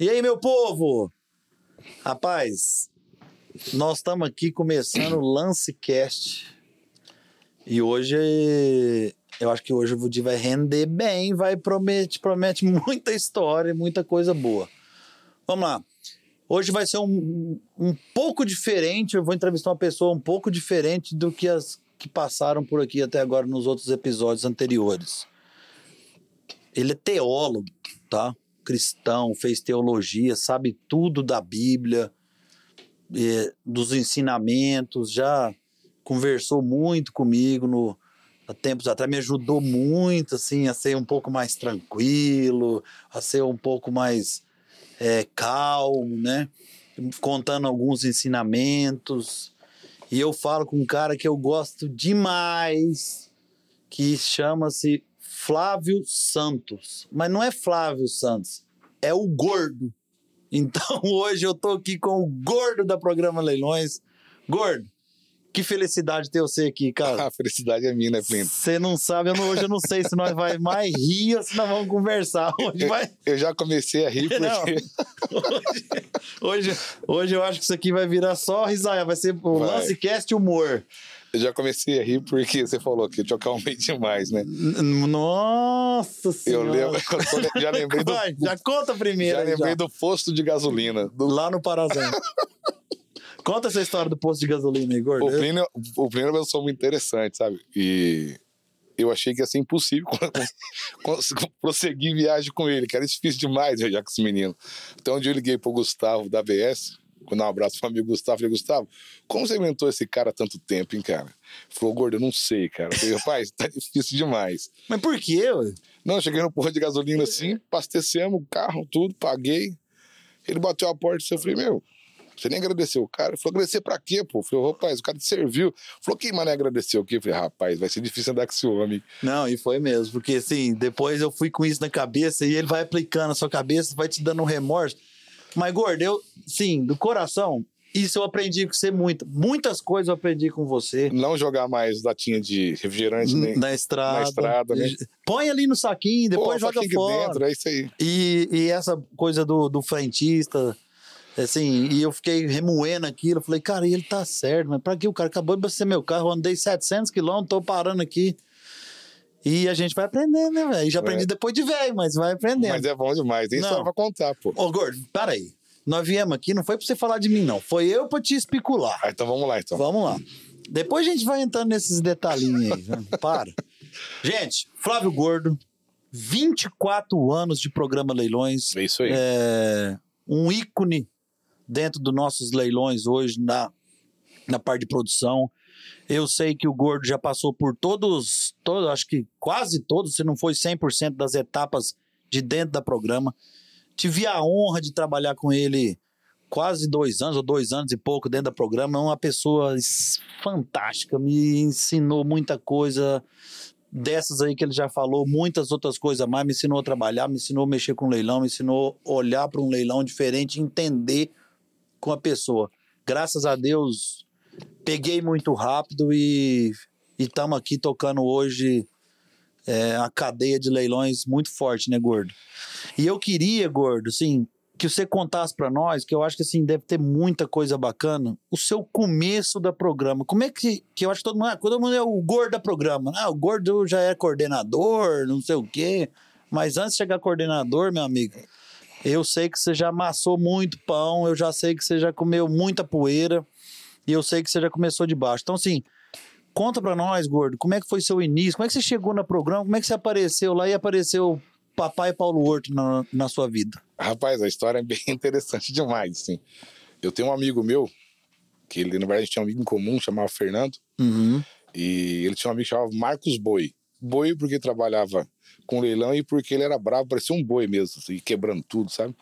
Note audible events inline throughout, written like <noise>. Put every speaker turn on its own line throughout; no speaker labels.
E aí, meu povo? Rapaz, nós estamos aqui começando o Lancecast. E hoje, eu acho que hoje o Vudi vai render bem, vai promete, promete muita história, muita coisa boa. Vamos lá. Hoje vai ser um, um pouco diferente, eu vou entrevistar uma pessoa um pouco diferente do que as que passaram por aqui até agora nos outros episódios anteriores. Ele é teólogo, tá? Cristão, fez teologia, sabe tudo da Bíblia, eh, dos ensinamentos, já conversou muito comigo no há tempos atrás, me ajudou muito assim a ser um pouco mais tranquilo, a ser um pouco mais é, calmo, né? Contando alguns ensinamentos. E eu falo com um cara que eu gosto demais, que chama-se Flávio Santos. Mas não é Flávio Santos, é o gordo. Então <laughs> hoje eu tô aqui com o gordo da programa Leilões. Gordo, que felicidade ter você aqui, cara. <laughs>
A felicidade é minha, né, Plinto?
Você não sabe, eu não, hoje eu não sei se nós vai mais rir ou se nós vamos conversar. Hoje
Eu,
vai.
eu já comecei a rir porque. <laughs>
Hoje, hoje, hoje eu acho que isso aqui vai virar só risaia, vai ser o
Vai.
Lancecast humor.
Eu já comecei a rir porque você falou que eu te acalmei demais, né?
Nossa
Eu
senhora.
lembro, eu já lembrei do.
Vai, já conta primeiro.
Já
aí,
lembrei
já.
do posto de gasolina. Do,
Lá no Parazão. <laughs> conta essa história do posto de gasolina gordo.
o Plínio, o Plínio é uma pessoa muito interessante, sabe? E eu achei que ia ser impossível <laughs> prosseguir viagem com ele, que era difícil demais viajar com esse menino. Então, um dia eu liguei pro Gustavo da ABS, quando um abraço pro amigo Gustavo, falei, Gustavo, como você inventou esse cara há tanto tempo, hein, cara? Falou, gordo, eu não sei, cara. Eu falei, rapaz, <laughs> tá difícil demais.
Mas por quê, ué?
Não, cheguei no porra de gasolina assim, abastecemos o carro, tudo, paguei. Ele bateu a porta e eu falei, meu, você nem agradeceu o cara? Ele falou, agradecer pra quê, pô? Eu falei, rapaz, o cara te serviu. Falou, quem mané agradeceu o quê? Eu falei, rapaz, vai ser difícil andar com esse homem.
Não, e foi mesmo, porque assim, depois eu fui com isso na cabeça e ele vai aplicando na sua cabeça, vai te dando um remorso. Mas, gordo, eu, sim, do coração, isso eu aprendi com você muito. Muitas coisas eu aprendi com você.
Não jogar mais latinha de refrigerante nem
Na estrada.
na estrada, né?
Põe ali no saquinho, depois
Pô,
joga
saquinho aqui
fora.
dentro, é isso aí.
E, e essa coisa do, do frentista, assim, e eu fiquei remoendo aquilo. Eu falei, cara, e ele tá certo, mas pra que o cara acabou de abastecer meu carro? Eu andei 700 quilômetros, tô parando aqui. E a gente vai aprendendo, né, velho? Já aprendi
É.
depois de velho, mas vai aprendendo.
Mas é bom demais, tem
Não.
história pra contar, pô.
Ô, gordo, peraí. Nós viemos aqui, não foi pra você falar de mim, não. Foi eu pra te especular.
Ah, então vamos lá, então.
Vamos lá. Depois a gente vai entrando nesses detalhinhos aí. né? <laughs> Para. Gente, Flávio Gordo, 24 anos de programa Leilões.
É isso aí.
É, um ícone dentro dos nossos leilões hoje na, na parte de produção. Eu sei que o Gordo já passou por todos, todos, acho que quase todos, se não foi 100% das etapas de dentro da programa. Tive a honra de trabalhar com ele quase dois anos, ou dois anos e pouco dentro do programa. É uma pessoa es- fantástica, me ensinou muita coisa dessas aí que ele já falou, muitas outras coisas mais, me ensinou a trabalhar, me ensinou a mexer com leilão, me ensinou a olhar para um leilão diferente, entender com a pessoa. Graças a Deus, peguei muito rápido e estamos aqui tocando hoje é, a cadeia de leilões muito forte, né, Gordo? E eu queria, Gordo, assim, que você contasse para nós, que eu acho que assim deve ter muita coisa bacana, o seu começo da programa. Como é que, que eu acho que todo mundo, ah, todo mundo é o gordo da programa. Ah, o gordo já é coordenador, não sei o quê. Mas antes de chegar coordenador, meu amigo, eu sei que você já amassou muito pão, eu já sei que você já comeu muita poeira e eu sei que você já começou de baixo. Então, assim, conta pra nós, gordo, como é que foi seu início? Como é que você chegou no programa? Como é que você apareceu lá e apareceu papai Paulo Horto na, na sua vida?
Rapaz, a história é bem <laughs> interessante demais, assim. Eu tenho um amigo meu, que ele, na verdade, a gente tinha um amigo em comum, chamava Fernando,
Uhum.
e ele tinha um amigo que chamava Marcos Boi. Boi porque trabalhava com leilão e porque ele era bravo, parecia um boi mesmo, assim, quebrando tudo, sabe?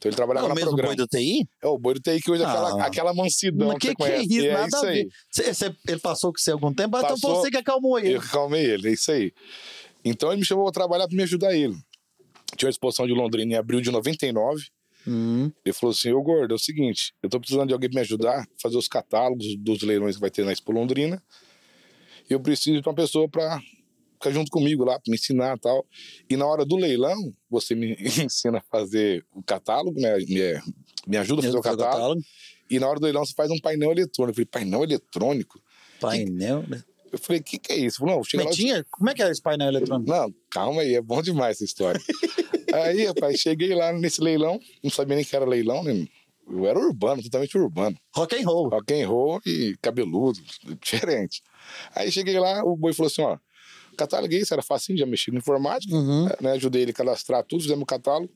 Então ele trabalhava
É o
na
mesmo
programa.
boi do TI?
É o boi do TI que hoje é
Ah.
aquela, aquela mansidão
Mas
que,
que que é isso?
É
Nada
isso aí.
Cê- cê- ele passou com você algum tempo, então foi
Passou.
você que acalmou ele.
Eu calmei ele, é isso aí. Então ele me chamou pra trabalhar pra me ajudar ele. Tinha uma exposição de Londrina em abril de 99.
Uhum.
Ele falou assim: Ô gordo, é o seguinte, eu tô precisando de alguém pra me ajudar a fazer os catálogos dos leilões que vai ter na Expo Londrina. E eu preciso de uma pessoa pra fica junto comigo lá para me ensinar tal. E na hora do leilão, você me <laughs> ensina a fazer o catálogo, né? Me, me ajuda a fazer o catálogo. catálogo. E na hora do leilão você faz um painel eletrônico. Eu falei, painel eletrônico?
Painel, né?
Eu falei, o que, que é isso? Não, chega
lá, tinha? Como é que era esse painel eletrônico?
Não, calma aí, é bom demais essa história. <laughs> aí, rapaz, cheguei lá nesse leilão, não sabia nem que era leilão, né? Eu era urbano, totalmente urbano.
Rock and roll.
Rock and roll e cabeludo, diferente. Aí cheguei lá, o boi falou assim, ó, catálogo isso, era facinho, já mexi no informática, uhum. né? Ajudei ele a cadastrar tudo, fizemos o catálogo.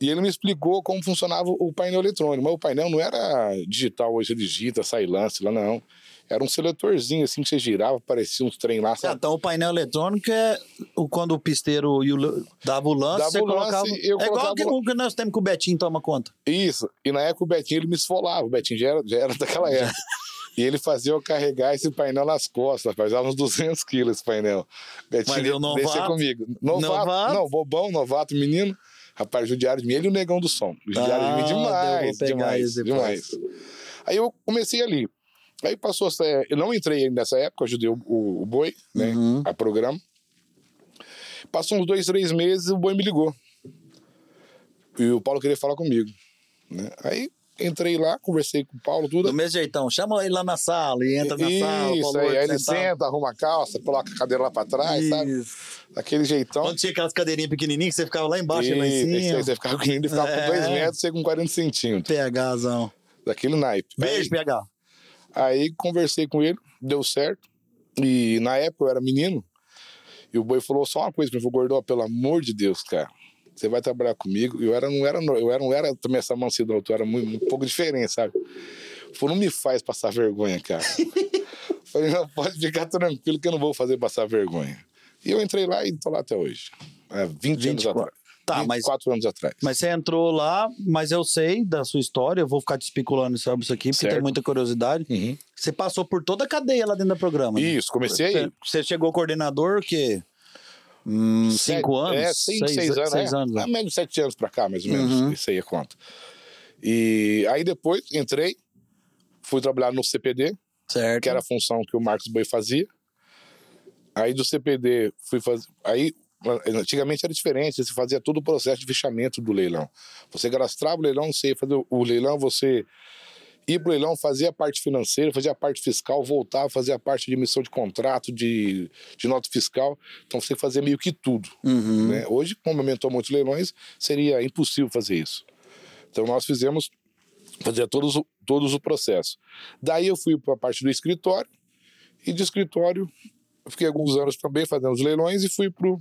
E ele me explicou como funcionava o painel eletrônico. Mas o painel não era digital, hoje ele digita, sai lance lá, não. Era um seletorzinho assim que você girava, parecia uns trem lá.
Sabe? então o painel eletrônico é o, quando o pisteiro dava o lance, dava você o lance, colocava. Eu é colocava... igual que, que nós temos que o Betinho toma conta.
Isso. E na época o Betinho ele me esfolava. O Betinho já era, já era daquela <laughs> época. E ele fazia eu carregar esse painel nas costas, pesava uns 200 quilos esse painel.
Betinho, Mas eu novato,
deixa comigo. Novato, novato, não, bobão, novato, menino. Rapaz, judiaram de mim, ele e o negão do som. Judiaram ah, de mim ah, demais, demais, demais. Aí eu comecei ali. Aí passou, eu não entrei nessa época, ajudei o, o, o Boi, né, uhum. a programa. Passou uns dois, três meses, o Boi me ligou. E o Paulo queria falar comigo. Né? Aí entrei lá, conversei com o Paulo, tudo.
Do mesmo jeitão, chama ele lá na sala e entra na
Isso,
sala.
Isso, aí, aí ele senta, arruma a calça, coloca a cadeira lá pra trás, Isso. sabe? Daquele jeitão.
Quando tinha aquelas cadeirinhas pequenininhas, você ficava lá embaixo e lá em cima.
Aí, você ficava com ele, ficava é. com dois metros, você com 40 centímetros.
PHzão.
Daquele naipe.
Beijo,
aí,
PH.
Aí conversei com ele, deu certo. E na época eu era menino. E o boi falou só uma coisa pra mim, Gordó, pelo amor de Deus, cara. Você vai trabalhar comigo. Eu era, não era, eu era, não era também essa mansidão, tu era muito, um pouco diferente, sabe? Falou, não me faz passar vergonha, cara. <laughs> Falei, não, pode ficar tranquilo que eu não vou fazer passar vergonha. E eu entrei lá e tô lá até hoje. É, 20 24. anos atrás.
Tá, mas.
Quatro anos atrás.
Mas você entrou lá, mas eu sei da sua história, eu vou ficar te especulando sobre isso aqui, porque certo. tem muita curiosidade. Uhum. Você passou por toda a cadeia lá dentro do programa.
Né? Isso, comecei
aí. Você chegou coordenador, o quê? Hum, sete, cinco anos?
É, cinco, seis, seis anos. Seis é. anos é. menos sete anos pra cá, mais ou menos. Uhum. Isso aí é conta. E aí depois entrei, fui trabalhar no CPD, certo. que era a função que o Marcos Boi fazia. Aí do CPD fui fazer. Aí Antigamente era diferente, você fazia todo o processo de fechamento do leilão. Você cadastrava o leilão, você ia fazer o leilão, você ia para o leilão, fazia a parte financeira, fazia a parte fiscal, voltava, fazia a parte de emissão de contrato, de, de nota fiscal. Então você fazia meio que tudo. Uhum. Né? Hoje, como aumentou muitos leilões, seria impossível fazer isso. Então nós fizemos, fazia todos, todos o processo. Daí eu fui para a parte do escritório, e de escritório fiquei alguns anos também fazendo os leilões e fui para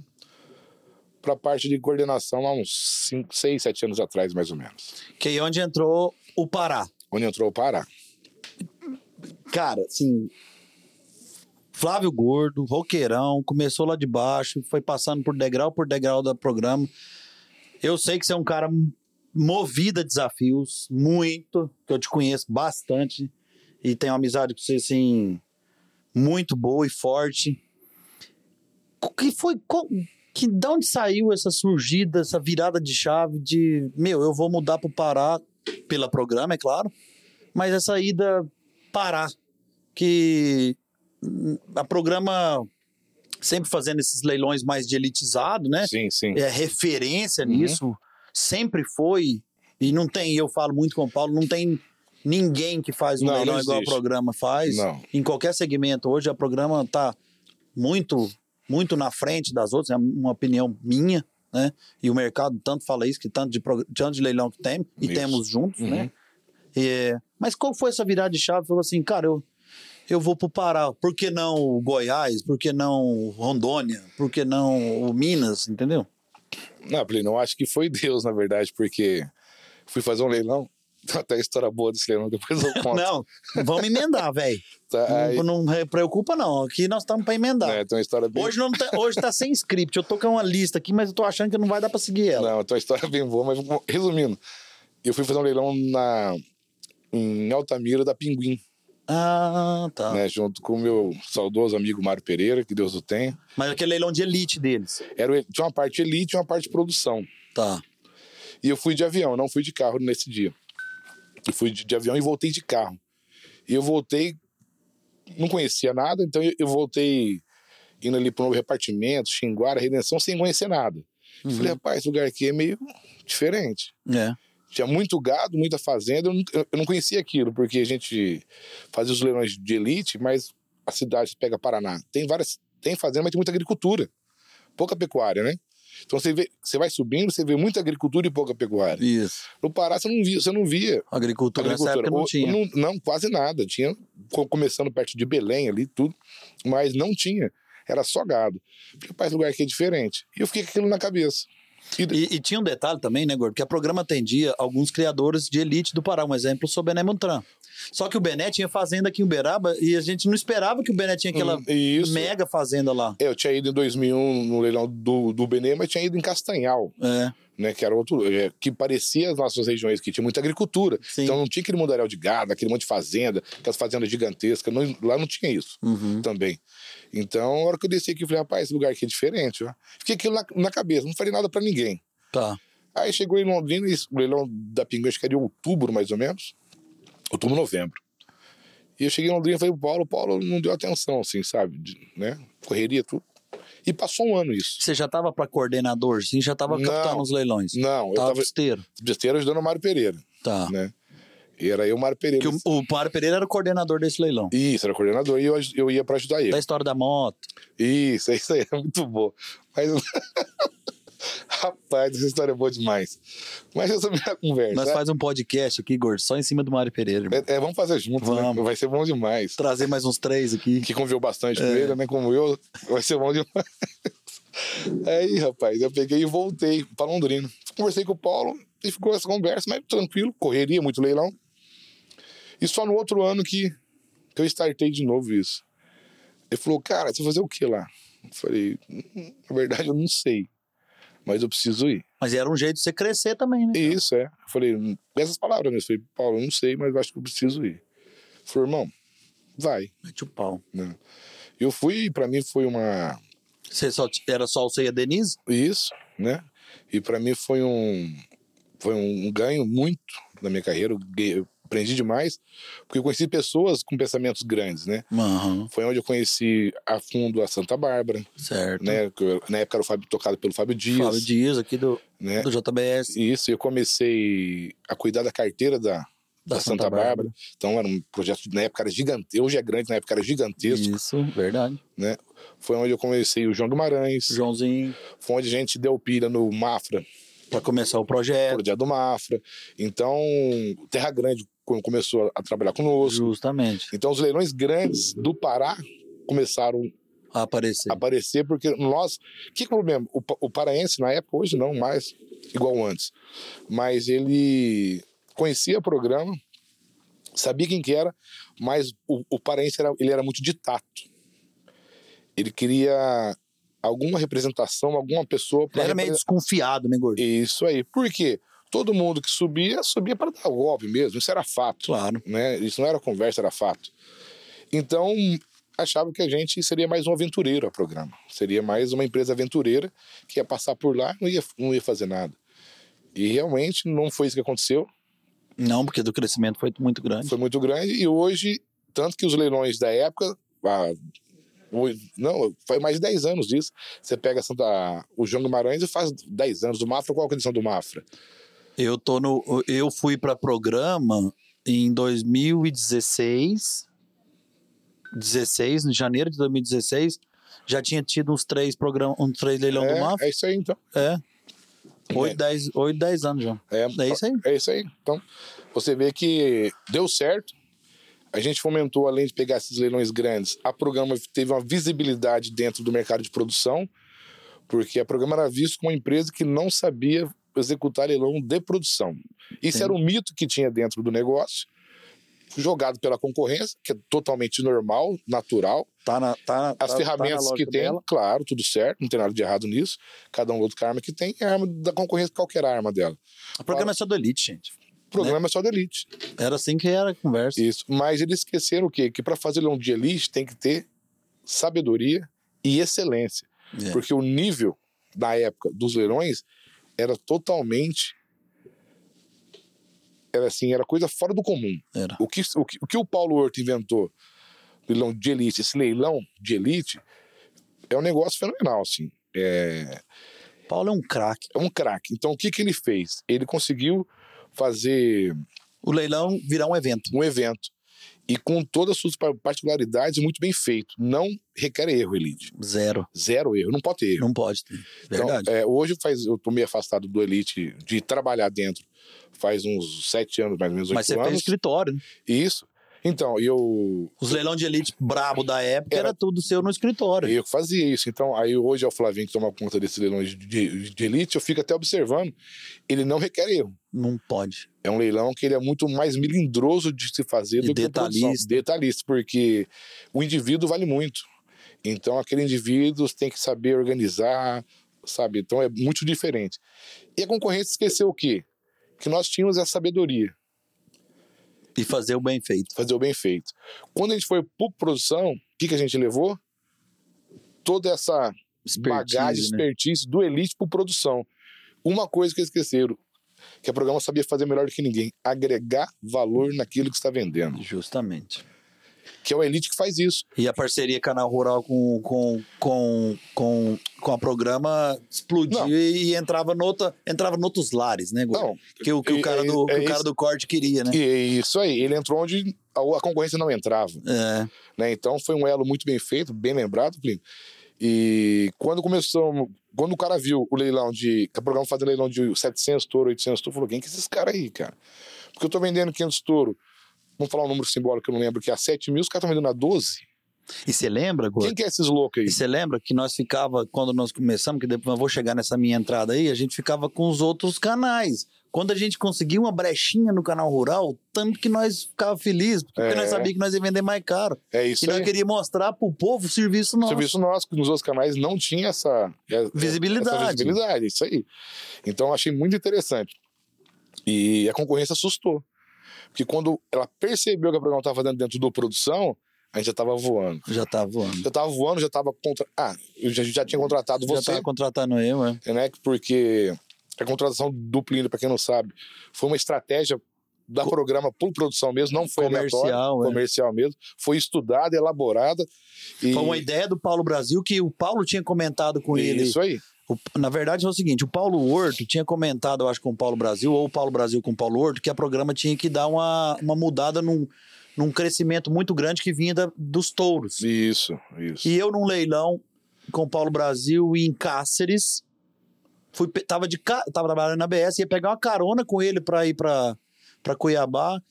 para a parte de coordenação há uns 5, 6, 7 anos atrás, mais ou menos.
Que aí onde entrou o Pará.
Onde entrou o Pará.
Cara, assim. Flávio Gordo, roqueirão, começou lá de baixo, foi passando por degrau por degrau do programa. Eu sei que você é um cara movido a desafios, muito, que eu te conheço bastante e tenho amizade com você, assim, muito boa e forte. Que foi que de onde saiu essa surgida, essa virada de chave de, meu, eu vou mudar para o Pará pela programa, é claro, mas essa ida Pará, que a programa sempre fazendo esses leilões mais de elitizado, né?
Sim, sim.
É referência uhum. nisso, sempre foi, e não tem, eu falo muito com o Paulo, não tem ninguém que faz um não, leilão não igual o programa faz. Não. Em qualquer segmento hoje, a programa tá muito muito na frente das outras, é uma opinião minha, né? E o mercado tanto fala isso, que tanto de, tanto de leilão que tem, e isso. temos juntos, né? uhum. né? E, mas qual foi essa virada de chave? Falou assim, cara, eu, eu vou pro Pará. Por que não o Goiás? Por que não Rondônia? Por que não o Minas? Entendeu?
Não, Plínio, eu acho que foi Deus, na verdade, porque fui fazer um leilão. Até história boa desse leilão, depois eu conto. <laughs>
não, vamos emendar, velho. Tá, aí... não, não preocupa, não. Aqui nós estamos para emendar.
É, tem uma história bem...
hoje, não tá, hoje tá sem script. Eu tô com uma lista aqui, mas eu tô achando que não vai dar para seguir ela.
Não, tem uma história bem boa, mas resumindo. Eu fui fazer um leilão na, em Altamira da Pinguim.
Ah, tá.
Né, junto com o meu saudoso amigo Mário Pereira, que Deus o tenha.
Mas aquele leilão de elite deles?
Era, tinha uma parte elite e uma parte produção.
Tá.
E eu fui de avião, não fui de carro nesse dia. Eu fui de, de avião e voltei de carro. E eu voltei, não conhecia nada, então eu, eu voltei indo ali pro novo repartimento, Xinguara, Redenção, sem conhecer nada.
Uhum.
Falei, rapaz, esse lugar aqui é meio diferente.
É.
Tinha muito gado, muita fazenda, eu não, eu não conhecia aquilo, porque a gente fazia os leilões de elite, mas a cidade, pega Paraná, tem várias, tem fazenda, mas tem muita agricultura, pouca pecuária, né? Então você, vê, você vai subindo, você vê muita agricultura e pouca pecuária.
Isso.
No Pará você não via, você não via
Agricultura, época não tinha.
Não, não, quase nada. Tinha co- começando perto de Belém ali, tudo, mas não tinha. Era só gado. Falei, rapaz, lugar aqui é diferente. E eu fiquei com aquilo na cabeça. E,
E, tinha um detalhe também, né, Gordo? Que a programa atendia alguns criadores de elite do Pará. Um exemplo, sou Bené Montran. Só que o Bené tinha fazenda aqui em Uberaba e a gente não esperava que o Bené tinha aquela
Hum,
mega fazenda lá.
É, eu tinha ido em 2001 no leilão do, do Benê, mas tinha ido em Castanhal,
É,
né? Que era outro. é, que parecia as nossas regiões, que tinha muita agricultura.
Sim.
Então não tinha aquele mundaréu de gado, aquele monte de fazenda, aquelas fazendas gigantescas. não- lá não tinha isso
Uhum.
também. Então, a hora que eu desci aqui, eu falei, rapaz, esse lugar aqui é diferente, ó. Fiquei aquilo na, na cabeça, não falei nada pra ninguém.
tá.
Aí chegou em Londrina, e o leilão da Pinguim, acho que era em outubro, mais ou menos. Outubro, novembro. E eu cheguei em Londrina e falei pro Paulo, o Paulo não deu atenção, assim, sabe? De- né? Correria, tudo. E passou um ano isso.
Você já tava pra coordenador, sim? Já tava
Não.
captando os leilões?
Não, eu
Tava
tava
esteiro.
besteira ajudando o Mário Pereira,
Tá.
né? E era eu, o Mário Pereira.
Que o, o Mário Pereira era o coordenador desse leilão.
Isso, era coordenador e eu, eu ia pra ajudar ele.
Da história da moto.
Isso, <laughs> isso aí, é muito bom. Mas. <laughs> <laughs> Rapaz, essa história é boa demais. Mas essa é a minha <laughs> conversa.
Nós faz um podcast aqui, Gordo, só em cima do Mário Pereira.
É, é, vamos fazer junto, né?
Vamos.
Vai ser bom demais.
Trazer mais uns três aqui.
Que conviveu bastante com
É.
ele, né? Como eu, vai ser bom demais. <laughs> Aí, rapaz, eu peguei e voltei pra Londrina. Conversei com o Paulo e ficou essa conversa, mas tranquilo, correria, muito leilão. E só no outro ano que, que eu startei de novo isso. Ele falou, cara, você vai fazer o que lá? Eu falei, "Hum, na verdade eu não sei, mas eu preciso ir.
Mas era um jeito de você crescer também, né?
Isso, é. Eu falei, "Hum, com essas palavras mesmo. Eu falei, Paulo, eu não sei, mas eu acho que eu preciso ir. Falou, irmão, vai.
Mete o pau.
Né? Eu fui, pra mim foi uma.
Você só, era só você e a Denise?
Isso, né? E pra mim foi um. Foi um ganho muito na minha carreira. Eu aprendi demais, porque eu conheci pessoas com pensamentos grandes, né?
Aham,
Foi onde eu conheci a fundo a Santa Bárbara,
certo.
né? Na época era o Fábio, tocado pelo Fábio Dias.
Fábio Dias, aqui do,
né?
do JBS.
Isso, eu comecei a cuidar da carteira da, da, Santa, Bárbara. Então era um projeto, na época era gigantesco, hoje é grande, na época era gigantesco,
Isso, verdade.
né? Foi onde eu comecei o João Guimarães,
Joãozinho,
foi onde a gente deu pilha no Mafra,
pra começar o projeto.
projeto do Mafra. Então, Terra Grande co- começou a trabalhar conosco.
Justamente.
Então, os leilões grandes do Pará começaram
A aparecer.
a aparecer, porque nós. Que problema? O, o paraense, na época, hoje não mais, igual antes. Mas ele conhecia o programa, sabia quem que era, mas o, o paraense era, ele era muito de tato. Ele queria alguma representação, alguma pessoa
Ele
para
era meio desconfiado, né, Gordo?
Isso aí. Por quê? Todo mundo que subia, subia para dar golpe mesmo. Isso era fato.
Claro.
Né? Isso não era conversa, era fato. Então, achava que a gente seria mais um aventureiro a programa. Seria mais uma empresa aventureira que ia passar por lá e não ia, não ia fazer nada. E realmente não foi isso que aconteceu.
Não, porque do crescimento foi muito grande.
Foi muito grande. E hoje, tanto que os leilões da época. hoje- não, faz mais de 10 anos disso. Você pega Santa, o João Guimarães e faz 10 anos. O Mafra, qual a condição do Mafra?
Eu tô no. Eu fui para programa em 2016. 16, em janeiro de 2016. Já tinha tido uns três programas, uns três leilão do MAF.
É, é isso aí, então.
É.
É.
8, 10, 8, 10 anos já.
É,
É isso aí.
É isso aí. Então, você vê que deu certo. A gente fomentou, além de pegar esses leilões grandes, a programa teve uma visibilidade dentro do mercado de produção, porque a programa era visto como uma empresa que não sabia executar leilão de produção. Isso
Sim.
era um mito que tinha dentro do negócio, jogado pela concorrência, que é totalmente normal, natural.
Tá na, tá,
As
tá-
ferramentas
tá
que tem,
dela.
claro, tudo certo, não tem nada de errado nisso. Cada um outro com a arma que tem, é a arma da concorrência, qualquer arma dela.
O programa é só do Elite, gente.
O programa é só da elite.
Era assim que era a conversa.
Isso. Mas eles esqueceram o quê? Que para fazer leilão de elite tem que ter sabedoria e excelência.
É.
Porque o nível, na época, dos leilões era totalmente. Era assim, era coisa fora do comum.
Era.
O que o, que, o, que o Paulo Horto inventou, leilão de elite, esse leilão de elite, é um negócio fenomenal, assim. É,
Paulo é um craque.
é um craque. Então, o que, que ele fez? Ele conseguiu fazer
O leilão virar um evento.
um evento e com todas as suas pa- particularidades muito bem feito. Não requer erro, Elite.
Zero.
Zero erro, não pode ter erro.
Não pode ter.
Então,
Verdade.
é, hoje faz, eu tô meio afastado do Elite de trabalhar dentro. Faz uns sete anos, mais ou menos,
Mas você fez
anos.
escritório, né?
Isso. Então, eu,
Os leilão de elite brabo da época era,
Era-
tudo seu no escritório.
eu fazia isso. Então, aí hoje é o Flavinho que toma conta desses leilões de, de, de Elite, eu fico até observando. Ele não requer erro.
Não pode.
É um leilão que ele é muito mais melindroso de se fazer
E
do que o produção.
detalhista.
Detalhista, porque o indivíduo vale muito. Então, aquele indivíduo tem que saber organizar, sabe? Então, é muito diferente. E a concorrência esqueceu o quê? Que nós tínhamos essa sabedoria,
E fazer o bem feito.
fazer o bem feito. Quando a gente foi por produção, o que, que a gente levou? Toda essa
Expertise,
bagagem,
né?
expertise do elite por produção. Uma coisa que esqueceram, que a programa sabia fazer melhor do que ninguém, agregar valor naquilo que está vendendo.
Justamente.
Que é o elite que faz isso.
E a parceria Canal Rural com, com, com, com, com a programa explodiu
Não.
e, entrava, noutra, entrava noutros lares, né, Gordo?
Não,
Que o, que o cara,
é-
do, que
é
o cara do corte queria, né?
e é isso aí. Ele entrou onde a, a concorrência não entrava.
É,
Né? Então foi um elo muito bem feito, bem lembrado, Plínio. E quando começou, quando o cara viu o leilão de. que o programa fazia leilão de 700 touro, 800 touro, falou: quem que é esses caras aí, cara? Porque eu tô vendendo 500 touro. Vamos falar um número simbólico que eu não lembro, que é a 7 mil, os caras estão vendendo a 12.
E você lembra, Gordo?
Quem que é esses loucos aí?
E você lembra que nós ficava, quando nós começamos, que depois eu vou chegar nessa minha entrada aí, a gente ficava com os outros canais. Quando a gente conseguiu uma brechinha no canal rural, tanto que nós ficava felizes, porque
É.
nós sabíamos que nós ia vender mais caro.
É isso
e nós
aí.
queríamos mostrar pro povo o serviço nosso.
Serviço nosso, que nos outros canais não tinha essa, essa
Visibilidade.
Essa visibilidade, isso aí. Então eu achei muito interessante. E a concorrência assustou. Porque quando ela percebeu que a programa estava fazendo dentro do produção, a gente já estava voando.
Já tá voando.
Já estava voando, já estava contra. Ah, eu já, já tinha contratado
Já
você,
tava contratando eu, é.
né? Porque a contratação do Plínio, para quem não sabe, foi uma estratégia da programa por produção mesmo, não foi
Comercial, é.
comercial mesmo, foi estudada, elaborada. E...
Foi uma ideia do Paulo Brasil que o Paulo tinha comentado com ele.
Isso aí.
O- na verdade é o seguinte, o Paulo Horto tinha comentado, eu acho, com o Paulo Brasil, ou o Paulo Brasil com o Paulo Horto, que a programa tinha que dar uma, uma mudada num, num crescimento muito grande que vinha da- dos touros.
Isso, isso.
E eu num leilão com o Paulo Brasil em Cáceres, fui, tava, de, tava trabalhando na BS, ia pegar uma carona com ele para ir para Cuiabá,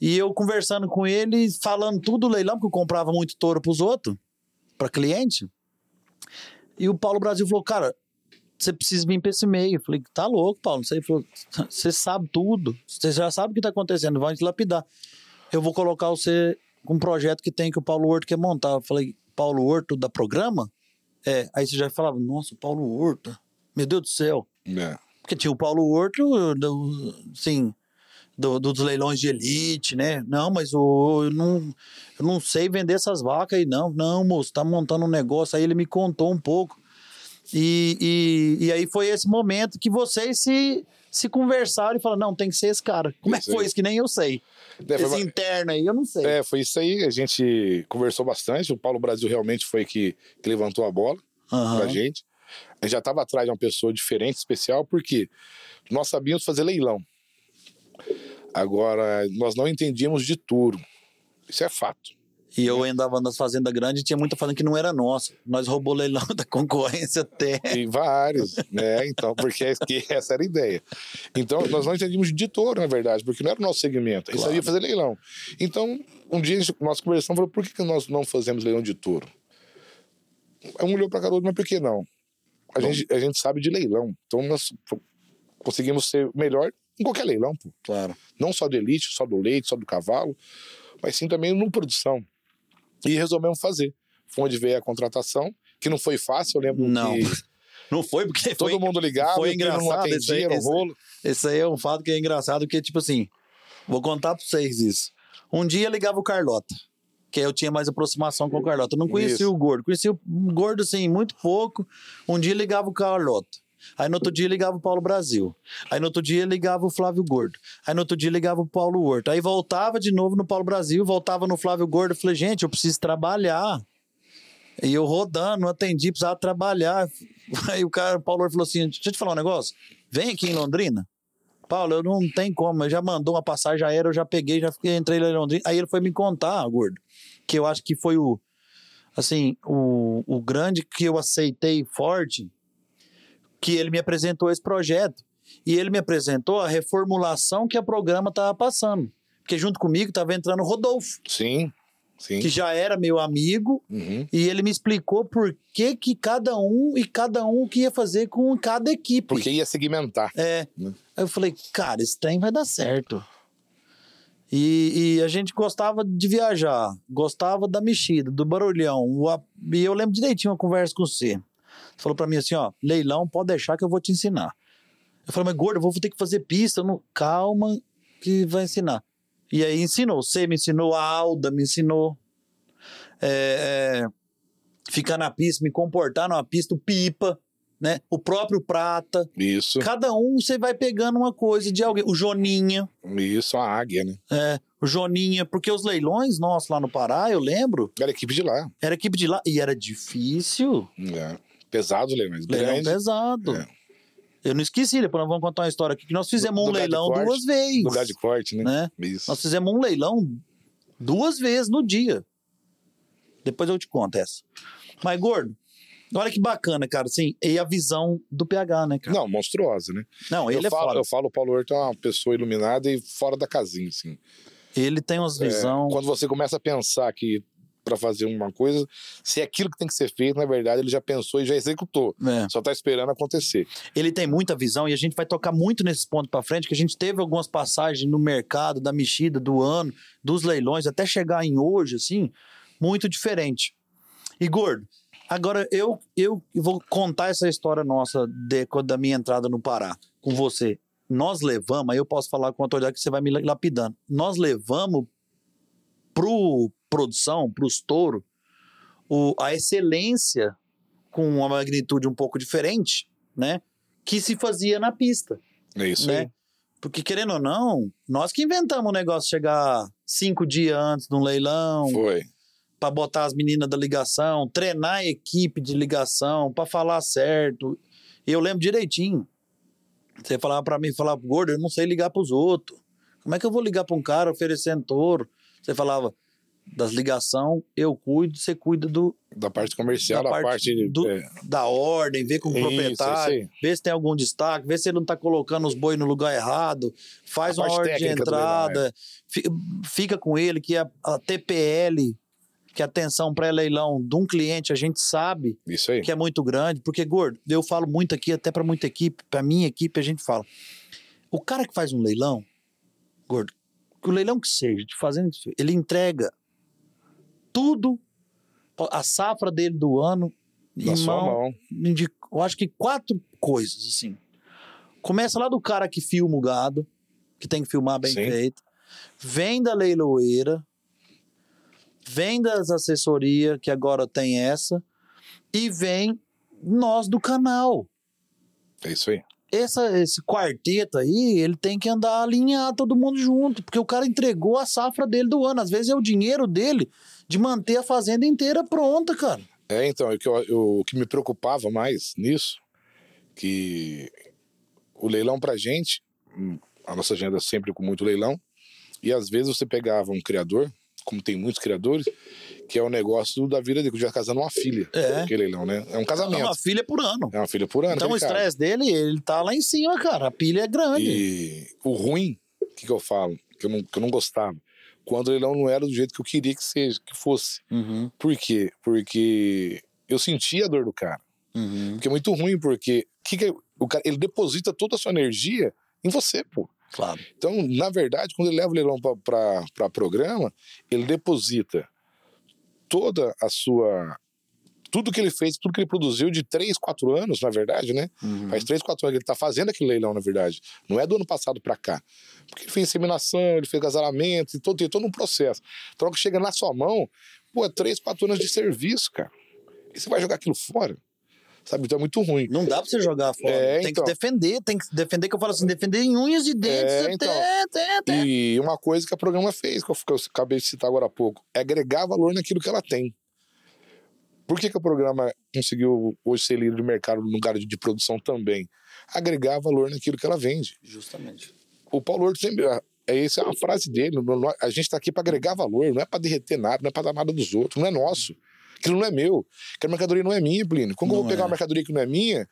e eu conversando com ele, falando tudo do leilão, porque eu comprava muito touro pros outros, para cliente. E o Paulo Brasil falou, cara, você precisa vir pra esse meio. Eu falei, tá louco, Paulo. Você falou, você sabe tudo. Você já sabe o que tá acontecendo, vai te lapidar. Eu vou colocar você com um projeto que tem que o Paulo Horto quer montar. Eu falei, Paulo Horto da programa? É. Aí você já falava, nossa, Paulo Horto. Meu Deus do céu.
É.
Porque tinha o Paulo Horto, assim, do- dos leilões de elite, né? Não, mas o, eu, não, eu não sei vender essas vacas aí, não. Não, moço, tá montando um negócio. Aí ele me contou um pouco. E, e, e aí foi esse momento que vocês se, se conversaram e falaram, não, tem que ser esse cara. Como é que foi isso? Que nem eu sei.
É,
esse interno aí, eu não sei.
É, foi isso aí. A gente conversou bastante. O Paulo Brasil realmente foi que, que levantou a bola
Aham.
pra gente. A gente já estava atrás de uma pessoa diferente, especial, porque nós sabíamos fazer leilão. Agora, nós não entendíamos de touro. Isso é fato.
E eu andava nas fazendas grandes e tinha muita fazenda que não era nossa. Nós roubou leilão <laughs> da concorrência até.
E vários, né? Então, porque é essa era a ideia. Então, nós não entendíamos de touro, na verdade, porque não era o nosso segmento. A gente
Claro.
sabia fazer leilão. Então, um dia nós conversamos falou, por que, que nós não fazemos leilão de touro? Um olhou para cada outro, mas por que não? A
Bom.
gente, a gente sabe de leilão. Então, nós conseguimos ser melhor em qualquer leilão, pô.
Claro.
Não só do elite, só do leite, só do cavalo, mas sim também no produção. E resolvemos fazer. Foi onde veio a contratação, que não foi fácil, eu lembro
Não.
que <laughs>
Não foi porque
todo
foi,
mundo ligava,
foi
não
engraçado esse aí,
atendia, era um
esse-
rolo.
Esse aí é um fato que é engraçado, porque, tipo assim, vou contar pra vocês isso. Um dia ligava o Carlota, que eu tinha mais aproximação com o Carlota. Eu não conhecia
Isso.
o gordo, conhecia o gordo, assim, muito pouco. Um dia ligava o Carlota. Aí no outro dia ligava o Paulo Brasil. Aí no outro dia ligava o Flávio Gordo. Aí no outro dia ligava o Paulo Horto. Aí voltava de novo no Paulo Brasil, voltava no Flávio Gordo. Eu falei, gente, eu preciso trabalhar. E eu rodando, atendi, precisava trabalhar. <laughs> Aí o cara, o Paulo falou assim: deixa eu te falar um negócio. Vem aqui em Londrina. Paulo, eu não tem como. Ele já mandou uma passagem aérea, eu já peguei, já fiquei, entrei lá em Londrina. Aí ele foi me contar, gordo, que eu acho que foi o, assim, o, o grande que eu aceitei forte, que ele me apresentou esse projeto. E ele me apresentou a reformulação que a programa estava passando. Porque junto comigo estava entrando o Rodolfo,
Sim, sim.
que já era meu amigo,
Uhum.
e ele me explicou por que, que cada um e cada um o que ia fazer com cada equipe.
Porque ia segmentar.
É.
Né?
Aí eu falei, cara, esse trem vai dar certo. E, e a gente gostava de viajar, gostava da mexida, do barulhão. o E eu lembro direitinho uma conversa com você. Falou pra mim assim, ó, leilão, pode deixar que eu vou te ensinar. Eu falei, mas gordo, eu vou ter que fazer pista. Não... Calma que vai ensinar. E aí ensinou. Você me ensinou, a Alda me ensinou. É, é, ficar na pista, me comportar numa pista, o Pipa, né? O próprio Prata.
Isso,
Cada um você vai pegando uma coisa de alguém. O Joninha,
isso, a águia, né?
é, o Joninha, porque os leilões nossos lá no Pará, eu lembro,
Era equipe de lá.
era equipe de lá e era difícil.
É. Pesado, leilões.
Leilão
Grande.
pesado.
É.
Eu não esqueci, depois nós vamos contar uma história aqui, que nós fizemos um leilão
corte,
duas vezes.
Lugar de corte, né?
né?
Isso.
Nós fizemos um leilão duas vezes no dia. Depois eu te conto essa. Mas, gordo, olha que bacana, cara, assim, e a visão do PH, né, cara?
Não, monstruosa, né?
Não, ele
eu,
é
falo,
foda.
eu falo, o Paulo Horto é uma pessoa iluminada e fora da casinha, assim.
Ele tem umas
É,
visão.
quando você começa a pensar que para fazer uma coisa, se é aquilo que tem que ser feito, na verdade, ele já pensou e já executou.
É.
Só tá esperando acontecer.
ele tem muita visão e a gente vai tocar muito nesses pontos para frente, que a gente teve algumas passagens no mercado, da mexida, do ano, dos leilões, até chegar em hoje, assim, muito diferente. E, Gordo, agora eu, eu vou contar essa história nossa de, da minha entrada no Pará com você. Nós levamos, aí eu posso falar com a autoridade que você vai me lapidando. Nós levamos pro produção, pros touro, o, a excelência com uma magnitude um pouco diferente, né? Que se fazia na pista,
É isso
né?
aí.
Porque, querendo ou não, nós que inventamos o negócio de chegar cinco dias antes de um leilão,
Foi.
para botar as meninas da ligação, treinar a equipe de ligação, para falar certo. Eu lembro direitinho. Você falava para mim, falava, gordo, eu não sei ligar pros outros. Como é que eu vou ligar para um cara oferecendo touro? Você falava, das ligação, eu cuido, você cuida do,
Da parte comercial,
Da
da,
parte
parte.
do-
é,
da ordem, vê com o
Isso,
proprietário,
isso
vê se tem algum destaque, vê se ele não tá colocando os boi no lugar errado, faz
A
uma ordem de
técnica do leilão,
entrada, fi- fica com ele que a, a TPL, que é a atenção pré-leilão de um cliente, a gente sabe
isso aí.
que é muito grande, porque, gordo, eu falo muito aqui, até para muita equipe, para minha equipe, a gente fala. O cara que faz um leilão, gordo, que o leilão que seja, de seja, ele entrega tudo, a safra dele do ano,
Na
em
sua
mão, eu acho que quatro coisas, assim. Começa lá do cara que filma o gado, que tem que filmar bem
Sim.
feito. Vem da leiloeira, vem das assessorias, que agora tem essa, e vem nós do canal.
É isso aí.
Essa, esse quarteto aí, ele tem que andar alinhar todo mundo junto, porque o cara entregou a safra dele do ano. Às vezes é o dinheiro dele de manter a fazenda inteira pronta, cara.
É, então, o que, eu- eu- o que me preocupava mais nisso, que o leilão pra gente, hum, a nossa agenda é sempre com muito leilão, e às vezes você pegava um criador, como tem muitos criadores, que é o negócio da vida dele, que já casando uma filha.
É.
Que leilão, né? É um
É
casamento.
uma filha por ano.
É uma filha por ano.
Então o
aquele
estresse dele, ele tá lá em cima, cara. A pilha é grande.
E o ruim, o que, que eu falo? Que eu, não, que eu não gostava. Quando o leilão não era do jeito que eu queria que seja, que fosse.
Uhum,
Por quê? Porque eu sentia a dor do cara.
uhum.
Porque é muito ruim, porque que que o cara, ele deposita toda a sua energia em você, pô.
Claro.
Então, na verdade, quando ele leva o leilão para programa, ele deposita toda a sua. Tudo que ele fez, tudo que ele produziu de 3, 4 anos, na verdade, né?
Uhum.
Faz 3, 4 anos que ele tá fazendo aquele leilão, na verdade. Não é do ano passado para cá. Porque ele fez inseminação, ele fez casalamento, e todo, tem todo um processo. Então, que chega na sua mão, pô, é 3, 4 anos de serviço, cara. E você vai jogar aquilo fora. Sabe? Então é muito ruim.
Não dá pra você jogar fora.
É,
tem
então.
que defender, tem que defender, que eu falo assim, defender em unhas e dentes
É,
até,
então.
até, até.
E uma coisa que a programa fez, que eu, que eu acabei de citar agora há pouco, é agregar valor naquilo que ela tem. Por que, que o programa conseguiu hoje ser líder de mercado no lugar de, de produção também? Agregar valor naquilo que ela vende.
Justamente.
O Paulo Horto sempre. É, essa é uma frase dele. A gente está aqui para agregar valor, não é para derreter nada, não é para dar nada dos outros, não é nosso. Aquilo não é meu. Aquela mercadoria não é minha, Plínio. Como eu
Não
vou pegar
é.
uma mercadoria que não é minha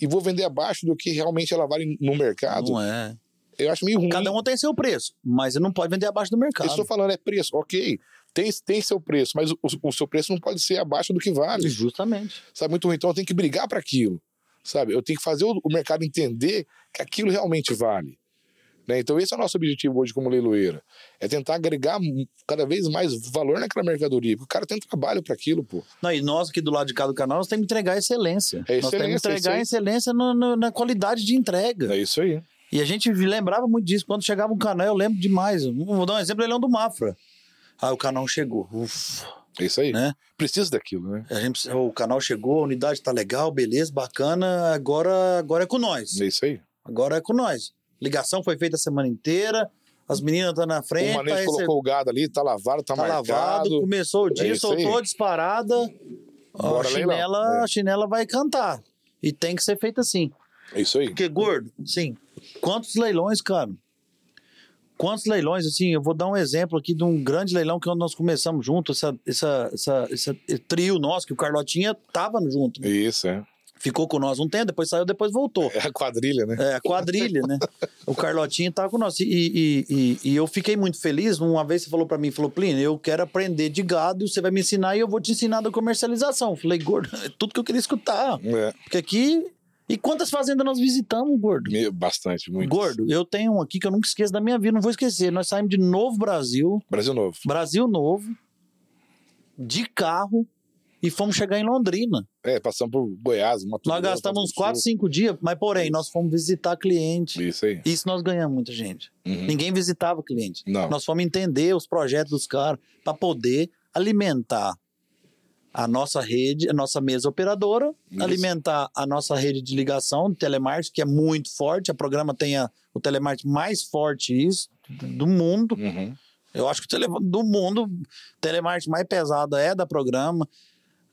e vou vender abaixo do que realmente ela vale no mercado?
Não é.
Eu acho meio ruim.
Cada um tem seu preço, mas você não pode vender abaixo do
Eu
mercado.
estou falando, é preço, ok. Tem, tem seu preço, mas o, o seu preço não pode ser abaixo do que vale.
Justamente.
Sabe, muito ruim. Então eu tenho que brigar para aquilo. Sabe? Eu tenho que fazer o, o mercado entender que aquilo realmente vale. Né? Então esse é o nosso objetivo hoje como leiloeira. É tentar agregar cada vez mais valor naquela mercadoria. Porque o cara tem trabalho para aquilo, pô.
Não, e nós aqui do lado de cá do canal, nós temos que entregar excelência.
É
nós temos que
excelência, é
entregar
aí.
excelência no- no- na qualidade de entrega.
É isso aí.
E a gente lembrava muito disso. Quando chegava um canal, eu lembro demais. Vou dar um exemplo, Leilão do Mafra. Aí o canal chegou. Ufa,
É isso aí.
né?
Precisa daquilo, né?
A gente, o canal chegou, a unidade tá legal, beleza, bacana. Agora, agora é com nós.
É isso aí.
Agora é com nós. Ligação foi feita a semana inteira. As meninas estão na frente.
o manejo
tá
colocou o gado ali, tá lavado, tá,
tá
marcado.
lavado, começou o dia,
É isso aí.
soltou a disparada. A
Bora, leilão.
chinela,
É.
a chinela vai cantar. E tem que ser feito assim.
É isso aí.
Porque, gordo, sim. Quantos leilões, cara? Quantos leilões, assim, eu vou dar um exemplo aqui de um grande leilão que nós começamos junto, essa, essa, essa, esse trio nosso, que o Carlotinha tava junto. né?
Isso, é.
Ficou com nós um tempo, depois saiu, depois voltou.
É a quadrilha, né?
É, a quadrilha, né? O Carlotinho tava com nós. E, e, e, e eu fiquei muito feliz. Uma vez você falou pra mim, falou, Plínio, eu quero aprender de gado, você vai me ensinar e eu vou te ensinar da comercialização. Eu Falei, gordo, <laughs> é tudo que eu queria escutar.
É.
Porque aqui. E quantas fazendas nós visitamos, gordo?
Bastante, muito.
Gordo, eu tenho um aqui que eu nunca esqueço da minha vida, não vou esquecer. Nós saímos de Novo Brasil,
Brasil Novo.
Brasil Novo, de carro, e fomos chegar em Londrina.
É, passamos por Goiás, Mato
Nós gastamos uns
Grosso do
4, 5 dias, mas porém, nós fomos visitar cliente.
Isso aí.
Isso nós ganhamos muita gente.
Uhum.
Ninguém visitava cliente.
Não.
Nós fomos entender os projetos dos caras para poder alimentar a nossa rede, a nossa mesa operadora,
Isso.
alimentar a nossa rede de ligação de telemarketing, que é muito forte. A programa tem a- o telemarketing mais forte isso, do mundo.
Uhum.
Eu acho que o tele, do mundo, o telemarketing mais pesado é da programa.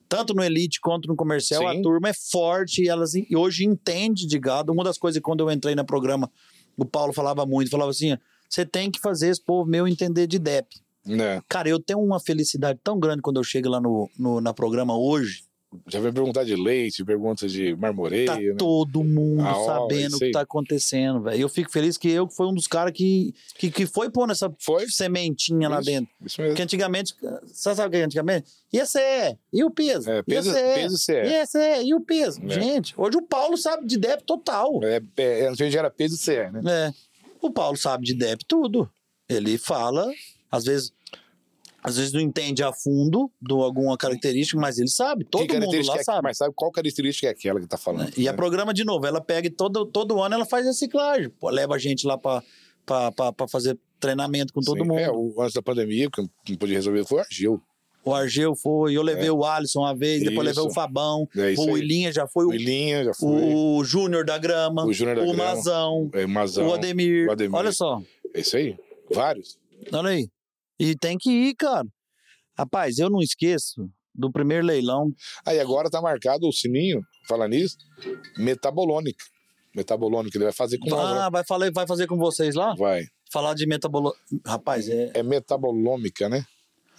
Tanto no Elite quanto no comercial,
Sim.
a turma é forte e elas e hoje entende de gado. Uma das coisas que quando eu entrei no programa, o Paulo falava muito, falava assim: você tem que fazer esse povo meu entender de DEP.
Né?
Cara, eu tenho uma felicidade tão grande quando eu chego lá no, no na programa hoje.
Já veio perguntar de leite, pergunta de marmoreio,
Tá
né?
todo mundo
Ah,
sabendo o que tá acontecendo, velho. Eu fico feliz que eu fui um dos caras que, que, que foi pôr nessa
Foi?
sementinha lá
Isso,
dentro.
Isso mesmo.
Porque antigamente, você sabe o que é antigamente? E a CE? E o peso?
É, peso,
e a CE?
peso e CE.
E a CE? E o peso?
É.
Gente, hoje o Paulo sabe de débito total.
É, é, antes era peso e CE, né?
É. O Paulo sabe de débito tudo. Ele fala, às vezes, às vezes não entende a fundo de alguma característica, mas ele sabe. Todo mundo lá
é,
sabe.
Mas sabe qual característica é aquela que tá falando?
E a
né?
programa, de novo, ela pega e todo, todo ano ela faz reciclagem. Pô, leva a gente lá pra fazer treinamento com todo
Sim.
mundo.
É, o, antes da pandemia, que não podia resolver foi o Argil.
O Argeu foi, eu levei o Alisson uma vez, depois
É. Isso.
levei o Fabão,
É
o
aí.
Willinha já foi,
O
o,
Ilinha já foi.
o Júnior da Grama,
O Júnior da
o
Grama.
Mazão,
é, Mazão.
o Ademir.
o Ademir.
Olha só,
É isso aí. Vários.
olha aí. E tem que ir, cara. Rapaz, eu não esqueço do primeiro leilão.
Aí agora tá marcado o sininho, fala nisso, metabolônica. Metabolônica, ele vai fazer com nós,
Ah,
né?
vai, falar, vai fazer com vocês lá?
Vai.
Falar de metabolo... Rapaz, é...
É metabolômica, né?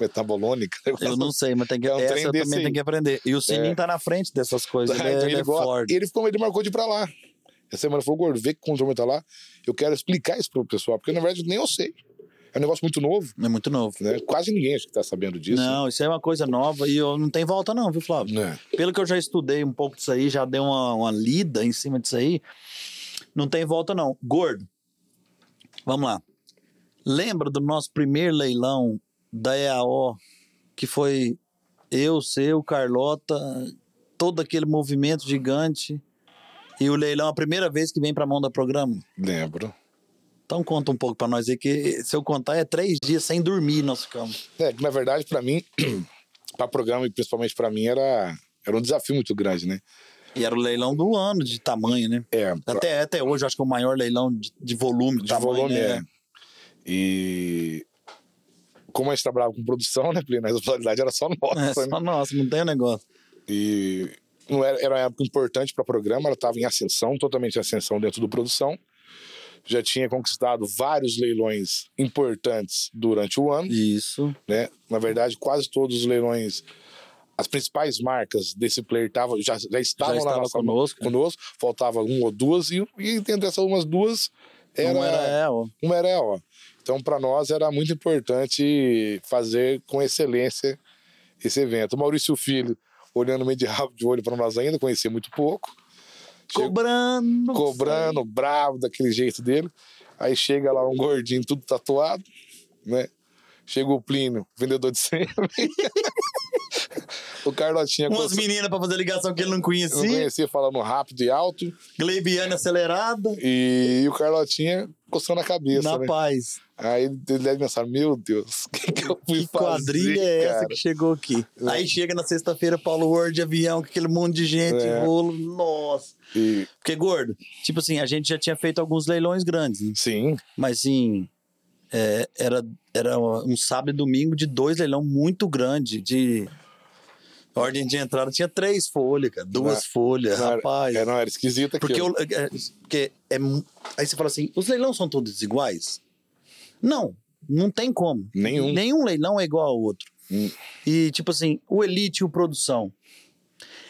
Metabolônica.
eu não sei, mas tem que,
É um
essa eu também
aí.
tenho que aprender. E o Sininho
É.
tá na frente dessas coisas. <laughs>
Tá,
ele é,
então
ele
ele
é.
Ele ficou, ele marcou de ir pra lá. Essa semana falou, gordo, vê que o controle tá lá. Eu quero explicar isso pro pessoal, porque na verdade nem eu sei. É um negócio muito novo,
É muito novo.
né? Quase ninguém acho que tá sabendo disso.
Não, isso é uma coisa nova e eu não tem volta não, viu, Flávio?
Né?
Pelo que eu já estudei um pouco disso aí, já dei uma, uma lida em cima disso aí, não tem volta não. Gordo, vamos lá. Lembra do nosso primeiro leilão da EAO, que foi eu, seu, Carlota, todo aquele movimento gigante, e o leilão, a primeira vez que vem pra mão da programa?
Lembro.
Então conta um pouco pra nós aí, que se eu contar é três dias sem dormir nós ficamos.
É, que na verdade, pra mim, <clears throat> pra programa e principalmente pra mim, era, era um desafio muito grande, né?
E era o leilão do ano de tamanho, né?
É,
Até, até hoje, acho que é o maior leilão de, de volume, de,
de
tamanho,
volume,
né?
é. E como a gente trabalhava com produção, né, Plínio? A responsabilidade era só
É,
nossa,
só
né?
nossa, não tem negócio.
E não era, era uma época importante para o programa, ela estava em ascensão, totalmente em ascensão dentro do produção. Já tinha conquistado vários leilões importantes durante o ano,
Isso.
né? Na verdade, quase todos os leilões, as principais marcas desse player tavam, já, já estavam
Já
lá
estava
na
conosco.
conosco, faltava uma ou duas, e, e dentro dessas umas duas era,
Não era, ó.
uma era ó. Então, para nós, era muito importante fazer com excelência esse evento. O Maurício Filho, olhando meio de rabo de olho para nós ainda, conhecia muito pouco. Chegou-
Cobrando.
cobrando, bravo, daquele jeito dele. Aí chega lá um gordinho tudo tatuado, né? Chega o Plínio, vendedor de sêmen. <laughs> o Carlotinha
Umas
coça-
meninas pra fazer ligação que ele não
eu não
conhecia.
conhecia falando rápido e alto.
Gleibiana acelerada.
E, o Carlotinha coçando a cabeça,
na
né?
paz.
Aí ele deve pensar, meu Deus, o que, que eu fui
Que
fazer,
quadrilha é essa que chegou aqui? Aí chega na sexta-feira, Paulo Word avião, com aquele monte de gente,
É.
rolo. Nossa.
E,
Porque, gordo, tipo assim, a gente já tinha feito alguns leilões grandes, né?
sim,
Mas, assim, é, era, era um sábado e domingo de dois leilão muito grande, de... Ordem de entrada tinha três folhas, cara, duas
Não,
folhas,
não era-
rapaz.
é, não, era esquisito
Porque,
aquilo.
eu, é, porque é, aí você fala assim, os leilões são todos iguais? Não, não tem como.
Nenhum.
Nenhum leilão é igual ao outro.
Hum.
E, tipo assim, o Elite e o Produção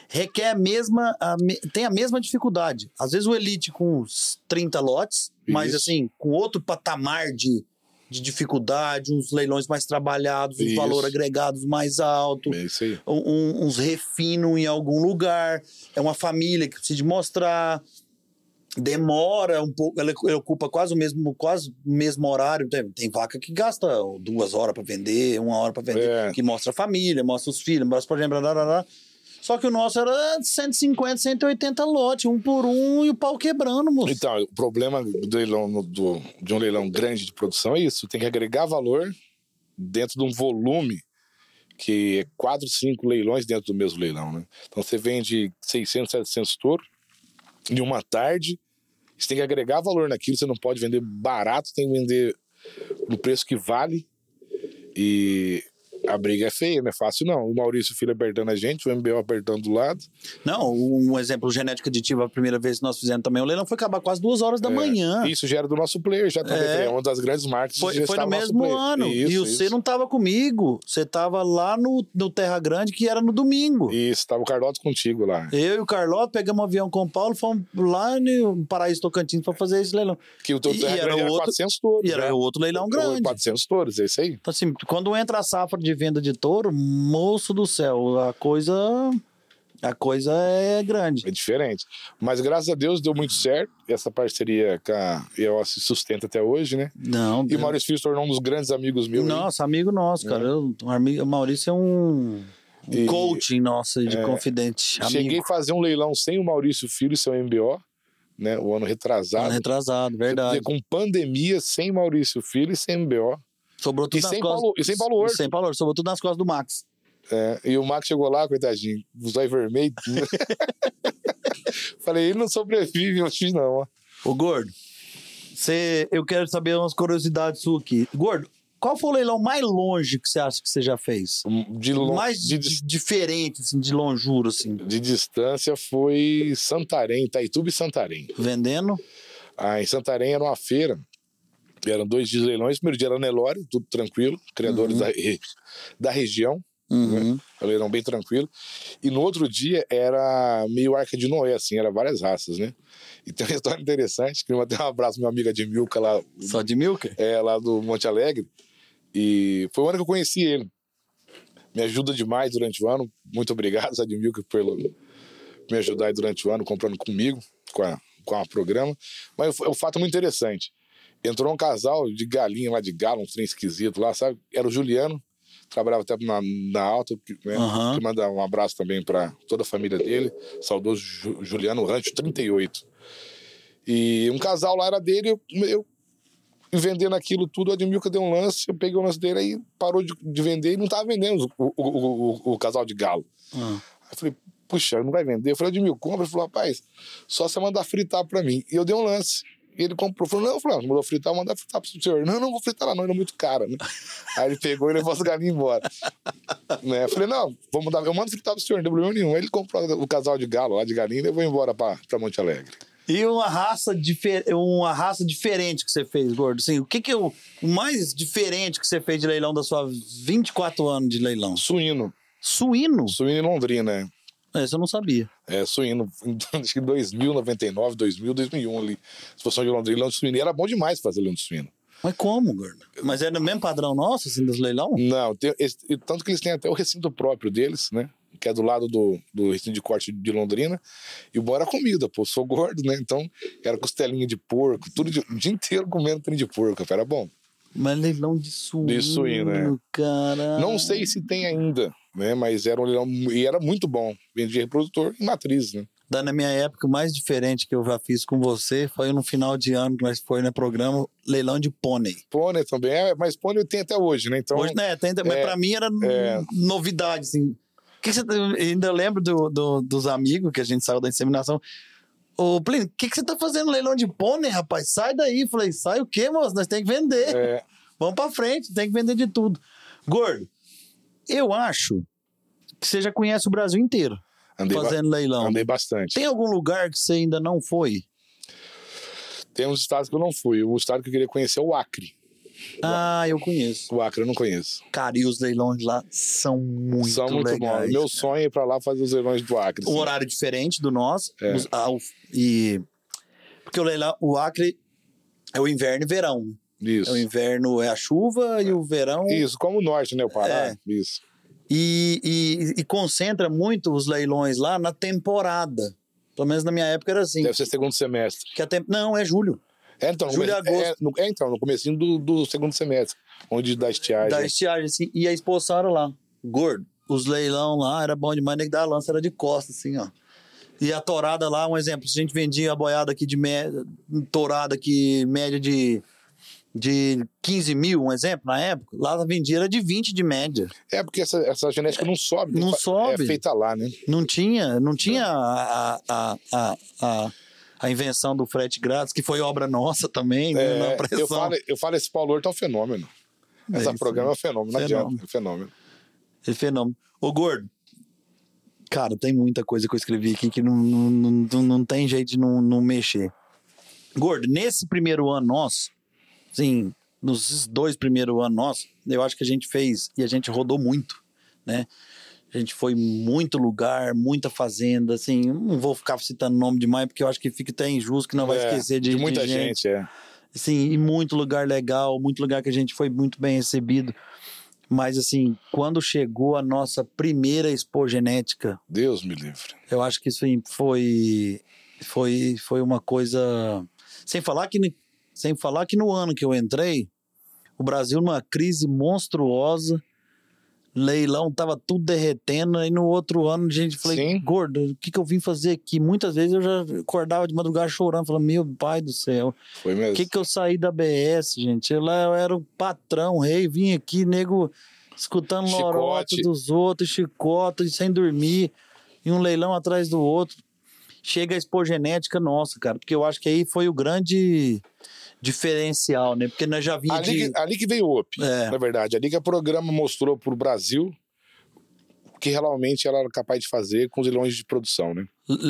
requer a mesma, a tem a mesma dificuldade. Às vezes o Elite com uns 30 lotes, mas
Isso.
assim, com outro patamar de, de dificuldade, uns leilões mais trabalhados, uns valor agregados mais alto
É isso aí.
um- um- uns refino em algum lugar, é uma família que precisa de mostrar, demora um pouco, ela, ocupa quase o mesmo, quase o mesmo horário. Tem, tem vaca que gasta duas horas para vender, uma hora para vender,
É.
que mostra a família, mostra os filhos, mostra, por exemplo, blá, blá, blá. só que o nosso era 150, 180 lotes, um por um e o pau quebrando, moço.
Então, o problema do leilão, do- de um leilão grande de produção é isso. Tem que agregar valor dentro de um volume que é quatro, cinco leilões dentro do mesmo leilão, né? Então, você vende 600, 700 touros em uma tarde, você tem que agregar valor naquilo, você não pode vender barato, tem que vender no preço que vale. E a briga é feia, não é fácil não. O Maurício Filho apertando a gente, o MBO apertando do lado.
Não, um exemplo, genética aditiva, a primeira vez que nós fizemos também, o leilão foi acabar quase duas horas da
É,
manhã.
Isso já era do nosso player, já também.
É.
Uma das grandes marcas.
Foi,
já
foi
estava
no mesmo ano.
Isso,
e você não tava comigo. Você tava lá no, no Terra Grande, que era no domingo.
Isso, tava o Carloto contigo lá.
Eu e o Carlota pegamos um avião com o Paulo, fomos lá no Paraíso Tocantins para fazer esse leilão.
Que o teu terra
e era
grande era
outro-
400 touros.
E era
né?
outro leilão grande.
400 touros, é isso aí.
Então, assim, quando entra a safra de venda de touro, moço do céu, a coisa. A coisa é grande.
É diferente. Mas graças a Deus deu muito certo. Essa parceria com a EO se sustenta até hoje, né?
Não,
E o Maurício Filho se tornou um dos grandes amigos meus. aí.
Nossa, amigo nosso, cara. Eu- o Maurício é um, um
E-
coaching nosso de
é,
confidente.
Cheguei
Amigo.
a fazer um leilão sem o Maurício Filho e seu MBO, né? O ano retrasado.
Retrasado,
Quer
verdade.
dizer, com pandemia, sem Maurício Filho e sem MBO.
Sobrou tudo
E
nas
sem
costas.
Paulo- e sem Paulo Horto.
Sem Paulo Horto, sobrou tudo nas costas do Max.
É, e o Max chegou lá, coitadinho, os olhos vermelhos. <laughs> Falei, ele não sobrevive hoje, não. ó.
Ô, Gordo, cê, eu quero saber umas curiosidades suas aqui. Gordo, qual foi o leilão mais longe que você acha que você já fez?
De,
mais
de, dis-
diferente, assim, de lonjuro, assim.
de distância foi Santarém, Itaituba e Santarém.
Vendendo?
Ah, em Santarém era uma feira, eram dois dias de leilões. Primeiro dia era Nelore, tudo tranquilo, criadores
Uhum.
da, da região,
Uhum.
um leilão bem tranquilo. E no outro dia era meio Arca de Noé, assim, era várias raças, né? E tem uma <laughs> história interessante, que eu mandei um abraço minha amiga de Milka lá,
Só de Milker?
é, lá do Monte Alegre. E foi o ano que eu conheci ele. Me ajuda demais durante o ano. Muito obrigado, <laughs> Zadimilka, pelo me ajudar aí durante o ano, comprando comigo, com a, com a programa. Mas o, o fato é muito interessante. Entrou um casal de galinha lá de galo, um trem esquisito lá, sabe? Era o Juliano, trabalhava até na, na Alta, né? Que manda um abraço também para toda a família dele, saudoso Ju- Juliano Rancho 38. E um casal lá era dele, eu, eu vendendo aquilo tudo, a Admilka deu um lance, eu peguei o lance dele aí, parou de, de vender e não tava vendendo o, o, o, o- o casal de galo.
Ah.
Aí eu falei, puxa, não vai vender? Eu falei, Admilka, compra. Ele falou, rapaz, só você mandar fritar pra mim. E eu dei um lance. E ele comprou, falou, não, falou, mandou fritar, vou mandar fritar pro senhor. Não, não vou fritar lá não, ele é muito caro, né? <laughs> Aí ele pegou e levou as galinhas embora. né? Eu falei, não, vou mandar, eu mando fritar pro senhor, não tem problema nenhum. Aí ele comprou o casal de galo lá de galinha e levou embora pra, pra Monte Alegre.
E uma raça, difer... uma raça diferente que você fez, Gordo? Assim, o que, que é o mais diferente que você fez de leilão da sua 24 anos de leilão?
Suíno.
Suíno?
Suíno em Londrina, né?
Esse eu não sabia.
É, suíno, <laughs> acho que em 2000, 99, 2000, 2001 ali. Exposição de Londrina, leilão de suíno. E era bom demais fazer leilão de suíno.
Mas como, Gordo? Mas é no mesmo padrão nosso, assim, dos leilão?
Não, tem, esse, tanto que eles têm até o recinto próprio deles, né? Que é do lado do, do recinto de corte de Londrina. E o bom era comida, pô. Sou gordo, né? Então era costelinha de porco, tudo de, o dia inteiro comendo trem de porco, era bom.
Mas leilão de suíno.
De suíno, é.
cara.
Não sei se tem ainda, né? Mas era um leilão e era muito bom. Vendia reprodutor e matriz, né?
Da, na minha época, o mais diferente que eu já fiz com você foi no final de ano que nós foi no programa leilão de pônei.
Pônei também, é, mas pônei tem até hoje, né? Então,
Hoje, né, tem, mas
é,
pra mim era
é.
novidade, assim. Que que você, tá, ainda lembro do, do- dos amigos que a gente saiu da inseminação. Ô, Plínio, o que, que você tá fazendo leilão de pônei, rapaz? Sai daí. Falei, sai o quê, moço? Nós temos que vender.
é, <laughs>
Vamos pra frente, tem que vender de tudo. Gordo, eu acho que você já conhece o Brasil inteiro
andei,
fazendo leilão.
andei bastante.
Tem algum lugar que você ainda não foi?
Tem uns estados que eu não fui. O estado que eu queria conhecer é o Acre.
Ah, eu conheço.
O Acre eu não conheço.
Cara, e os leilões lá são muito
São muito
legais.
bons. Meu sonho é ir pra lá fazer os leilões do Acre.
um
assim.
horário diferente do nosso.
É.
Os- ah, o- e porque o leilão, o Acre é o inverno e verão. É
Isso.
o inverno é a chuva e o verão
Isso, como o norte, né? O Pará.
É.
Isso.
e, e, e concentra muito os leilões lá na temporada. Pelo menos na minha época era assim.
Deve ser segundo semestre.
Que a tem... Não, é julho.
É, então,
Julho e
come- é,
agosto.
no, é, então, no comecinho do, do segundo semestre, onde dá estiagem.
Da estiagem, assim. E a exposição era lá. Gordo. Os leilão lá era bom demais, nem que dar a lança era de costas, assim, ó. E a torada lá, um exemplo, se a gente vendia a boiada aqui de média, torada aqui, média de, de 15 mil, um exemplo, na época, lá vendia era de 20 de média.
É, porque essa, essa genética não sobe.
Não
que fa-
sobe.
É feita lá, né?
Não tinha, não tinha a, a, a, a, a invenção do frete grátis, que foi obra nossa também, né,
É,
pressão.
eu, falo, eu falo, esse Paulo Horto é um fenômeno.
É
Esse programa é um fenômeno, não
Fenômeno.
adianta, é um fenômeno.
Esse fenômeno. Ô, Gordo, cara, tem muita coisa que eu escrevi aqui que não, não, não, não, não tem jeito de não, não mexer. Gordo, nesse primeiro ano nosso, assim, nos dois primeiros anos nossos, eu acho que a gente fez, e a gente rodou muito, né? A gente foi muito lugar, muita fazenda, assim, não vou ficar citando nome demais, porque eu acho que fica até injusto, que não vai
É,
esquecer de,
muita
de
gente, é.
assim, e muito lugar legal, muito lugar que a gente foi muito bem recebido. Mas, assim, quando chegou a nossa primeira expogenética,
Deus me livre.
eu acho que isso foi, foi, foi uma coisa. Sem falar, que, sem falar que no ano que eu entrei, o Brasil numa crise monstruosa, leilão tava tudo derretendo, aí no outro ano a gente falei,
Sim.
gordo, o que, que eu vim fazer aqui? Muitas vezes eu já acordava de madrugada chorando, falando, meu pai do céu, por que, que eu saí da BS, gente? Eu lá eu era o patrão, o rei, vim aqui, nego, escutando
Chicote.
lorota dos outros, chicota, sem dormir, e um leilão atrás do outro. Chega a expogenética nossa, cara, porque eu acho que aí foi o grande diferencial, né? Porque nós já vinha
Ali,
de...
que, ali que veio o OP,
É.
na verdade. Ali que o programa mostrou pro Brasil o que realmente ela era capaz de fazer com os leilões de produção, né?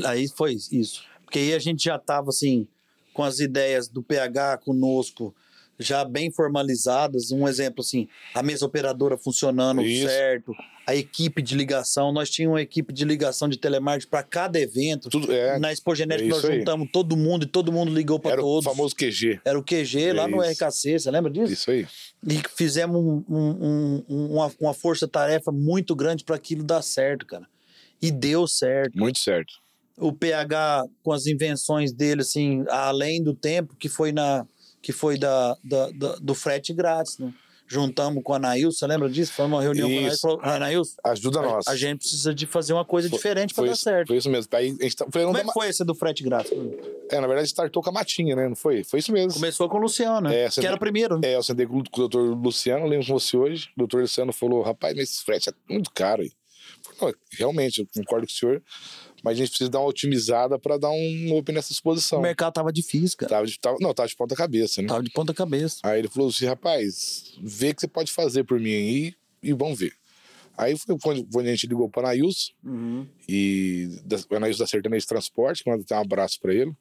Aí foi isso. Porque aí a gente já tava assim, com as ideias do PH conosco já bem formalizadas. Um exemplo assim, a mesa operadora funcionando
Isso.
certo, a equipe de ligação. Nós tínhamos uma equipe de ligação de telemarketing para cada evento.
Tudo, é,
Na Expogenética
é
nós
isso aí.
juntamos todo mundo e todo mundo ligou para
era o
todos.
famoso QG.
Era o QG lá no
Isso.
RKC, você lembra disso?
Isso aí.
E fizemos um- um- um- uma, uma força-tarefa muito grande para aquilo dar certo, cara. E deu certo
Muito certo.
o PH com as invenções dele, assim, além do tempo, que foi na que foi da, da- da- do frete grátis, né? Juntamos com a Anaílson, você lembra disso? Foi uma reunião com a
Isso.
Anaílson,
Ajuda
a,
nós.
a gente precisa de fazer uma coisa
Foi-
diferente para dar
isso,
certo.
foi isso mesmo. Aí a gente tá, foi,
Como é que foi esse do frete grátis?
É, na verdade, startou com a Matinha, né? Não foi? Foi isso mesmo.
Começou com o Luciano, né?
É,
que era o primeiro. né?
É, eu sentei com, o- doutor Luciano, lembro com você hoje. O doutor Luciano falou: rapaz, mas esse frete é muito caro. Não, realmente, eu concordo com o senhor, mas a gente precisa dar uma otimizada para dar um up nessa
O
exposição.
mercado tava difícil, cara.
Tava de, tava, não, tava de ponta cabeça, né?
Tava de ponta cabeça.
Aí ele falou assim, rapaz, vê o que você pode fazer por mim aí e vamos ver. Aí foi quando, a gente ligou para o Anailson, e da, o Anailson da Sertanejo Transporte, que manda até um abraço para ele.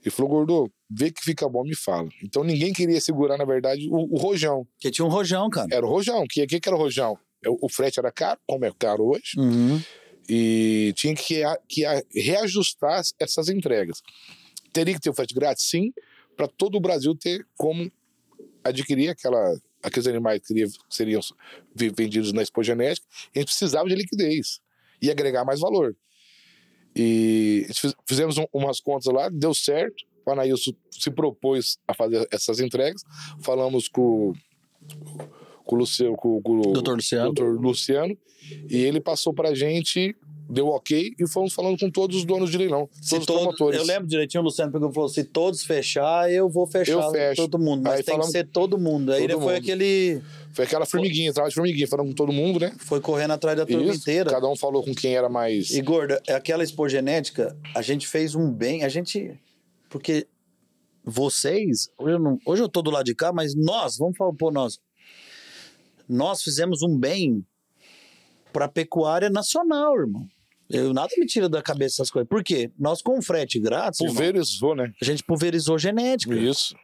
Ele falou, Gordo, vê que fica bom, me fala. Então ninguém queria segurar, na verdade, o, o rojão.
Porque tinha um rojão, cara.
Era o rojão. O que, que, que era o rojão? O, o frete era caro, como é caro hoje,
Uhum.
E tinha que, que reajustar essas entregas. Teria que ter o frete grátis? Sim, para todo o Brasil ter como adquirir aquela, aqueles animais que seriam- vendidos na Expo Genética. A gente precisava de liquidez e agregar mais valor. E fizemos um- umas contas lá, deu certo. O Anailson se propôs a fazer essas entregas. Falamos com, com o Luciano, com, com
Doutor Luciano.
doutor Luciano, e ele passou pra gente, deu ok, e fomos falando com todos os donos de leilão,
Se
todos os
todo-
promotores.
eu lembro direitinho, o Luciano pegou e falou: se todos fechar, eu vou fechar
Eu fecho.
todo mundo. Mas
Aí
tem
falamos-
que ser todo mundo. Aí
Todo
foi
mundo.
aquele.
Foi aquela formiguinha, trabalho de formiguinha, falando com todo mundo, né?
Foi correndo atrás da turma
Isso,
inteira.
cada um falou com quem era mais...
E gorda, é aquela expogenética, a gente fez um bem, a gente. Porque vocês, hoje eu, não, hoje eu tô do lado de cá, mas nós, vamos falar por nós. Nós fizemos um bem pra pecuária nacional, irmão. Eu, nada me tira da cabeça essas coisas. Por quê? Nós, com frete grátis, irmão,
Pulverizou, né?
a gente pulverizou genética.
Isso.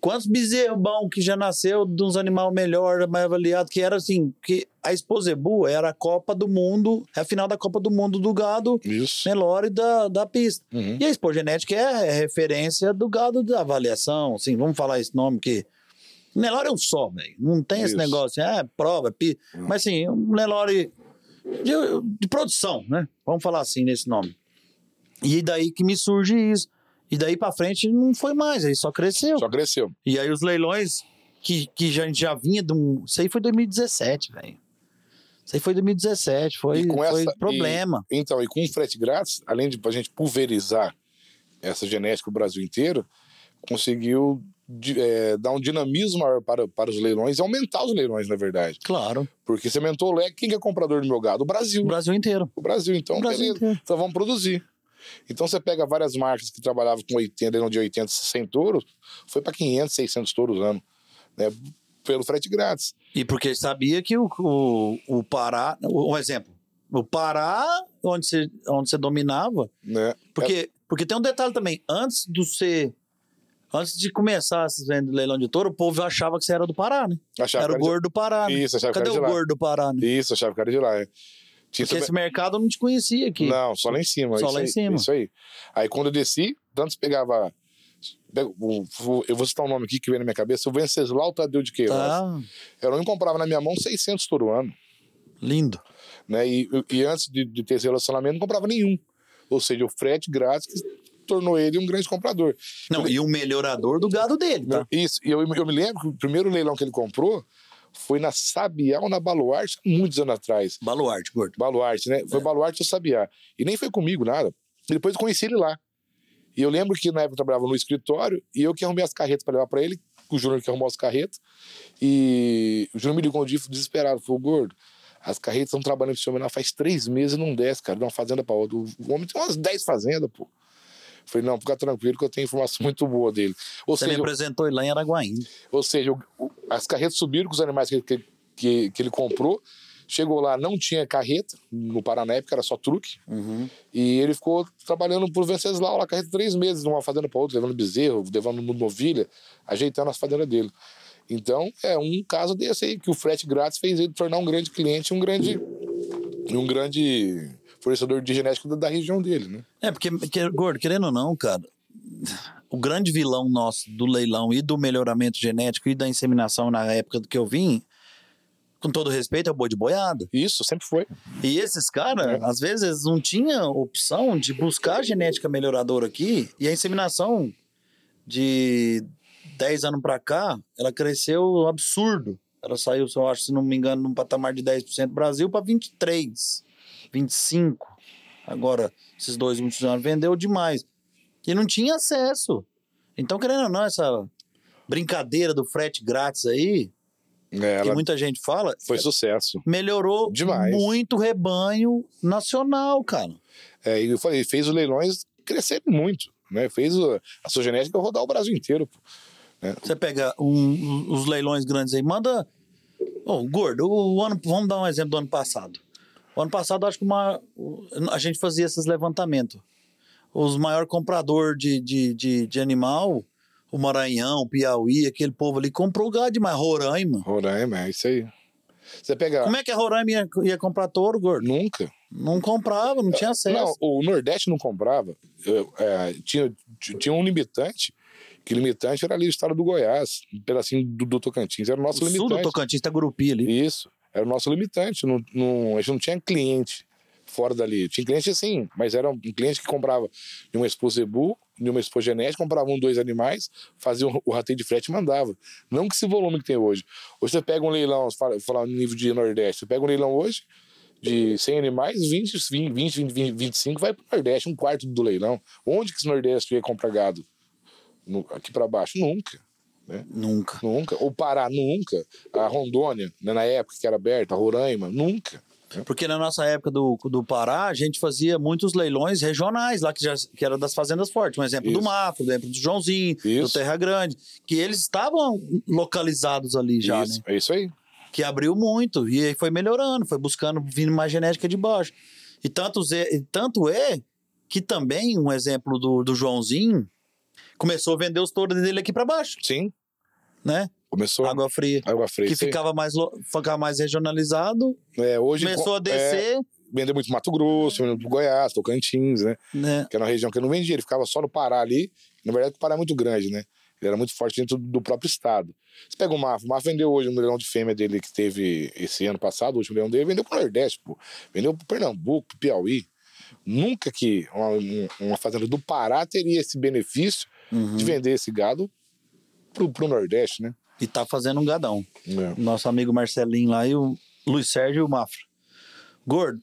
Quantos bezerros bons que já nasceu de uns animais melhor, mais avaliados, que era assim, que a Exposebu era a Copa do Mundo, é a final da Copa do Mundo do gado
Isso.
Nelore da, da pista.
Uhum.
E a Expogenética é a referência do gado da avaliação, assim, vamos falar esse nome que... Nelore é um só, velho. Não tem esse
Isso.
negócio, assim, é prova, é pi... Mas assim, um Nelore de, de produção, né? Vamos falar assim nesse nome. E daí que me surge isso. E daí pra frente não foi mais, aí só cresceu.
Só cresceu.
E aí os leilões que, que já, a gente já vinha de um. Isso aí foi 2017, velho. Isso aí foi 2017, foi,
E
foi problema.
Então, e com o frete grátis, além de a gente pulverizar essa genética o Brasil inteiro, conseguiu é, dar um dinamismo maior para, para os leilões e aumentar os leilões, na verdade.
Claro.
Porque você aumentou o leque, quem que é comprador do meu gado? O Brasil.
O Brasil inteiro.
O Brasil, então,
O Brasil inteiro.
Então vamos produzir. Então você pega várias marcas que trabalhavam com 80, leilão de 80, 100 touros, foi para 500, 600 touros ano, né? Pelo frete grátis.
E porque sabia que o, o, o Pará. Um exemplo. O Pará, onde você, onde você dominava.
Né?
Porque, porque tem um detalhe também. Antes do você. Antes de começar esse leilão de touro, o povo achava que você era do Pará, né?
Achava
era o gordo do Pará. Né?
Isso, achava
Cadê
que
o
era de lá.
gordo do Pará, né?
Isso, achava que era de lá. É. Tinha
Porque esse mercado não te conhecia aqui.
Não, só lá em cima.
Só lá em
aí,
cima.
Isso aí. Aí quando eu desci, tanto pegava. pega- o- o- Eu vou citar um nome aqui que vem na minha cabeça. O Venceslau Tadeu de Queiroz.
Tá
um que comprava na minha mão 600 todo ano.
lindo.
Né? E, e antes de, de ter esse relacionamento, não comprava nenhum. Ou seja, o frete grátis tornou ele um grande comprador.
Não, e um melhorador do gado dele, tá?
Isso. E eu, eu me lembro que o primeiro leilão que ele comprou foi na Sabiá ou na Baluarte, muitos anos atrás.
Baluarte, gordo.
Baluarte, né? Foi Baluarte ou Sabiá. E nem foi comigo nada. E depois eu conheci ele lá. E eu lembro que na época eu trabalhava no escritório e eu que arrumei as carretas para levar para ele, o Júnior que arrumou as carretas. E o Júnior me ligou um dia desesperado, falou: Gordo, as carretas estão trabalhando esse homem lá faz três meses e não desce, cara, de uma fazenda para outra. O homem tem umas 10 fazendas, pô. Eu Falei, não, fica tranquilo que eu tenho informação <laughs> muito boa dele. Ou
Você me
seja,
apresentou ele lá em Araguaína.
ou seja, as carretas subiram com os animais que, que, que, que ele comprou. Chegou lá, não tinha carreta, no Paraná época era só truque. E ele ficou trabalhando por Venceslau lá, carreta três meses, de uma fazenda para outra, levando bezerro, levando novilha, ajeitando as fazendas dele. Então, é um caso desse aí, que o frete grátis fez ele tornar um grande cliente, um grande, um grande fornecedor de genética da, da região dele, né?
É, porque, porque, gordo, querendo ou não, cara, o grande vilão nosso do leilão e do melhoramento genético e da inseminação na época do que eu vim, com todo respeito, é o boi de boiada.
Isso, sempre foi.
E esses caras,
É.
às vezes, não tinha opção de buscar genética melhoradora aqui, e a inseminação de 10 anos pra cá, ela cresceu absurdo. Ela saiu, eu acho, se não me engano, num patamar de 10% do Brasil para 23, 25. Agora, esses dois últimos anos vendeu demais. E não tinha acesso. Então, querendo ou não, essa brincadeira do frete grátis aí,
É,
que muita gente fala,
foi sucesso.
melhorou
Demais.
muito o rebanho nacional, cara.
É, e eu falei, fez os leilões crescerem muito, né? Fez o- a sua genética rodar o Brasil inteiro. pô.
Você pega um- os leilões grandes aí, manda. Ô, gordo, o, ano, vamos dar um exemplo do ano passado. O ano passado, acho que uma, a gente fazia esses levantamentos. Os maiores compradores de, de, de, de animal, o Maranhão, o Piauí, aquele povo ali, comprou gado demais. Roraima.
Roraima, é isso aí. Você pega.
Como é que a Roraima ia, ia comprar touro, gordo?
Nunca.
Não comprava, não tinha acesso.
Não, o Nordeste não comprava. Eu, é, tinha, tinha um limitante, que limitante era ali o estado do Goiás, um pedacinho do, do Tocantins. Era o nosso
o sul do
limitante.
Tocantins, Gurupi ali.
Isso, era o nosso limitante. Não, não- a gente não tinha cliente fora dali. Tinha cliente sim, mas era um cliente que comprava de uma Expo Zebu, de uma Expo Genética, comprava um, dois animais, fazia o, o rateio de frete e mandava. Não que esse volume que tem hoje. Hoje você pega um leilão, fala, no nível de Nordeste, você pega um leilão hoje de 100 animais, 20, 20, 20, 20 25 vai pro Nordeste, um quarto do leilão. Onde que esse Nordeste ia comprar gado? No- aqui para baixo? Nunca.
Nunca.
Nunca. O Pará, nunca. A Rondônia, né, na época que era aberta, a Roraima, nunca.
Porque na nossa época do, do Pará, a gente fazia muitos leilões regionais lá, que, já, que era das fazendas fortes. Um exemplo do
Isso.
Mafra, um exemplo do Joãozinho, do
Isso.
Terra Grande, que eles estavam localizados ali já,
isso,
né?
É isso aí.
Que abriu muito. E aí foi melhorando, foi buscando, vindo mais genética de baixo. E tanto, é- e tanto é que também, um exemplo do, do Joãozinho, começou a vender os touros dele aqui para baixo,
Sim.
né?
Começou
Água fria.
água fria.
Que ficava mais, ficava mais regionalizado,
É, hoje
começou a
é,
descer,
vendeu muito Mato Grosso, vendeu Goiás, Tocantins, né?
né?
Que era uma região que eu não vendia, ele ficava só no Pará ali. Na verdade, o Pará é muito grande, né? Ele era muito forte dentro do próprio estado. Você pega o Mafra, o Mafra vendeu hoje um leilão de fêmea dele que teve esse ano passado, o último leilão dele, vendeu pro Nordeste, pô. Vendeu pro Pernambuco, pro Piauí. Nunca que uma, um- uma fazenda do Pará teria esse benefício
Uhum.
de vender esse gado pro, pro Nordeste, né?
E tá fazendo um gadão.
É.
Nosso amigo Marcelinho lá e o Luiz Sérgio e o Mafra. Gordo,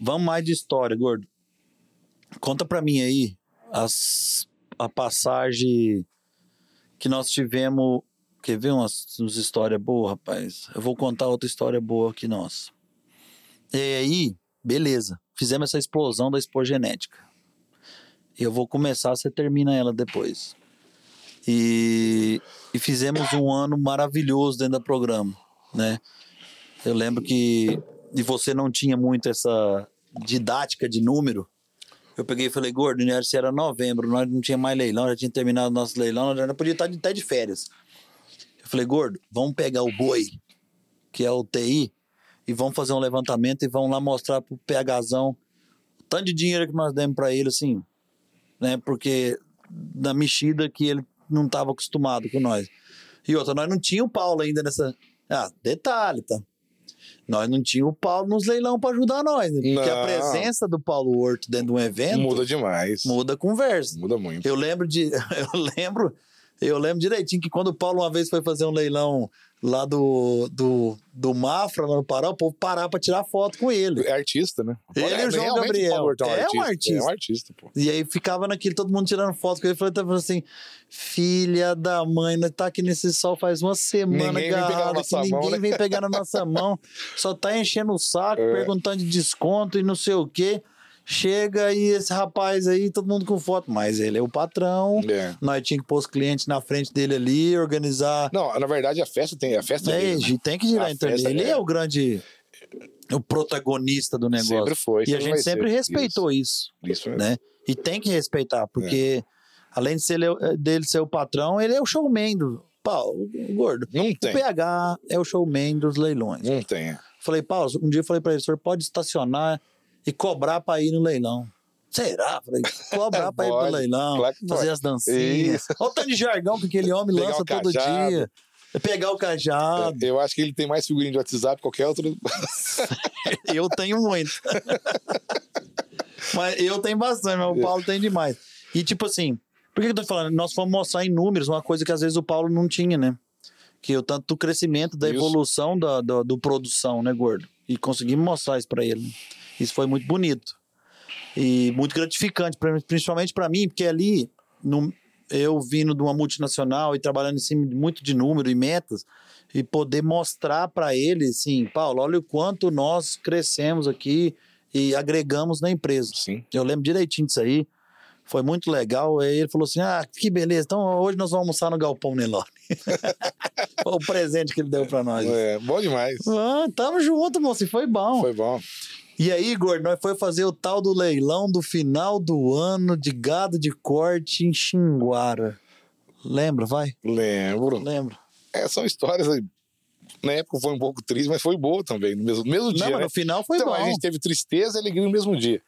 vamos mais de história, Gordo. Conta pra mim aí as, a passagem que nós tivemos. Quer ver umas, umas histórias boas, rapaz? Eu vou contar outra história boa aqui, nossa. E aí, beleza. Fizemos essa explosão da expogenética. Eu vou começar, você termina ela depois. E, e fizemos um ano maravilhoso dentro do programa, né? Eu lembro que e você não tinha muito essa didática de número. Eu peguei e falei, gordo, se era novembro, nós não tinha mais leilão, já tinha terminado o nosso leilão, nós já podia estar até de férias. Eu falei, gordo, vamos pegar o boi, que é o TI, e vamos fazer um levantamento e vamos lá mostrar pro PHzão o tanto de dinheiro que nós demos para ele, assim, né? Porque da mexida que ele não estava acostumado com nós. E outra, nós não tinha o Paulo ainda nessa. Ah, detalhe, tá? Nós não tinha o Paulo nos leilão para ajudar nós, né? Porque a
Não.
presença do Paulo Horto dentro de um evento
Muda demais.
muda a conversa.
Muda muito.
Eu lembro de. <laughs> Eu lembro. Eu lembro direitinho que quando o Paulo uma vez foi fazer um leilão lá do, do, do Mafra, lá no Pará, o povo parar pra tirar foto com ele.
É artista, né?
Ele e o João Gabriel.
Paulo Hortão
É um artista.
É um artista, pô.
E aí ficava naquilo, todo mundo tirando foto com ele. Falei, tá falando assim: filha da mãe, nós tá aqui nesse sol faz uma semana,
Ninguém
agarrado, que ninguém
mão, né?
vem pegar na nossa mão. Só tá enchendo o saco, <laughs>
É.
perguntando de desconto e não sei o quê. Chega e esse rapaz aí, todo mundo com foto. Mas ele é o patrão.
É.
Nós tínhamos que pôr os clientes na frente dele ali, organizar.
Não, na verdade, a festa tem. A festa
É,
dele, né?
tem que girar
A festa
dele. Ele
é-
é o grande. O protagonista do negócio.
Sempre foi.
e a gente sempre
ser.
respeitou isso
Isso, isso
né? E tem que respeitar, porque além de ser, ele- dele ser o patrão, ele é o showman do. Paulo, o gordo.
Não
O
tem.
PH é o showman dos leilões.
Não tem.
Falei, Paulo, um dia eu falei pra ele, o senhor pode estacionar e cobrar pra ir no leilão. Será? Falei, cobrar pra ir
Pode,
pro leilão,
claro
fazer
pode.
as dancinhas.
Isso.
Olha o tanto de jargão que aquele homem
Pegar
lança todo dia. Pegar o cajado.
Eu acho que ele tem mais figurinha de WhatsApp que qualquer outro. <laughs>
Eu tenho muito. mas eu tenho bastante, mas o Paulo tem demais. E tipo assim, por que eu tô falando? Nós fomos mostrar em números uma coisa que às vezes o Paulo não tinha, né? Que o tanto do crescimento, da
Isso.
evolução da, do produção, né, gordo? E conseguimos mostrar isso pra ele. Isso foi muito bonito. E muito gratificante, principalmente pra mim, porque ali no, eu vindo de uma multinacional e trabalhando em cima muito de número e metas e poder mostrar para ele, assim, Paulo, olha o quanto nós crescemos aqui e agregamos na empresa.
Sim.
Eu lembro direitinho disso aí. Foi muito legal. Aí ele falou assim: Ah, que beleza. Então hoje nós vamos almoçar no Galpão Nelone. <laughs> foi o presente que ele deu para nós.
É, bom demais.
Ah, tamo junto, moço. E foi bom.
Foi bom.
E aí, Gordo, nós foi fazer o tal do leilão do final do ano de gado de corte em Xinguara. Lembra, vai?
Lembro.
Lembra.
É, são histórias aí. Na época foi um pouco triste, mas foi boa também, no mesmo, mesmo dia.
Não, mas
né?
no final foi
então,
bom.
a gente teve tristeza e alegria no mesmo dia.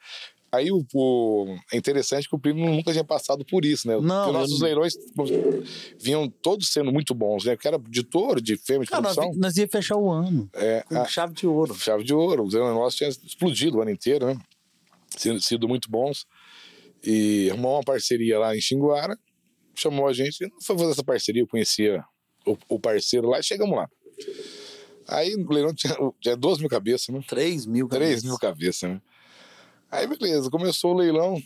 Aí o, o- é interessante que o primo nunca tinha passado por isso, né?
Não,
Porque nossos
eu-
leilões vinham todos sendo muito bons, né? Porque era de touro, de fêmea, de
Cara, nós,
produção.
nós ia fechar o ano
É,
com
a
chave de ouro.
chave de ouro. Os leilões nossos tinham explodido o ano inteiro, né? Sido, sido muito bons. E arrumou uma parceria lá em Xinguara, chamou a gente, foi fazer essa parceria, eu conhecia o, o parceiro lá e chegamos lá. Aí o leilão tinha, tinha 12 mil cabeças, né?
3 mil, cara.
3 mil cabeças, né? Aí, beleza, começou o leilão.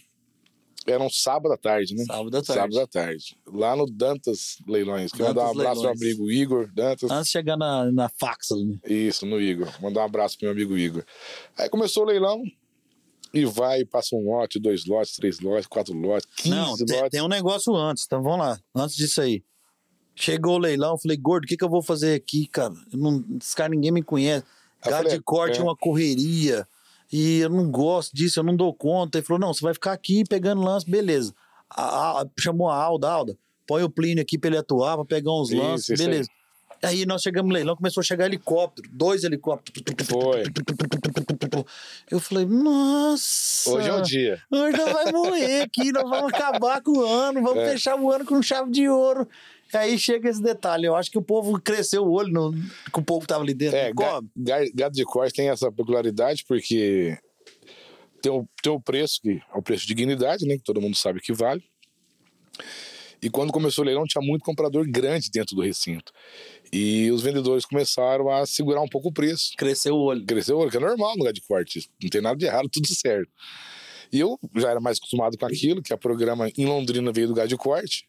Era um sábado à tarde, né?
Sábado à tarde.
Sábado à tarde. Lá no Dantas Leilões. Quero mandar um abraço pro meu
Leilões.
amigo Igor Dantas.
Antes de chegar na, na fax ali.
Isso, no Igor. Mandar um abraço pro meu amigo Igor. Aí começou o leilão. E vai, passa um lote, dois lotes, três lotes, quatro lotes, 15
Não, tem,
lotes.
tem um negócio antes, então vamos lá. Antes disso aí. Chegou o leilão, falei, gordo, o que, que eu vou fazer aqui, cara? Eu não, esse cara ninguém me conhece. Gado de corte é. uma correria. E eu não gosto disso, eu não dou conta. Ele falou: não, você vai ficar aqui pegando lance, beleza. A- a- chamou a Alda, Alda, põe o Plínio aqui pra ele atuar, pra pegar uns
Isso,
lances,
isso aí.
beleza. Aí. nós chegamos no leilão, começou a chegar helicóptero, dois helicópteros.
Foi.
Eu falei, nossa.
Hoje é o dia.
Hoje nós vamos morrer aqui, nós vamos acabar com o ano, vamos
É.
fechar o ano com chave de ouro. Aí chega esse detalhe, eu acho que o povo cresceu o olho no, com o povo que tava ali dentro.
É, ga-
Come.
ga- gado de corte tem essa peculiaridade porque tem o, tem o preço, que é o preço de dignidade, né? Que todo mundo sabe que vale. E quando começou o leilão, tinha muito comprador grande dentro do recinto. E os vendedores começaram a segurar um pouco o preço.
Cresceu o olho.
Cresceu, que é normal no gado de corte, não tem nada de errado, <laughs> tudo certo. E eu já era mais acostumado com aquilo, que a programa em Londrina veio do gado de corte,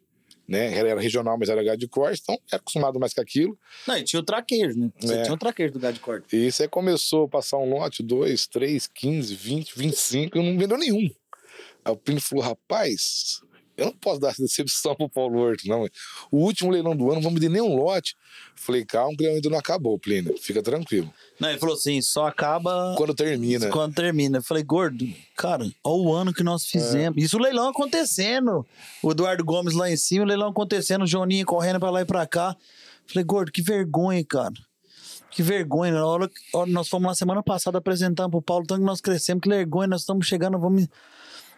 né? Era regional, mas era gado de corte, então era acostumado mais com aquilo.
Não, e tinha o traquejo, né? Você
É.
tinha o traquejo do gado de corte.
E aí começou a passar um lote, dois, três, quinze, vinte, vinte e cinco, eu não vendeu nenhum. Aí o Plínio falou, rapaz, eu não posso dar essa decepção pro Paulo Horto, não. O último leilão do ano, não vamos vender nenhum lote. Falei, calma, que ainda não acabou, Plínio, fica tranquilo.
Não, ele falou assim: só acaba
Quando termina,
quando termina. Eu falei, gordo, cara, olha o ano que nós fizemos. Isso o leilão acontecendo. O Eduardo Gomes lá em cima, o leilão acontecendo, o Joninho correndo pra lá e pra cá. Falei, gordo, que vergonha, cara. Que vergonha. Na hora, hora nós fomos lá semana passada apresentar pro Paulo, tanto que nós crescemos, que vergonha, nós estamos chegando, vamos,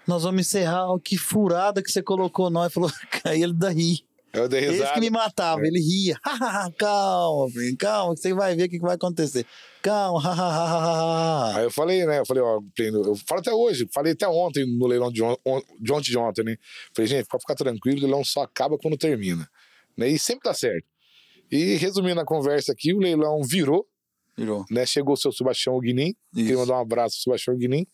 nós vamos encerrar. Ó, Que furada que você colocou nós. Falou, <laughs> aí ele daí.
eu dei
Esse
risada.
que me matava, ele ria. <laughs> calma, filho, calma, que você vai ver o que que vai acontecer. Calma, <laughs>
Aí eu falei, né? Eu falei, ó, eu falo até hoje, falei até ontem no leilão de, on, de ontem de ontem, né? Falei, gente, pode ficar tranquilo, o leilão só acaba quando termina. Né? E sempre tá certo. E resumindo a conversa aqui, o leilão virou,
Virou.
né? Chegou o seu Sebastião Guinim, queria mandar um abraço pro Sebastião Guinim.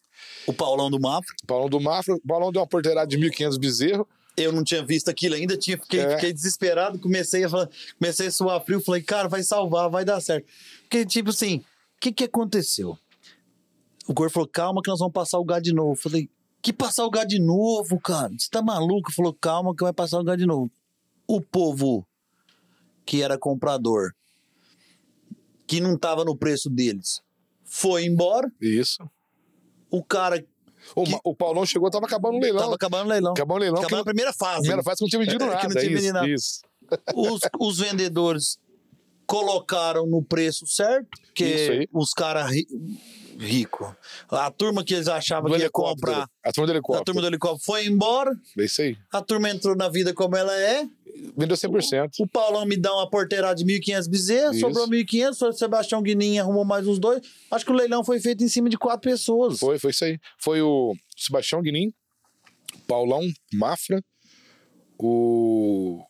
O Paulão do Mafra.
Paulão do Mafra, o Paulão deu uma porteirada de 1.500 bezerro.
Eu não tinha visto aquilo ainda, tinha, fiquei,
É.
fiquei desesperado, comecei a, falar- comecei a suar frio, falei, cara, vai salvar, vai dar certo. Porque, tipo assim, o que que aconteceu? O Gordo falou, calma que nós vamos passar o gado de novo. Falei, que passar o gado de novo, cara? Você tá maluco? Falou, calma que vai passar o gado de novo. O povo que era comprador, que não tava no preço deles, foi embora.
Isso.
O cara
O,
Que-
o Paulão chegou, tava acabando o leilão.
tava acabando o leilão.
Acabou o leilão.
Acabando a primeira fase.
primeira fase que não tinha vendido
É, que
nada.
não tinha
isso,
vendido nada.
isso.
os, os vendedores colocaram no preço certo, que os caras ri, rico, a turma que eles achavam
Do
que ia comprar,
A turma do
a
helicóptero.
turma do helicóptero foi embora,
É isso aí.
a turma entrou na vida como ela é,
Vendeu 100%.
o Paulão me dá uma porteirada de 1.500 bezerros, sobrou 1.500, o Sebastião Guininha arrumou mais uns dois, acho que o leilão foi feito em cima de quatro pessoas.
Foi, foi isso aí. Foi o Sebastião Guinim, Paulão Mafra, o,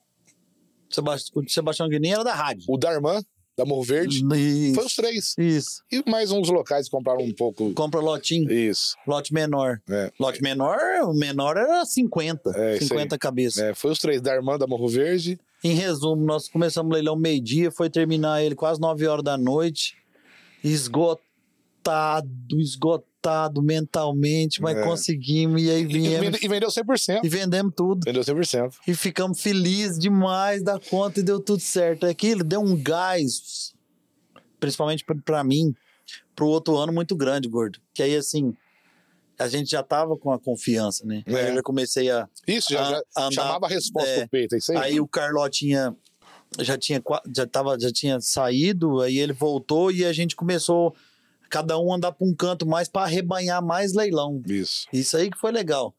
Sebast- O Sebastião Guininha era da rádio.
o Darman, da Morro Verde.
Isso.
Foi os três.
Isso.
E mais uns locais compraram um pouco.
Compra lotinho,
Isso.
lote menor.
É.
Lote menor, o menor era 50.
É, isso
50 cabeças.
É, foi os três, da irmã da Morro Verde.
Em resumo, nós começamos o leilão meio-dia, foi terminar ele quase 9 horas da noite. Esgotado, esgotado mentalmente, mas
É.
conseguimos e aí viemos
e vendeu 100%.
e vendemos tudo.
Vendeu 100%.
E ficamos felizes demais da conta e deu tudo certo. Aquilo deu um gás, principalmente pra mim, pro outro ano muito grande, gordo. Que aí, assim, a gente já tava com a confiança, né?
É.
Aí eu já comecei a.
Isso, já,
a-
já
andar-
chamava a resposta
é.
peito, é isso aí?
Aí o Carlotinha já tinha, já, tava, já tinha saído, aí ele voltou e a gente começou, cada um andar pra um canto mais pra arrebanhar mais leilão.
Isso.
Isso aí que foi legal.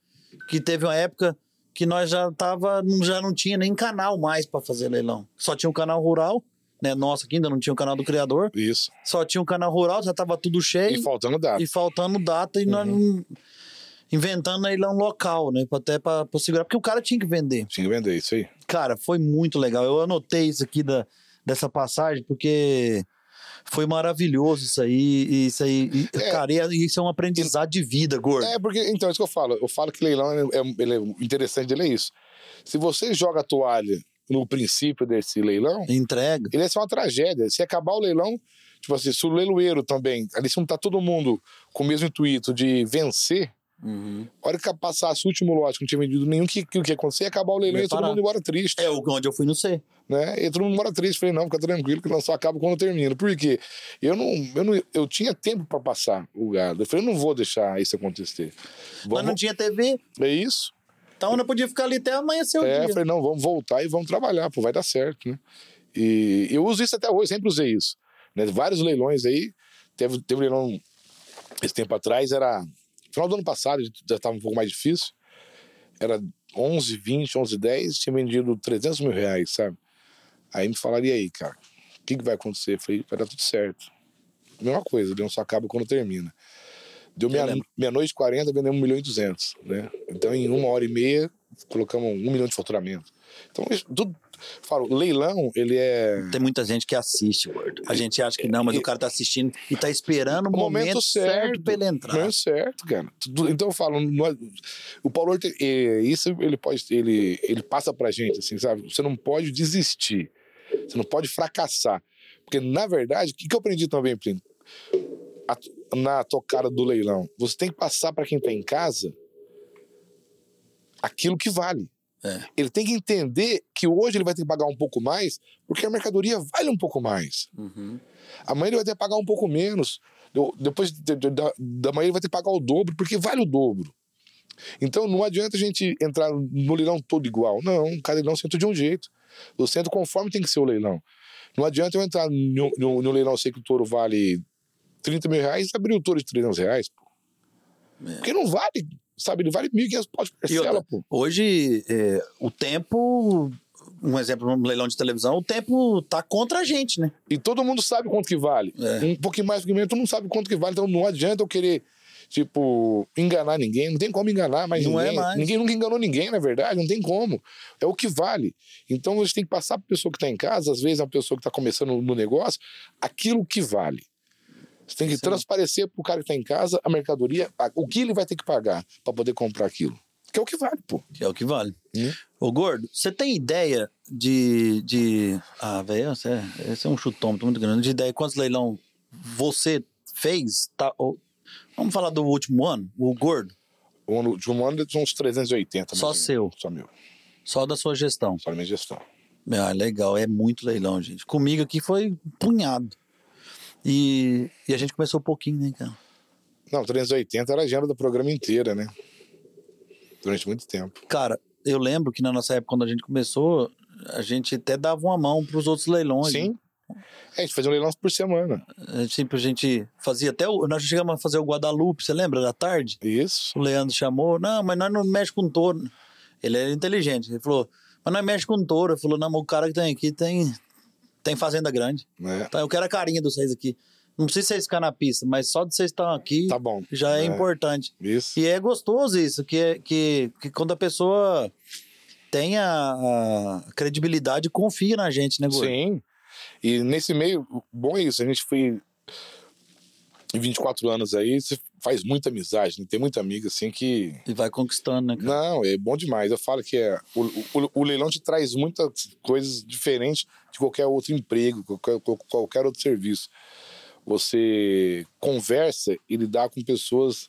Que teve uma época que nós já tava, não- já não tinha nem canal mais para fazer leilão. Só tinha um canal rural, né? Nossa, que ainda não tinha o canal do criador.
Isso.
Só tinha um canal rural, já tava tudo cheio
E faltando data.
e faltando data e nós não- inventando leilão local, né? Até para segurar, porque o cara tinha que vender.
Tinha que vender isso aí.
Cara, foi muito legal. Eu anotei isso aqui da, dessa passagem porque foi maravilhoso isso aí. e Isso aí, e,
É.
cara, e isso é um aprendizado de vida, gordo.
É, porque, então, é isso que eu falo. Eu falo que leilão é, é- é interessante, ele é isso. Se você joga a toalha no princípio desse leilão,
Entrega.
ele é só uma tragédia. Se acabar o leilão, tipo assim, se o leiloeiro também, ali se não tá todo mundo com o mesmo intuito de vencer, a hora que passasse o último lote, que não tinha vendido nenhum, o que, que, que ia acontecer? Ia acabar o leilão e todo mundo embora triste.
É o- onde eu fui no C.
né? E todo mundo mora triste. Falei, não, fica tranquilo que não só acaba quando termina. Por quê? Eu não, eu não, eu tinha tempo para passar o gado. Eu falei, eu não vou deixar isso acontecer.
Mas
Vamos,
não tinha TV,
é isso.
então eu podia ficar ali até amanhecer o
É, eu
dia.
falei, não, vamos voltar e vamos trabalhar, pô, vai dar certo, né? E eu uso isso até hoje, sempre usei isso. Né? Vários leilões aí. Teve, teve um leilão esse tempo atrás, era. Final do ano passado, já estava um pouco mais difícil. Era 11, 20, 11, 10, tinha vendido 300 mil reais, sabe? Aí me falaram, e aí, cara, o que, que vai acontecer? Eu falei, vai dar tudo certo. Mesma coisa, o leilão só acaba quando termina. Deu
Eu
meia- meia-noite e 40, vendemos 1 milhão e 200, né? Então, em uma hora e meia, colocamos 1 milhão de faturamento. Então, isso tudo. Falo, leilão, ele é.
Tem muita gente que assiste, gordo. A gente acha que não, mas o cara tá assistindo e tá esperando o momento,
momento
certo
certo,
pra ele entrar.
É certo, cara. Então eu falo, é- o Paulo isso ele pode, ele, ele passa pra gente, assim, sabe? Você não pode desistir, você não pode fracassar, porque na verdade, o que, eu aprendi também, Plínio? Na tocada do leilão, você tem que passar para quem tá em casa aquilo que vale.
É.
Ele tem que entender que hoje ele vai ter que pagar um pouco mais, porque a mercadoria vale um pouco mais.
Uhum.
Amanhã ele vai ter que pagar um pouco menos. Depois de- de- da, da manhã ele vai ter que pagar o dobro, porque vale o dobro. Então não adianta a gente entrar no leilão todo igual. Não, cada leilão senta de um jeito. Eu sento conforme tem que ser o leilão. Não adianta eu entrar no, no, no leilão, sei que o touro vale 30 mil reais e abrir o touro de 300 reais. Pô.
É.
Porque não vale, sabe? Ele vale 1.500 pau de parcela, pô.
hoje, é, o tempo, um exemplo no leilão de televisão, o tempo tá contra a gente, né?
E todo mundo sabe quanto que vale.
É.
Um pouquinho mais, um pouquinho menos, todo mundo sabe quanto que vale. Então não adianta eu querer, tipo, enganar ninguém. Não tem como enganar mais
Não é
ninguém.
mais.
Ninguém nunca enganou ninguém, na verdade. Não tem como. É o que vale. Então você tem que passar para pessoa que está em casa, às vezes a pessoa que está começando no negócio, aquilo que vale. Você tem que
Sim.
transparecer para o cara que está em casa a mercadoria, a- o que ele vai ter que pagar para poder comprar aquilo. Que é o que vale, pô.
Que é o que vale.
Hum.
Ô, Gordo, você tem ideia de. de... Ah, velho, esse é, é um chutômetro muito grande. De ideia de quantos leilão você fez? Tá, ou- Vamos falar do último ano? O Gordo?
O ano de um ano são uns 380.
Só seu.
Só meu.
Só da sua gestão.
Só da minha gestão.
Ah, legal, é muito leilão, gente. Comigo aqui foi um punhado. E, e a gente começou um pouquinho, né, cara?
Não, 380 era a agenda do programa inteira, né? Durante muito tempo.
Cara, eu lembro que na nossa época, quando a gente começou, a gente até dava uma mão pros outros leilões. né?
Sim. É, a gente fazia um leilão por semana.
A gente, a gente fazia até. O, nós chegamos a fazer o Guadalupe, você lembra da tarde?
Isso.
O Leandro chamou, não, mas nós não mexe com touro. Ele era inteligente. Ele falou, mas nós mexe com touro. Ele falou, não, mas o cara que tem aqui tem, tem fazenda grande.
Né?
Então, eu quero a carinha de vocês aqui. Não precisa vocês ficar na pista, mas só de vocês estar aqui
Tá bom.
já é,
É.
importante.
Isso.
E é gostoso isso, que, é- que, que quando a pessoa tem a, a credibilidade, confia na gente, né, Gordo?
Sim. E nesse meio, bom é isso, a gente foi em 24 anos aí, faz muita amizade, né? tem muita amiga assim que.
E vai conquistando, né? Cara?
Não, é bom demais. Eu falo que é, o, o, o leilão te traz muitas coisas diferentes de qualquer outro emprego, qualquer, qualquer outro serviço. Você conversa e lidar com pessoas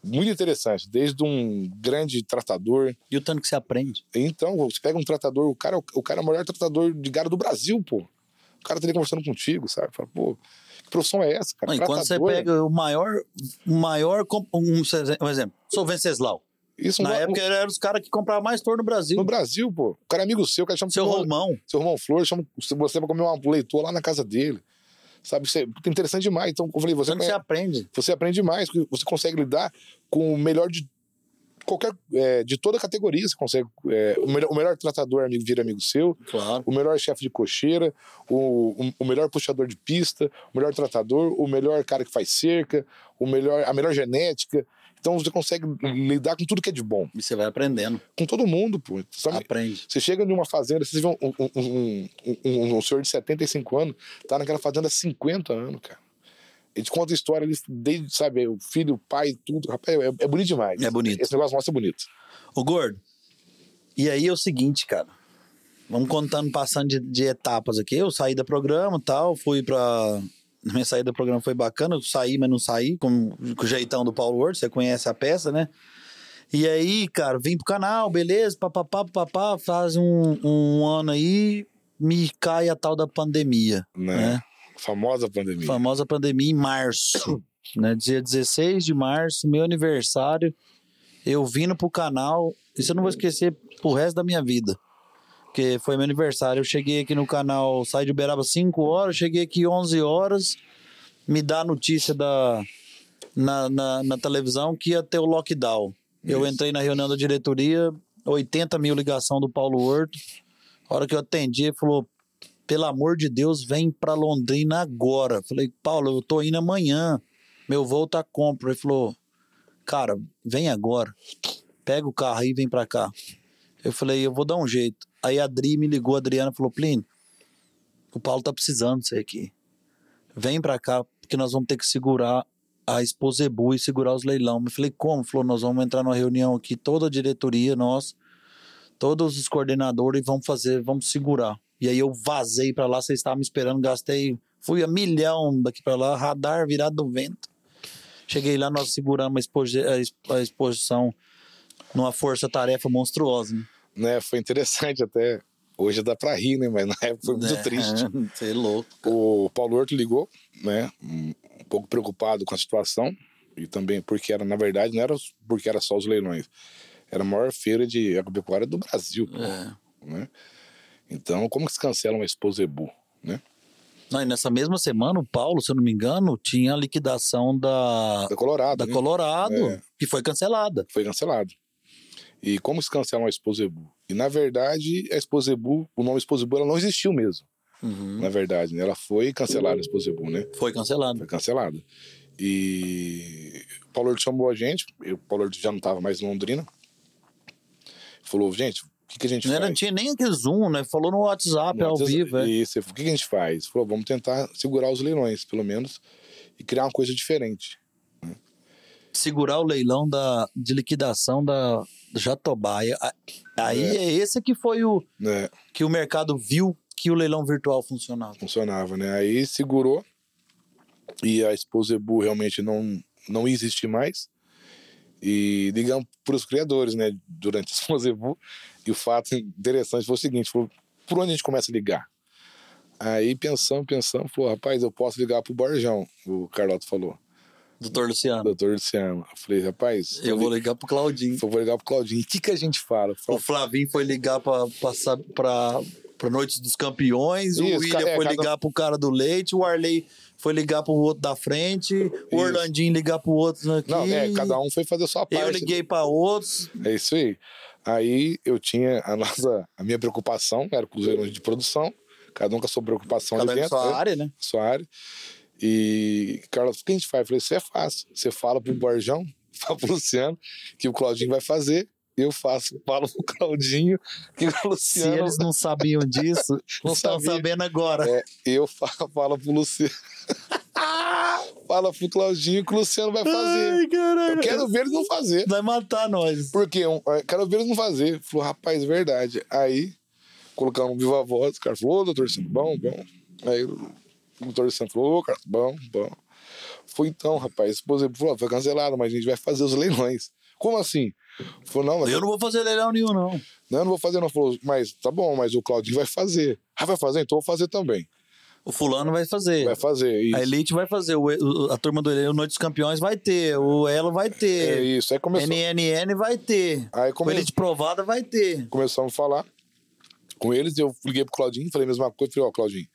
muito interessantes, desde um grande tratador.
E o tanto que você aprende.
Então, você pega um tratador, o cara, o cara é o melhor tratador de gado do Brasil, pô. O cara tá ali conversando contigo, sabe? Fala, pô, que profissão é essa, cara?
Não, e quando você pega o maior, o maior um, um exemplo, sou Venceslau.
Isso,
Na
um-
época eram os caras que compravam mais touro no Brasil.
No Brasil, pô. O cara é amigo seu, o cara chama
Seu
pro-
Romão.
seu irmão Flor, chama você pra comer uma leitor lá na casa dele. Sabe, isso é interessante demais. Então, eu falei, você,
você aprende.
você aprende mais, você consegue lidar com o melhor de qualquer, é, de toda categoria. Você consegue, é, o, melhor, o melhor tratador amigo vira amigo seu,
Claro.
o melhor chefe de cocheira, o, o, o melhor puxador de pista, o melhor tratador, o melhor cara que faz cerca, o melhor, a melhor genética. Então você consegue lidar com tudo que é de bom.
E você vai aprendendo.
Com todo mundo, pô. Sabe?
Aprende.
Você chega numa fazenda, você vê um, um, um, um, senhor de 75 anos, tá naquela fazenda há 50 anos, cara. Te conta a história ali, desde, sabe, o filho, o pai, tudo. Rapaz, é, é bonito demais.
É bonito.
Esse negócio mostra bonito.
Ô, Gordo, e aí é o seguinte, cara. Vamos contando, passando de, de etapas aqui. Eu saí do programa e tal, fui pra. Minha saída do programa foi bacana, eu saí, mas não saí, com, com o jeitão do Paulo Word, você conhece a peça, né? E aí, cara, vim pro canal, beleza, papapá, papapá, faz um, um ano aí, me cai a tal da pandemia,
Né?
né?
Famosa pandemia.
famosa pandemia em março, <coughs> né? Dia 16 de março, meu aniversário. Eu vindo pro canal, isso eu não vou esquecer pro resto da minha vida. Porque foi meu aniversário. Eu cheguei aqui no canal, saí de Uberaba 5 horas, cheguei aqui 11 horas, me dá a notícia da, na, na, na televisão que ia ter o lockdown. Eu
Isso.
entrei na reunião da diretoria, 80 mil ligação do Paulo Horto. A hora que eu atendi, ele falou: pelo amor de Deus, vem pra Londrina agora. Falei, Paulo, eu tô indo amanhã. Meu voo tá compro. Ele falou, cara, vem agora. Pega o carro e vem pra cá. Eu falei, eu vou dar um jeito. Aí a Adri me ligou, a Adriana falou, Plínio, o Paulo tá precisando disso aqui. Vem pra cá, porque nós vamos ter que segurar a Exposebu e segurar os leilão. Eu falei, como? Falou, nós vamos entrar numa reunião aqui, toda a diretoria, nós, todos os coordenadores, e vamos fazer, vamos segurar. E aí eu vazei pra lá, vocês estavam me esperando, gastei, fui a milhão daqui pra lá, radar virado do vento. Cheguei lá, nós seguramos a, exposi- a ex- a exposição numa força-tarefa monstruosa. Né?
Né? Foi interessante até. Hoje dá pra rir, né? Mas na época foi muito
É,
triste. <laughs>
Você é louco.
O Paulo Horto ligou, né? Um pouco preocupado com a situação. E também porque era, na verdade, não era porque era só os leilões. Era a maior feira de agropecuária do Brasil, pô,
É.
né? Então, como que se cancela uma Exposebu, né?
Não, e nessa mesma semana, o Paulo, se eu não me engano, tinha a liquidação da,
Da Colorado,
da
né?
Colorado,
É.
que foi cancelada.
Foi cancelado. E como se cancela uma Exposebu? E, na verdade, a Exposebu, o nome Exposebu, ela não existiu mesmo,
Uhum.
na verdade, né? Ela foi cancelada, a Exposebu, né?
Foi cancelada.
Foi cancelada. E o Paulo chamou a gente, o Paulo já não estava mais em Londrina. Falou, gente, o que, que a gente
Não, era,
faz?
não tinha nem aquele Zoom, né? Falou no WhatsApp ao
Não,
vivo. É.
Isso, o que, que a gente faz? Falou, vamos tentar segurar os leilões, pelo menos, e criar uma coisa diferente.
Segurar o leilão da, de liquidação da Jatobaia. Aí
É.
é. esse que foi o
Né?
que o mercado viu que o leilão virtual funcionava.
Funcionava, né? Aí segurou e a Exposebu realmente não, não existe mais. E ligamos para os criadores, né? Durante a Exposebu. <laughs> E o fato interessante foi o seguinte: falou, por onde a gente começa a ligar? Aí pensamos, pensamos, falou, rapaz, eu posso ligar pro Borjão, o Carlota falou,
Doutor Luciano.
doutor Luciano. Eu falei, rapaz,
Eu vou ligar pro Claudinho.
eu vou ligar pro Claudinho. O que, que a gente fala?
O Flavinho foi ligar pra, pra, pra, pra Noite dos Campeões, o
Isso,
William
ca- é,
foi
cada-
ligar pro cara do leite, o Arley foi ligar pro outro da frente, o Orlandinho ligar pro outro aqui.
Não, é, cada um foi fazer a sua parte.
Eu liguei pra outros.
É isso aí. Aí eu tinha a nossa, a minha preocupação era com os leilões de produção, cada um com a sua preocupação
Cada com
dentro,
sua
né?
área, né?
sua área. E, Carlos, o que a gente faz? Eu falei, isso é fácil. Você fala pro Borjão, <laughs> fala pro Luciano, que o Claudinho vai fazer, eu faço, falo pro Claudinho que o
Se
Luciano.
eles não sabiam disso,
Não
estão
sabia.
sabendo agora.
É, eu falo, <laughs> falo pro Luciano. <laughs> Fala pro Claudinho que o Luciano vai fazer.
Ai.
Eu quero ver eles não fazer.
Vai matar nós.
Porque um, eu quero ver eles não fazer. Falou, rapaz, é verdade. Aí, colocamos um viva voz, o cara falou, ô, doutor Santos, bom, bom. Aí o doutor Santos falou, ô, cara, bom, bom. Foi então, rapaz, por exemplo, falou, foi cancelado, mas a gente vai fazer os leilões. Como assim? Falou, não, mas
Eu não vou fazer leilão nenhum, não.
não, eu não vou fazer, não. Falou, mas tá bom, mas o Claudinho vai fazer. Ah, vai fazer? Então eu vou fazer também.
O fulano vai fazer.
Vai fazer. Isso.
A Elite vai fazer. O, o- a turma do o Noite dos Campeões vai ter. O Elo vai
É
ter.
isso. Aí começou.
NNN vai ter.
Aí
O. Elite Provada vai ter.
começamos a falar com eles. Eu liguei pro Claudinho, falei a mesma coisa. Falei, ó, Claudinho,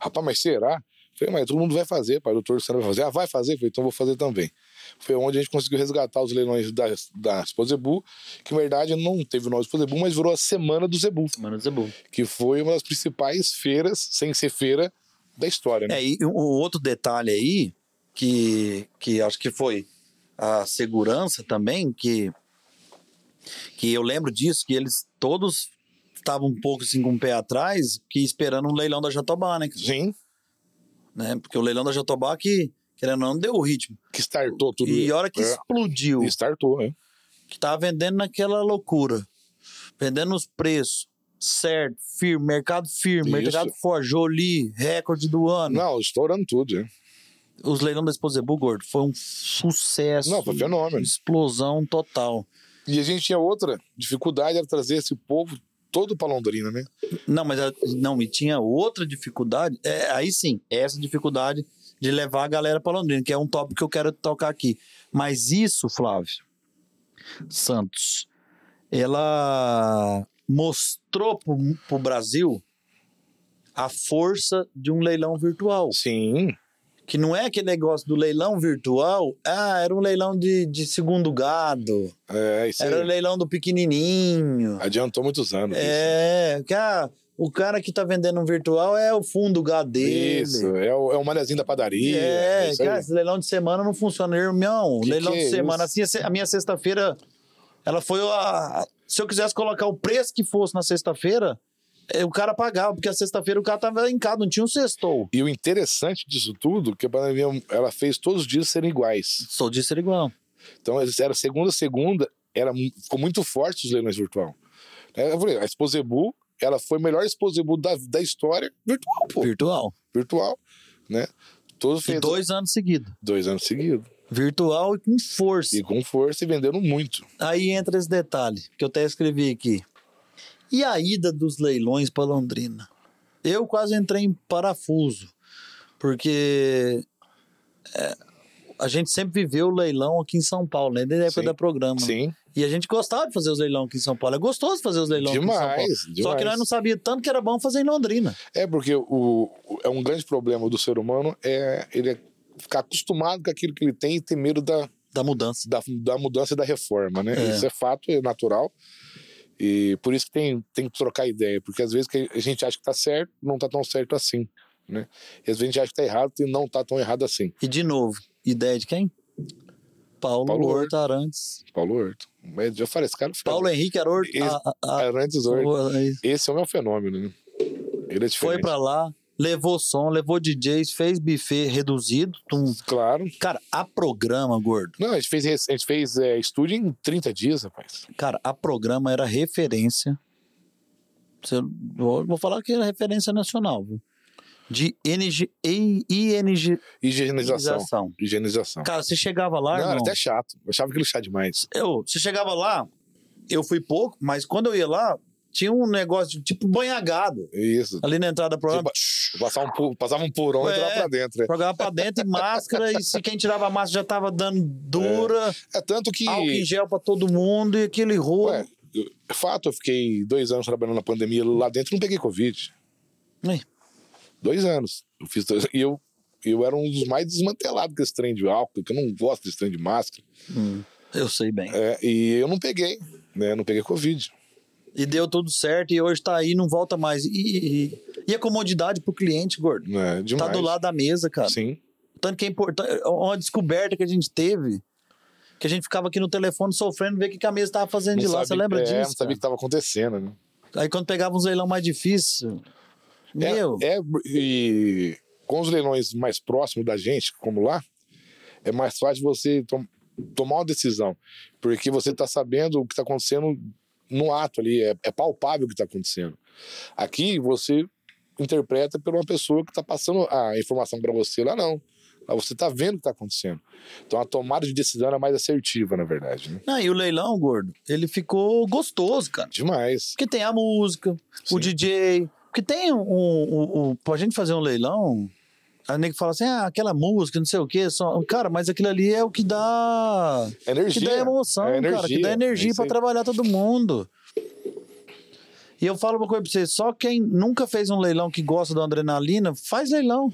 rapaz, mas será? Falei, mas todo mundo vai fazer, pai. O doutor Luciano vai fazer. Ah, vai fazer? Falei, então eu vou fazer também. Foi onde a gente conseguiu resgatar os leilões da, da Expo Zebu, que na verdade não teve o nome Expo Zebu, mas virou a Semana do Zebu,
Mano, Zebu.
que foi uma das principais feiras, sem ser feira, da história, né?
É, e um outro detalhe aí, que, que acho que foi a segurança também, que, que eu lembro disso, que eles todos estavam um pouco assim com o pé atrás, que esperando um leilão da Jatobá, né?
Sim,
né? Porque o leilão da Jatobá que, querendo ou não, deu o ritmo.
que startou tudo.
E a hora que
É,
explodiu,
Startou, né?
que tava vendendo naquela loucura, vendendo os preços, certo, firme, mercado firme,
Isso.
mercado forte, Jolie, recorde do ano.
Não, estourando tudo, né?
Os leilões da Exposebu, gordo, foi um sucesso.
Não, foi fenômeno.
Explosão total.
E a gente tinha outra dificuldade, era trazer esse povo todo pra Londrina, né?
Não, mas não, e tinha outra dificuldade, é, aí sim, essa dificuldade de levar a galera para Londrina, que é um tópico que eu quero tocar aqui. Mas isso, Flávio Santos, ela mostrou pro, pro Brasil a força de um leilão virtual.
Sim.
Que não é aquele negócio do leilão virtual, ah, era um leilão de, de segundo gado,
É, isso
era o leilão do pequenininho.
Adiantou muitos anos.
É, que ah, o cara que tá vendendo um virtual é o fundo do gado dele.
Isso, é o, é o manezinho da padaria.
É,
aí.
cara, esse leilão de semana não funciona, irmão.
Que
leilão
que
de
é
semana,
isso?
assim, a minha sexta-feira, ela foi a. Se eu quisesse colocar o preço que fosse na sexta-feira, eh, o cara pagava, porque a sexta-feira o cara tava em casa, não tinha um sextou.
E o interessante disso tudo, que a pandemia, ela fez todos os dias serem iguais.
Sou disso era igual.
Então, era segunda segunda, era, ficou muito forte os leilões virtual. É, Eu falei, a Exposebu, ela foi a melhor Exposebu da, da história virtual, pô.
Virtual.
Virtual, né? Todos
E dois anos seguidos.
dois anos seguidos.
Virtual e com força.
E com força e vendendo muito.
Aí entra esse detalhe, que eu até escrevi aqui. E a ida dos leilões para Londrina? Eu quase entrei em parafuso, porque é, a gente sempre viveu o leilão aqui em São Paulo, né? Desde a época
Sim.
da programa.
Sim,
E a gente gostava de fazer os leilões aqui em São Paulo. É gostoso fazer os leilões aqui em São Paulo.
demais,
Só
demais.
que nós não sabíamos tanto que era bom fazer em Londrina.
É porque o, é um grande problema do ser humano é ele é ficar acostumado com aquilo que ele tem e ter medo da,
Da mudança.
da, da mudança e da reforma, né?
É.
Isso é fato, é natural. E por isso que tem, tem que trocar ideia, porque às vezes que a gente acha que tá certo, não tá tão certo assim, né? E às vezes a gente acha que tá errado e não tá tão errado assim.
E de novo, ideia de quem? Paulo,
Paulo
Horta Arantes.
Paulo Horto. Mas eu falei, esse cara fica...
Paulo Henrique Horta.
Esse-
a- a-
Arantes Horto.
a-
Esse é o meu fenômeno, né? Ele é diferente.
Foi pra lá, levou som, levou DJs, fez buffet reduzido. tum.
Claro.
Cara, a programa, gordo.
Não, a gente fez, a gente fez é, estúdio em 30 dias, rapaz.
Cara, a programa era referência. Vou falar que era referência nacional. viu? De NG, I- ING.
Higienização. Higienização.
Cara, você chegava lá,
não, era
irmão,
até chato. Eu achava aquilo chato demais.
eu, você chegava lá, eu fui pouco, mas quando eu ia lá, tinha um negócio de tipo banhagado
Isso.
ali na entrada do programa.
Passava um, passava um purão e
É.
entrava pra dentro. né?
Jogava pra dentro e máscara, e se quem tirava a máscara já tava dando dura,
É tanto que.
álcool em gel pra todo mundo e aquele rolo.
Ué, é fato, eu fiquei dois anos trabalhando na pandemia lá dentro não peguei Covid.
Ih,
Dois anos. Eu fiz dois, e eu, eu era um dos mais desmantelados com esse trem de álcool, que eu não gosto desse trem de máscara.
hum, eu sei bem.
É, e eu não peguei, né? Não peguei Covid.
E deu tudo certo e hoje tá aí, não volta mais. E, e- e a comodidade pro cliente, gordo?
Né? Demais.
Tá do lado da mesa, cara.
Sim.
Tanto que é importante. Uma descoberta que a gente teve Que a gente ficava aqui no telefone sofrendo, ver o que a mesa tava fazendo de lá. Você
sabia-
lembra
é,
disso?
Não sabia o que estava acontecendo, né?
Aí quando pegava uns leilão mais difícil. Meu,
É, é, e com os leilões mais próximos da gente, como lá, é mais fácil você tom- tomar uma decisão. Porque você está sabendo o que está acontecendo no ato ali, é, é palpável o que está acontecendo. Aqui você interpreta por uma pessoa que está passando a informação para você, lá não. Lá você está vendo o que está acontecendo. Então a tomada de decisão é mais assertiva, na verdade. Né?
Não, e o leilão, gordo, ele ficou gostoso, cara.
Demais.
Porque tem a música, o
Sim.
DJ. Porque tem um, um, um- Pra gente fazer um leilão, a nego fala assim: ah, aquela música, não sei o quê. Só... Cara, mas aquilo ali é o que dá.
É energia.
Que dá emoção,
é
cara. Que dá
é
energia pra
aí.
trabalhar todo mundo. E eu falo uma coisa pra você: só quem nunca fez um leilão que gosta da adrenalina, faz leilão.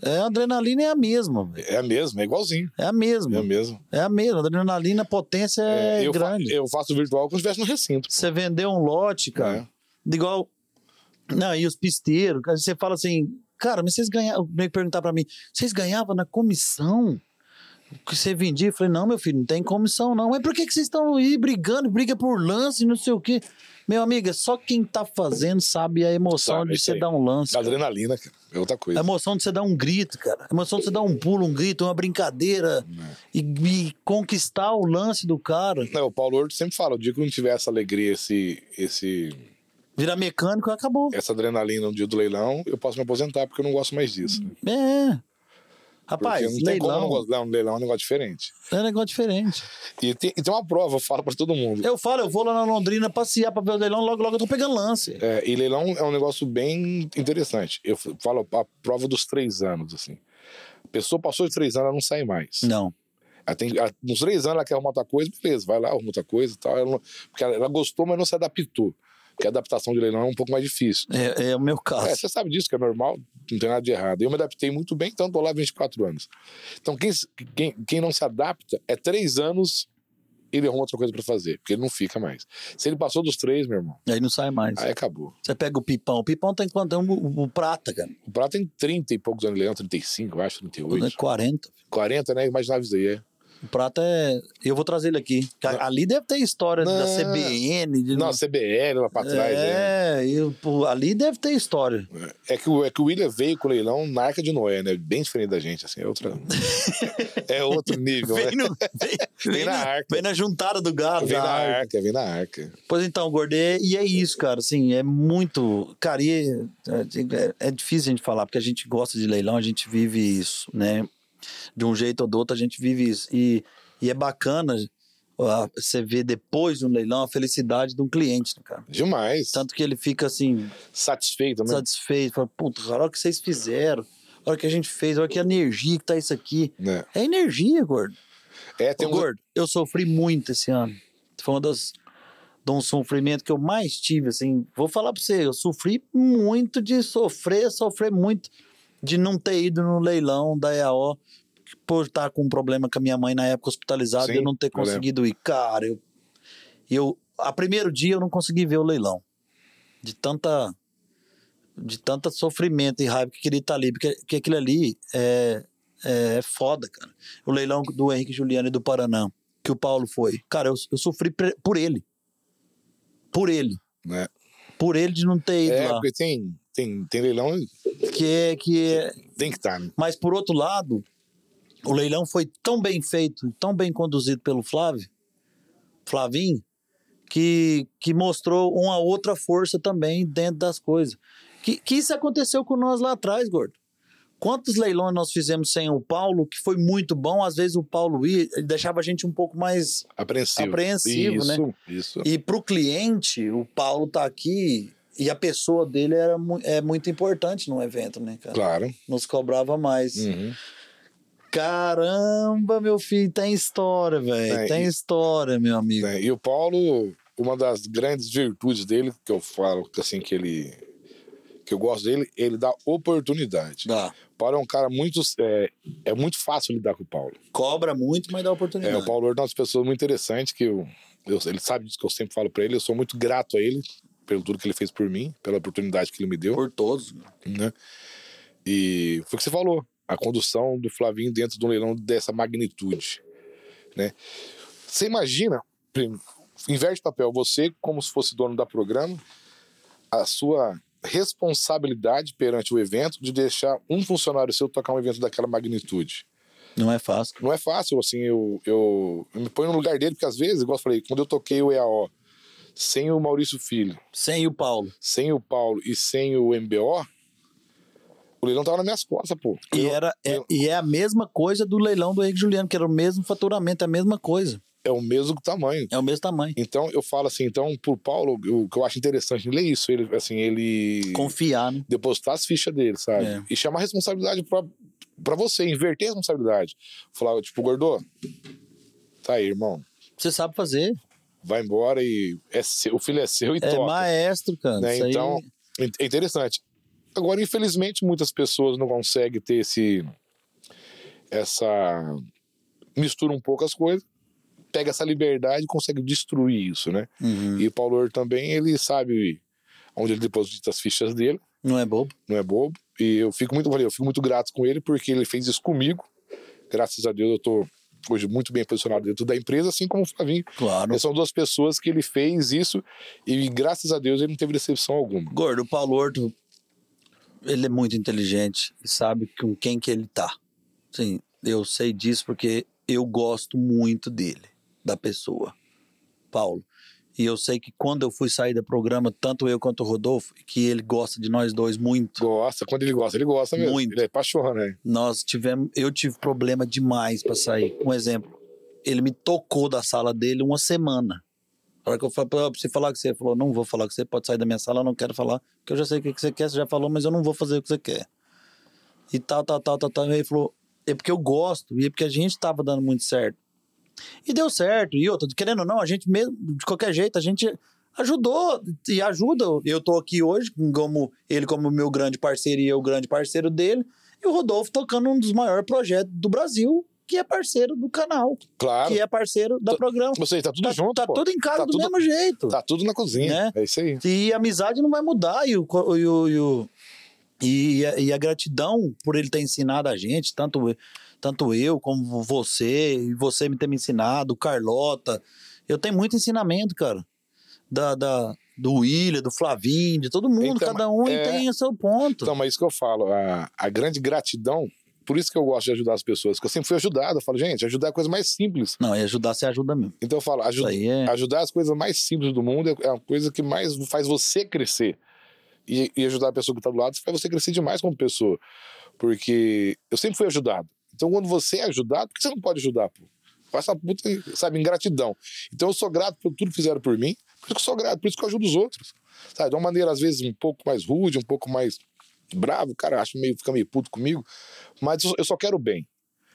É, a adrenalina é a mesma.
É a mesma, é igualzinho.
É a
É a
mesma.
mesma.
É a mesma. A adrenalina, a potência é,
eu, fa-
grande.
eu faço virtual como se estivesse no recinto.
Você vendeu um lote, cara.
É.
Igual. Não, e os pisteiros, você fala assim, cara, mas vocês ganhavam. Meio perguntar pra mim, vocês ganhavam na comissão? Que você vendia? Eu falei, não, meu filho, não tem comissão, não. Mas por que, que vocês estão aí brigando? Briga por lance, não sei o quê. Meu amigo, é só quem tá fazendo sabe a emoção
Sabe,
de você
aí.
dar um lance.
Adrenalina, cara, é outra coisa.
A emoção de você dar um grito, cara. A emoção de você dar um pulo, um grito, uma brincadeira.
É.
E, e conquistar o lance do cara.
Não, o Paulo Horto sempre fala, o dia que eu não tiver essa alegria, esse, esse,
Virar mecânico, acabou.
essa adrenalina no dia do leilão, eu posso me aposentar porque eu não gosto mais disso.
É. Rapaz,
porque não tem como não gostar. Não, leilão é um negócio diferente.
é um negócio diferente.
E tem, e tem uma prova, eu falo pra todo mundo.
Eu falo, eu vou lá na Londrina passear pra ver o leilão, logo, logo eu tô pegando lance.
É, e leilão é um negócio bem interessante. Eu falo a prova dos três anos, assim. A pessoa passou de três anos, ela não sai mais.
Não.
Ela tem, ela, nos três anos ela quer arrumar outra coisa, beleza, vai lá, arruma outra coisa e tal. Ela não- porque ela, ela gostou, mas não se adaptou. Porque a adaptação de leilão é um pouco mais difícil.
É, é o meu caso.
É, você sabe disso, que é normal, não tem nada de errado. Eu me adaptei muito bem, então tô lá há 24 anos. Então, quem, quem, quem não se adapta, é três anos, ele arruma outra coisa pra fazer, porque ele não fica mais. Se ele passou dos três, meu irmão,
Aí não sai mais.
aí acabou.
Você pega o pipão. O pipão tem quanto? Tem o, o prata, cara.
O Prato tem 30 e poucos anos de leilão, 35, eu acho,
É
38.
40.
40, né? Imaginava isso aí, é.
O prata é. Eu vou trazer ele aqui. Ali deve ter história da
Não.
CBN. De...
Não, CBL lá pra trás, é.
É, e, pô, ali deve ter história.
É que, o, é que o William veio com o leilão na Arca de Noé, né? Bem diferente da gente, assim, é outra... <laughs> é outro nível, né?
Vem, no, vem, vem
na
na,
arca.
vem na juntada do gado.
Vem
da
na
arca.
arca, vem na arca.
Pois então, Gordo, é- e é isso, cara, assim, é muito, cara, e é, é- é difícil a gente falar, porque a gente gosta de leilão, a gente vive isso, né, de um jeito ou do outro a gente vive isso, e, e é bacana ó, você ver depois de um leilão a felicidade de um cliente, né, cara,
Demais.
tanto que ele fica, assim,
Satisfeito, né?
satisfeito, fala, puta, cara, olha o que vocês fizeram, olha o que a gente fez, olha que energia que tá isso aqui,
Né?
é energia, Gordo.
É, tem
Ô,
um...
Gordo, eu sofri muito esse ano. Foi uma das de um sofrimento que eu mais tive, assim. Vou falar pra você, eu sofri muito de sofrer, sofrer muito de não ter ido no leilão da EAO por estar com um problema com a minha mãe na época hospitalizada
Sim,
e eu não ter conseguido ir. Cara, eu, eu a primeiro dia eu não consegui ver o leilão. De tanta de tanta sofrimento e raiva que queria estar ali, porque, porque aquilo ali é, é foda, cara. O leilão do Henrique Juliano e do Paraná, que o Paulo foi. Cara, eu, eu sofri por ele. Por ele.
Né?
Por ele de não ter ido
É,
lá.
porque tem, tem, tem leilão,
Que é, que é...
tem que estar, né?
Mas, por outro lado, o leilão foi tão bem feito, tão bem conduzido pelo Flávio, Flavinho, que, que mostrou uma outra força também dentro das coisas. Que, que isso aconteceu com nós lá atrás, Gordo. Quantos leilões nós fizemos sem o Paulo, que foi muito bom, às vezes o Paulo ia, ele deixava a gente um pouco mais
Apreensivo.
Apreensivo,
isso,
né?
Isso,
E para o cliente, o Paulo tá aqui e a pessoa dele era mu- é muito importante no evento, né, cara?
Claro.
Nos cobrava mais.
Uhum.
Caramba, meu filho, tem história, velho.
É,
tem
e-
história, meu amigo.
É, E o Paulo, uma das grandes virtudes dele, que eu falo que assim, que ele. que eu gosto dele, ele dá oportunidade.
Dá.
O Paulo é um cara muito. É, é muito fácil lidar com o Paulo.
Cobra muito, mas dá
É,
oportunidade.
o Paulo é uma das pessoas muito interessantes que eu, eu- ele sabe disso que eu sempre falo pra ele. Eu sou muito grato a ele pelo tudo que ele fez por mim, pela oportunidade que ele me deu,
Por todos.
né? E foi o que você falou, a condução do Flavinho dentro de um leilão dessa magnitude, né? Você imagina, inverte papel, você como se fosse dono da programa, a sua responsabilidade perante o evento de deixar um funcionário seu tocar um evento daquela magnitude.
Não é fácil.
Não é fácil, assim, eu, eu, eu me ponho no lugar dele, porque às vezes, igual eu falei, quando eu toquei o EAO, sem o Maurício Filho,
Sem o Paulo.
sem o Paulo e sem o MBO, o leilão tava nas minhas costas, pô.
E,
Eu-
era, é,
eu-
e é a mesma coisa do leilão do Henrique Juliano, que era o mesmo faturamento, é a mesma coisa.
é o mesmo tamanho.
É o mesmo tamanho.
Então, eu falo assim, então, pro Paulo, o que eu acho interessante ele é isso, ele, assim, ele
Confiar, né?
depositar as fichas dele, sabe?
É.
E chamar a responsabilidade pra, pra você, inverter a responsabilidade. Falar, tipo, Gordô, tá aí, irmão,
Você sabe fazer.
Vai embora e é seu, o filho é seu e
É
toca.
maestro, cara.
né?
Isso aí-
Então, é interessante. Agora, infelizmente, muitas pessoas não conseguem ter esse essa mistura um pouco as coisas, pega essa liberdade e consegue destruir isso, né?
Uhum.
E o Paulo Ouro também, ele sabe onde ele deposita as fichas dele,
Não é bobo.
não é bobo. E eu fico muito, eu fico muito grato com ele porque ele fez isso comigo. Graças a Deus eu tô hoje muito bem posicionado dentro da empresa, assim como o Flavinho.
Claro.
São duas pessoas que ele fez isso e graças a Deus ele não teve decepção alguma.
Gordo, o Paulo Horto, ele é muito inteligente e sabe com quem que ele tá. Sim, eu sei disso porque eu gosto muito dele, da pessoa, Paulo. E eu sei que quando eu fui sair do programa, tanto eu quanto o Rodolfo, que ele gosta de nós dois muito.
Gosta, quando ele gosta, ele gosta mesmo.
Muito.
Ele é paixão, né?
Nós tivemos, eu tive problema demais para sair. Um exemplo, ele me tocou da sala dele uma semana. A hora que eu falei, pra você falar com você, ele falou: Não vou falar com você, pode sair da minha sala, eu não quero falar, porque eu já sei o que que você quer, você já falou, mas eu não vou fazer o que você quer. E tal, tal, tal, tal, tal. E ele falou: É porque eu gosto, e é porque a gente tava dando muito certo. E deu certo. E outra, querendo ou não, a gente mesmo, de qualquer jeito, a gente ajudou e ajuda. Eu tô aqui hoje, como ele como meu grande parceiro e eu grande parceiro dele, e o Rodolfo tocando um dos maiores projetos do Brasil, que é parceiro do canal,
Claro.
que é parceiro da
Tô-
programa.
Ou seja, tá tudo
Tá,
junto,
tá
pô.
tudo em casa
Tá
do
tudo-
mesmo jeito.
Tá tudo na cozinha.
Né?
É isso aí.
E a amizade não vai mudar. E, o, e, o, e, o- e a, e a gratidão por ele ter ensinado a gente, tanto, tanto eu como você, e você me ter me ensinado, Carlota. Eu tenho muito ensinamento, cara. Da, da, do William, do Flavinho, de todo mundo.
Então,
cada um
é-
tem o seu ponto.
Então, mas isso que eu falo, a, a grande gratidão, por isso que eu gosto de ajudar as pessoas, porque eu sempre fui ajudado. Eu falo, gente, ajudar é a coisa mais simples.
Não, e ajudar, você ajuda mesmo.
Então eu falo, ajuda,
é.
ajudar as coisas mais simples do mundo é é a coisa que mais faz você crescer. E, e ajudar a pessoa que está do lado faz você crescer demais como pessoa. Porque eu sempre fui ajudado. Então, quando você é ajudado, por que você não pode ajudar, pô? Faça puta, sabe, ingratidão. Então, eu sou grato por tudo que fizeram por mim, por isso que eu sou grato, por isso que eu ajudo os outros. Sabe, de uma maneira, às vezes, um pouco mais rude, um pouco mais bravo, cara acha meio, fica meio puto comigo, mas eu só quero bem.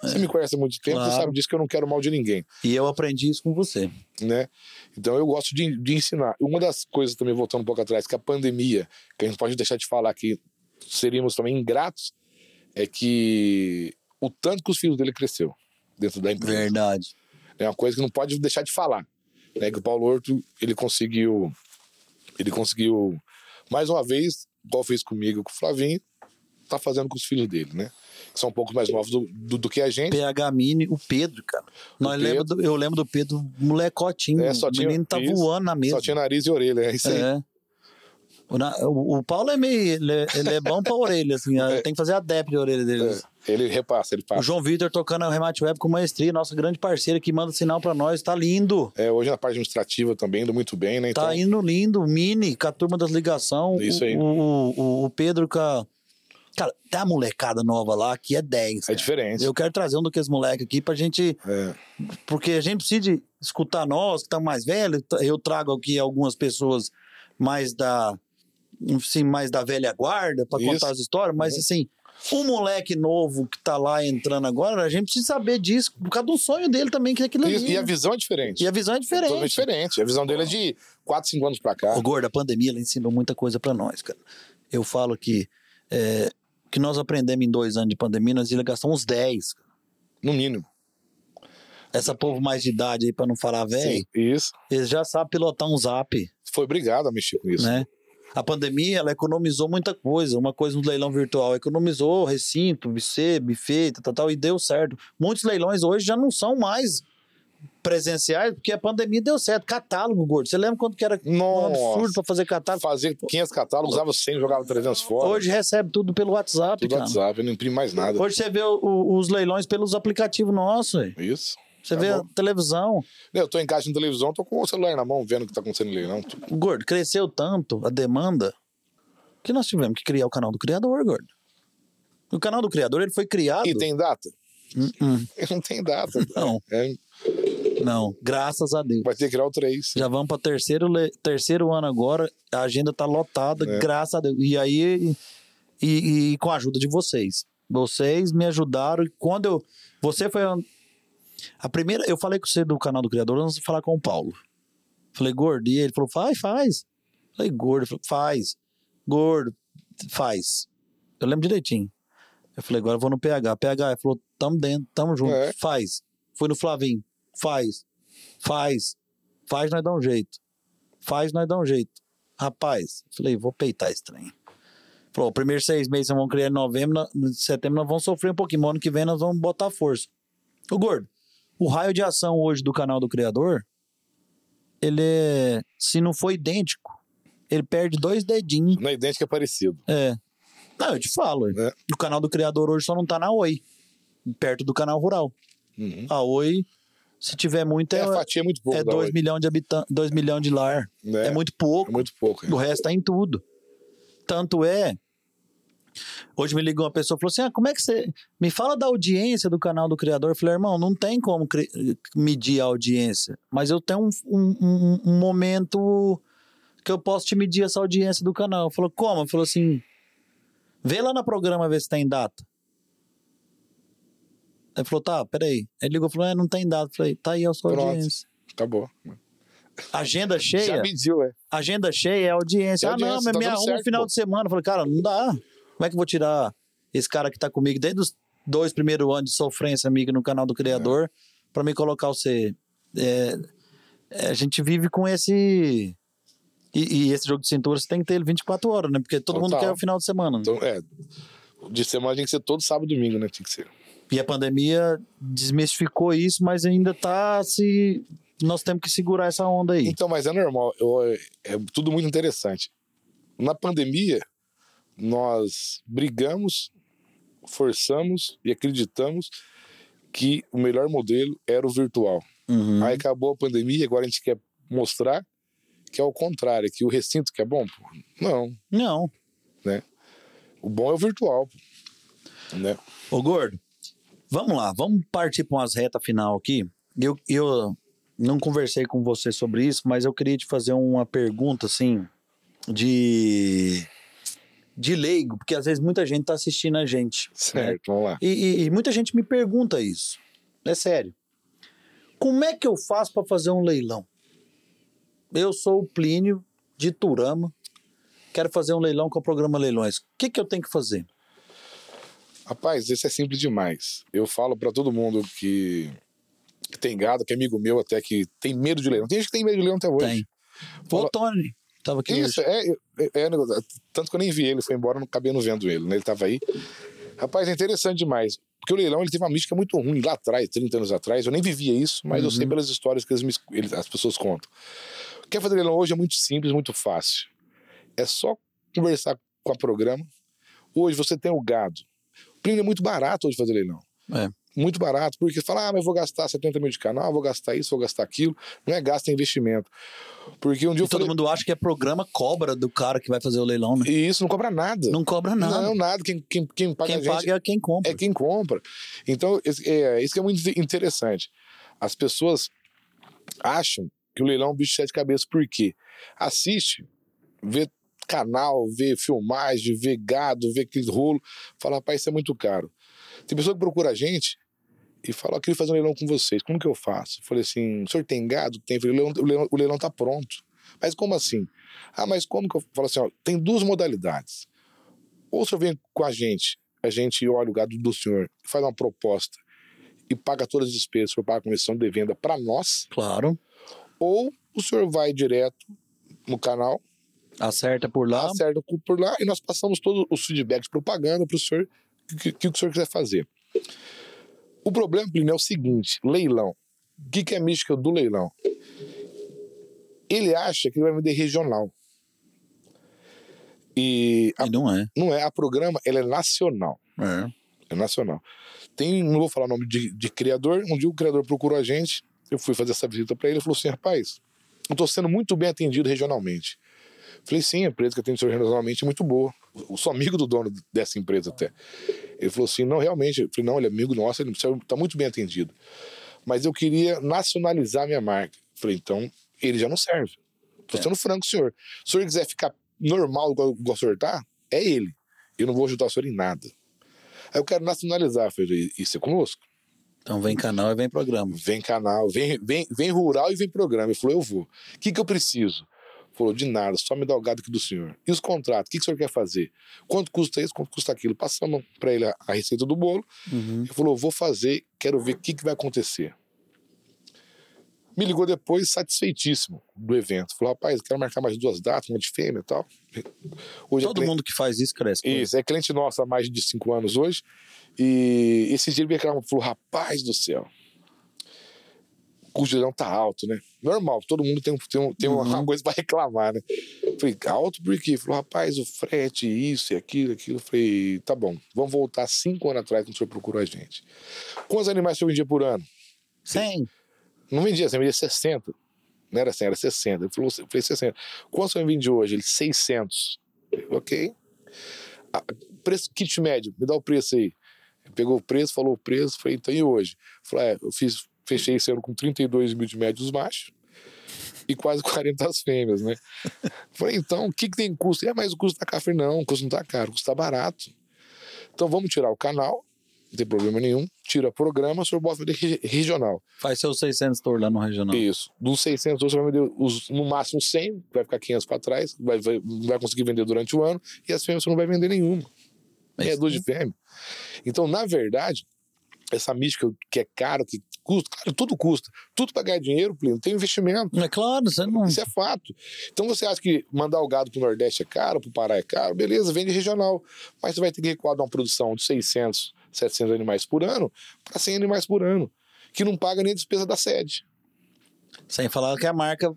Você me conhece há muito tempo, você
Claro.
sabe disso que eu não quero mal de ninguém
E eu aprendi isso com você.
né? Então eu gosto de, de ensinar. Uma das coisas também, voltando um pouco atrás, que a pandemia, que a gente pode deixar de falar que seríamos também ingratos, é que o tanto que os filhos dele cresceu dentro da empresa.
Verdade.
É uma coisa que não pode deixar de falar. Né? Que o Paulo Horto, ele conseguiu, ele conseguiu, mais uma vez, igual fez comigo com o Flavinho, tá fazendo com os filhos dele, né? Que são um pouco mais novos do, do, do que a gente.
PH Mini, o Pedro, cara. Nós
Pedro.
lembra do- eu lembro do Pedro, molecotinho.
É, só
o
tinha
menino tá
isso,
voando na mesa.
Só tinha nariz e orelha, é isso aí.
É. O, na- o- o Paulo é meio. Ele é, ele é bom pra orelha, assim. <laughs>
É.
Tem que fazer a dep de orelha dele.
É, ele repassa, ele
O
passa.
João Vitor tocando o remate web com maestria, nossa grande parceira que manda sinal pra nós. Tá lindo.
É, hoje na parte administrativa também, indo muito bem, né? Então,
Tá indo lindo. O Mini, com a turma das ligação.
Isso
o,
aí.
O, o, o Pedro com a. Cara, tem uma molecada nova lá que é 10.
é diferente.
Eu quero trazer um daqueles moleques aqui pra gente.
É,
Porque a gente precisa escutar nós, que estamos mais velhos. Eu trago aqui algumas pessoas mais da. Assim, mais da velha guarda para contar as histórias, mas
Uhum.
assim, o moleque novo que tá lá entrando agora, a gente precisa saber disso, por causa do sonho dele também, que é aquilo ali.
Isso, e a visão é diferente.
E a visão é
Totalmente
diferente.
diferente. A visão dele é de 4, 5 anos pra cá.
O Gordo, a pandemia ela ensinou muita coisa para nós, cara. Eu falo que é, que nós aprendemos em dois anos de pandemia, nós ia gastar uns 10.
No mínimo.
Essa povo mais de idade aí, para não falar velho,
isso.
eles já sabem pilotar um zap.
Foi obrigado a mexer com isso.
né? A pandemia, ela economizou muita coisa. Uma coisa no leilão virtual, economizou recinto, buffet, buffet, tal, tal, e deu certo. Muitos leilões hoje já não são mais presenciais, porque a pandemia deu certo. Catálogo, gordo. Você lembra quanto que era um
Nossa.
absurdo pra fazer catálogo?
Fazer 500 catálogos, usava 100, jogava 300 fora.
Hoje recebe tudo pelo WhatsApp,
Tudo
cara.
WhatsApp, eu não imprimo mais nada.
Hoje você vê o- o- os leilões pelos aplicativos nossos, velho.
Isso.
Você
Tá
vê
bom.
a televisão.
Eu tô em casa de televisão, tô com o celular na mão, vendo o que tá acontecendo no leilão.
Gordo, cresceu tanto a demanda que nós tivemos que criar o canal do criador, gordo. O canal do criador, ele foi criado...
E tem data?
Hum, hum. <laughs>
Não tem data. <laughs>
Não.
É,
Não, graças a Deus.
vai ter que criar o 3.
Já vamos para terceiro, terceiro ano agora. A agenda tá lotada,
É.
graças a Deus. E aí, e, e com a ajuda de vocês. Vocês me ajudaram. E quando eu. Você foi. A- primeira. Eu falei com você do canal do Criador antes de falar com o Paulo. Falei, gordo. E ele falou, faz, faz. Falei, gordo. Falou, faz. Gordo, faz. Eu lembro direitinho. Eu falei, agora eu vou no PH. PH, ele falou, tamo dentro, tamo junto.
É.
Faz. Fui no Flavinho. Faz. Faz. Faz, nós dá um jeito. Faz, nós dá um jeito. Rapaz, falei, vou peitar esse trem. Falou, primeiro seis meses nós vamos criar em novembro, em setembro nós vamos sofrer um pouquinho, mas ano que vem nós vamos botar força. O Gordo, o raio de ação hoje do canal do Criador, ele é, se não for idêntico, ele perde dois dedinhos.
Não é idêntico, é parecido.
É. Não, eu te falo.
É.
O canal do Criador hoje só não tá na Oi, perto do canal rural.
Uhum.
A Oi, se tiver muito,
É,
é,
a fatia é muito pouco.
é
da
2
Oi.
milhões de habitantes, 2 milhões de lar.
É,
É, muito pouco.
é muito pouco. é.
O resto tá em tudo. Tanto é. Hoje me ligou uma pessoa e falou assim: ah, como é que você. Me fala da audiência do canal do criador. Eu falei, irmão, não tem como cri- medir a audiência. Mas eu tenho um, um- um- momento que eu posso te medir essa audiência do canal. Falou, como? Ele falou assim: vê lá no programa ver se tem data. Ele falou, tá, peraí. Ele ligou e falou, é, não tem data. Eu falei, tá aí a sua
Pronto.
audiência.
Acabou.
Agenda cheia.
Já mediu, é.
Agenda cheia é audiência.
É
ah, não,
audiência,
mas
tá
me
dando
arruma um final
pô.
de semana. Eu falei, cara, não dá. Como é que eu vou tirar esse cara que tá comigo desde os dois primeiros anos de sofrência amiga no canal do Criador pra me colocar você? É, é, a gente vive com esse. E, e esse jogo de cintura você tem que ter ele 24 horas, né? Porque todo mundo quer o final de semana.
Então, é. De semana tem que ser todo sábado e domingo, né? Tinha que ser.
E a pandemia desmistificou isso, mas ainda tá se. Nós temos que segurar essa onda aí.
Então, mas é normal. Eu- é tudo muito interessante. Na pandemia, nós brigamos, forçamos e acreditamos que o melhor modelo era o virtual.
Uhum.
Aí acabou a pandemia, agora a gente quer mostrar que é o contrário, que o recinto que é bom, pô. Não,
Não.
o bom é o virtual, pô. né?
Ô, Gordo, vamos lá, vamos partir para umas retas final aqui. Eu, eu não conversei com você sobre isso, mas eu queria te fazer uma pergunta, assim, de, de leigo, porque às vezes muita gente tá assistindo a gente. né?
Certo, vamos lá.
E, e- e muita gente me pergunta isso. É sério. Como é que eu faço para fazer um leilão? Eu sou o Plínio de Turama, quero fazer um leilão com o programa Leilões. O que, que eu tenho que fazer?
Rapaz, esse é simples demais. Eu falo pra todo mundo que, que tem gado, que é amigo meu até, que tem medo de leilão. Tem gente que tem medo de leilão até hoje.
Tem.
Fala-
o Tony. Tava aqui
Isso, é, é, é. Tanto que eu nem vi ele, foi embora, não acabei não vendo ele, né? Ele tava aí. Rapaz, é interessante demais. Porque o leilão ele teve uma mística muito ruim lá atrás, 30 anos atrás. Eu nem vivia isso, mas eu
Uhum.
sei pelas histórias que eles me- eles- as pessoas contam. Quer fazer leilão hoje é muito simples, muito fácil. É só conversar com a programa. Hoje você tem o gado. O prêmio é muito barato hoje fazer leilão.
É.
Muito barato, porque fala, ah, mas eu vou gastar 70 mil de canal, vou gastar isso, vou gastar aquilo. Não é gasto, é investimento. Porque um dia
E
eu
todo
falei.
mundo acha que é programa cobra do cara que vai fazer o leilão, né?
E isso não cobra nada.
Não cobra nada.
Não, nada. Quem, quem, quem paga
Quem paga é quem compra.
é quem compra. Então, é, isso que é muito interessante. As pessoas acham que o leilão é um bicho de sete cabeças. Por quê? Assiste, vê canal, vê filmagem, vê gado, vê aquele rolo. Fala, rapaz, isso é muito caro. Tem pessoa que procura a gente e fala, eu queria fazer um leilão com vocês. Como que eu faço? Eu falei assim, o senhor tem gado? Tem. Eu falei, o leilão, o leilão, o leilão tá pronto. Mas como assim? Ah, mas como que eu falo assim, ó, tem duas modalidades. Ou o senhor vem com a gente, a gente olha o gado do senhor, faz uma proposta e paga todas as despesas, o senhor paga a comissão de venda para nós,
Claro.
ou o senhor vai direto no canal,
Acerta por lá.
acerta por lá e nós passamos todos os feedbacks propaganda para o senhor, que, que, que o senhor quiser fazer. O problema, Plínio, é o seguinte: leilão. O que, que é a mística do leilão? Ele acha que ele vai vender regional. E, a,
E não é.
não é a programa, ela é nacional.
É.
É nacional. Tem, não vou falar o nome de, de criador. Um dia o criador procurou a gente, eu fui fazer essa visita para ele e falou assim: rapaz, eu estou sendo muito bem atendido regionalmente. Falei, sim, a empresa que atende regionalmente é muito boa. Eu sou amigo do dono dessa empresa até. Ele falou assim: não, realmente. Eu falei, não, ele é amigo nosso, ele está muito bem atendido. Mas eu queria nacionalizar minha marca. Falei, então, ele já não serve. Estou
É.
sendo franco, com o senhor. Se o senhor quiser ficar normal igual, igual o senhor tá, é ele. Eu não vou ajudar o senhor em nada. Aí eu quero nacionalizar. Eu falei, isso é conosco?
Então vem canal e vem programa.
Vem canal, vem, vem, vem rural e vem programa. Ele falou, eu vou. O que, que eu preciso? Falou, de nada, só me dá o gado aqui do senhor. E os contratos? O que, que o senhor quer fazer? Quanto custa isso? Quanto custa aquilo? Passamos para ele a, a receita do bolo.
Uhum.
Ele falou, vou fazer, quero ver o que, que vai acontecer. Me ligou depois, satisfeitíssimo do evento. Falou, rapaz, quero marcar mais duas datas, uma de fêmea e tal. Hoje é
Todo
cliente-
mundo que faz isso cresce.
Isso, é cliente nosso há mais de cinco anos hoje. E esse dia ele reclamar, falou, rapaz do céu, custo de leilão tá alto, né? Normal, todo mundo tem, um- tem, um- tem uma
Uhum. <laughs>
coisa para reclamar, né? Falei, alto por quê? Falou, rapaz, o frete, isso e aquilo, aquilo. Falei, tá bom, vamos voltar cinco anos atrás quando o senhor procurou a gente. Quantos animais o senhor vendia por ano?
100.
Não vendia, você vendia 60. Não era 100, era 60. Ele falou, eu falei 60. Quanto você vende hoje? Ele, 600. Eu falei, ok. Ah, preço, kit médio, me dá o preço aí. Pegou o preço, falou o preço, falei, então e hoje? Falei, é, eu fiz, fechei esse ano com 32 mil de médios machos e quase <laughs> 40 as fêmeas, né? Falei, então, o que, que tem custo? É, mas o custo tá caro. Falei, não, o custo não tá caro, o custo tá barato. Então vamos tirar o canal, não tem problema nenhum, tira programa, o senhor bota vender regi- regional.
Faz seus 600 tour lá no regional.
Isso. Dos 600, você vai vender os, no máximo 100, vai ficar 500 para trás, vai, vai, vai conseguir vender durante o ano, e as fêmeas você não vai vender nenhuma.
É
É
isso
duas de fêmea. Então, na verdade, essa mística que é caro, que custa, claro, tudo custa. Tudo para ganhar dinheiro, Plínio, tem investimento.
É claro, você não.
Isso é fato. Então você acha que mandar o gado para o Nordeste é caro, para o Pará é caro? Beleza, vende regional. Mas você vai ter que recuar de uma produção de 600, 700 animais por ano para 100 animais por ano, que não paga nem a despesa da sede.
Sem falar que a marca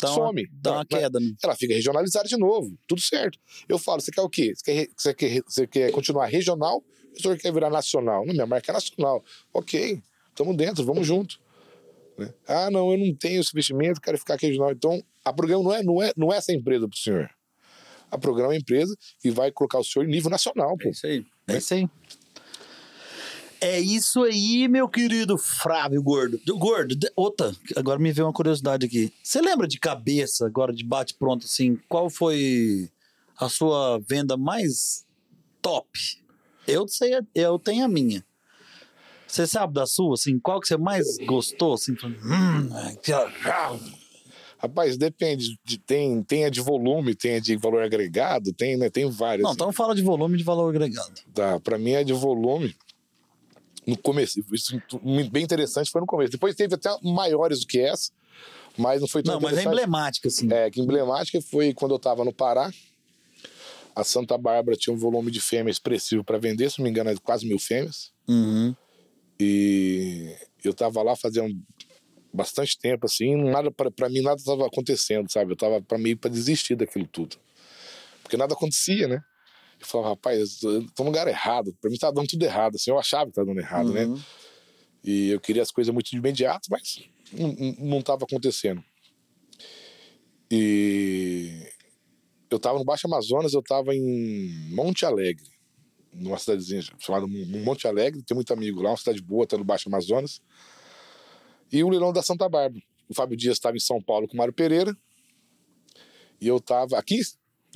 dá
Some.
Uma, dá uma
Não,
queda. Né?
ela fica regionalizada de novo. Tudo certo. Eu falo, você quer o quê? Você quer, você quer, você quer continuar regional? O senhor quer virar nacional? Não, minha marca é nacional. Ok, estamos dentro, vamos junto. Né? Ah, não, eu não tenho esse investimento, quero ficar aqui regional. Então, a programa não é, não é, não é essa empresa para o senhor. A programa é uma empresa que vai colocar o senhor em nível nacional. Pô.
É isso aí. É isso aí. É isso aí, meu querido Flávio Gordo. Gordo, de- outra, agora me veio uma curiosidade aqui. Você lembra de cabeça, agora de bate-pronto, assim, qual foi a sua venda mais top? Eu sei, eu tenho a minha. Você sabe da sua, assim, qual que você mais gostou, assim? Hum,
Rapaz, depende. De, tem, tem a de volume, tem a de valor agregado, tem, né, tem várias.
Não, então fala de volume e de valor agregado.
Tá, pra mim é de volume. No começo, isso bem interessante foi no começo. Depois teve até maiores do que essa, mas não foi tão
Não, mas é emblemática, assim.
É, que emblemática foi quando eu tava no Pará. A Santa Bárbara tinha um volume de fêmea expressivo para vender, se não me engano, é quase mil fêmeas.
Uhum.
E eu tava lá fazendo bastante tempo, assim, nada para mim nada tava acontecendo, sabe? Eu tava para meio para desistir daquilo tudo. Porque nada acontecia, né? Eu falava, rapaz, eu tô no lugar errado. Pra mim tá dando tudo errado, assim, eu achava que tava dando errado, né?
Uhum.
E eu queria as coisas muito de imediato, mas não, não- não tava acontecendo. E eu tava no Baixo Amazonas, eu tava em Monte Alegre, numa cidadezinha chamada Monte Alegre, tem muito amigo lá, uma cidade boa, tá no Baixo Amazonas. E o leilão da Santa Bárbara. O Fábio Dias estava em São Paulo com o Mário Pereira. E eu tava aqui,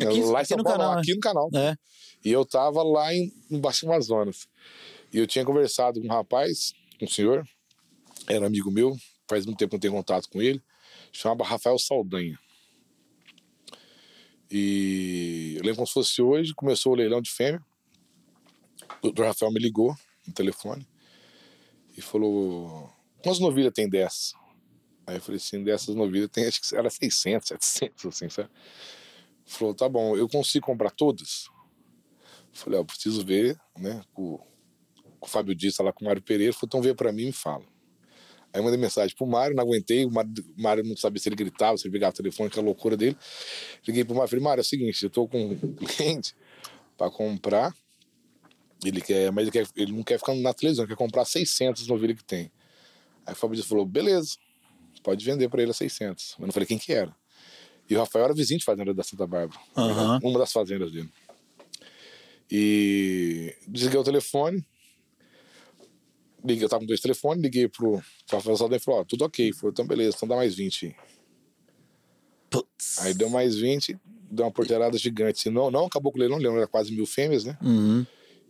Aqui-
lá em
aqui
São
no
Paulo,
canal,
não,
né?
aqui no canal.
É.
E eu tava lá em, no Baixo Amazonas. E eu tinha conversado com um rapaz, um senhor, era amigo meu, faz muito tempo que eu não tenho contato com ele, chamava Rafael Saldanha. E eu lembro como se fosse hoje, começou o leilão de fêmea. O Rafael me ligou no telefone e falou: Quantas novilhas tem dessas? Aí eu falei assim: dessas novilhas tem, acho que era 600, 700, assim, sabe? Falou: tá bom, eu consigo comprar todas? Falei: ó, eu preciso ver, né? Com, com o Fábio Dias, tá lá com o Mário Pereira. Falou: então vê pra mim e me fala. Aí eu mandei mensagem pro Mário, não aguentei. O Mário, Mário não sabia se ele gritava, se ele pegava o telefone, aquela loucura dele. Liguei pro Mário, falei, Mário, é o seguinte, eu tô com um <laughs> cliente pra comprar. Ele quer, mas ele, quer, ele não quer ficar na televisão, ele quer comprar 600 no vídeo que tem. Aí o Fabrício falou, beleza, pode vender pra ele a 600. Eu não falei quem que era. E o Rafael era vizinho de fazenda da Santa Bárbara.
Aham.
Uma das fazendas dele. E desliguei o telefone. Liguei, eu tava com dois telefones, liguei pro, pro Rafael Saldanha e falou, ó, tudo ok. Então beleza, então dá mais 20 aí.
Putz.
Aí deu mais 20, deu uma porteirada gigante. Não, não acabou com o leilão, leilão era quase mil fêmeas, né?
Uhum.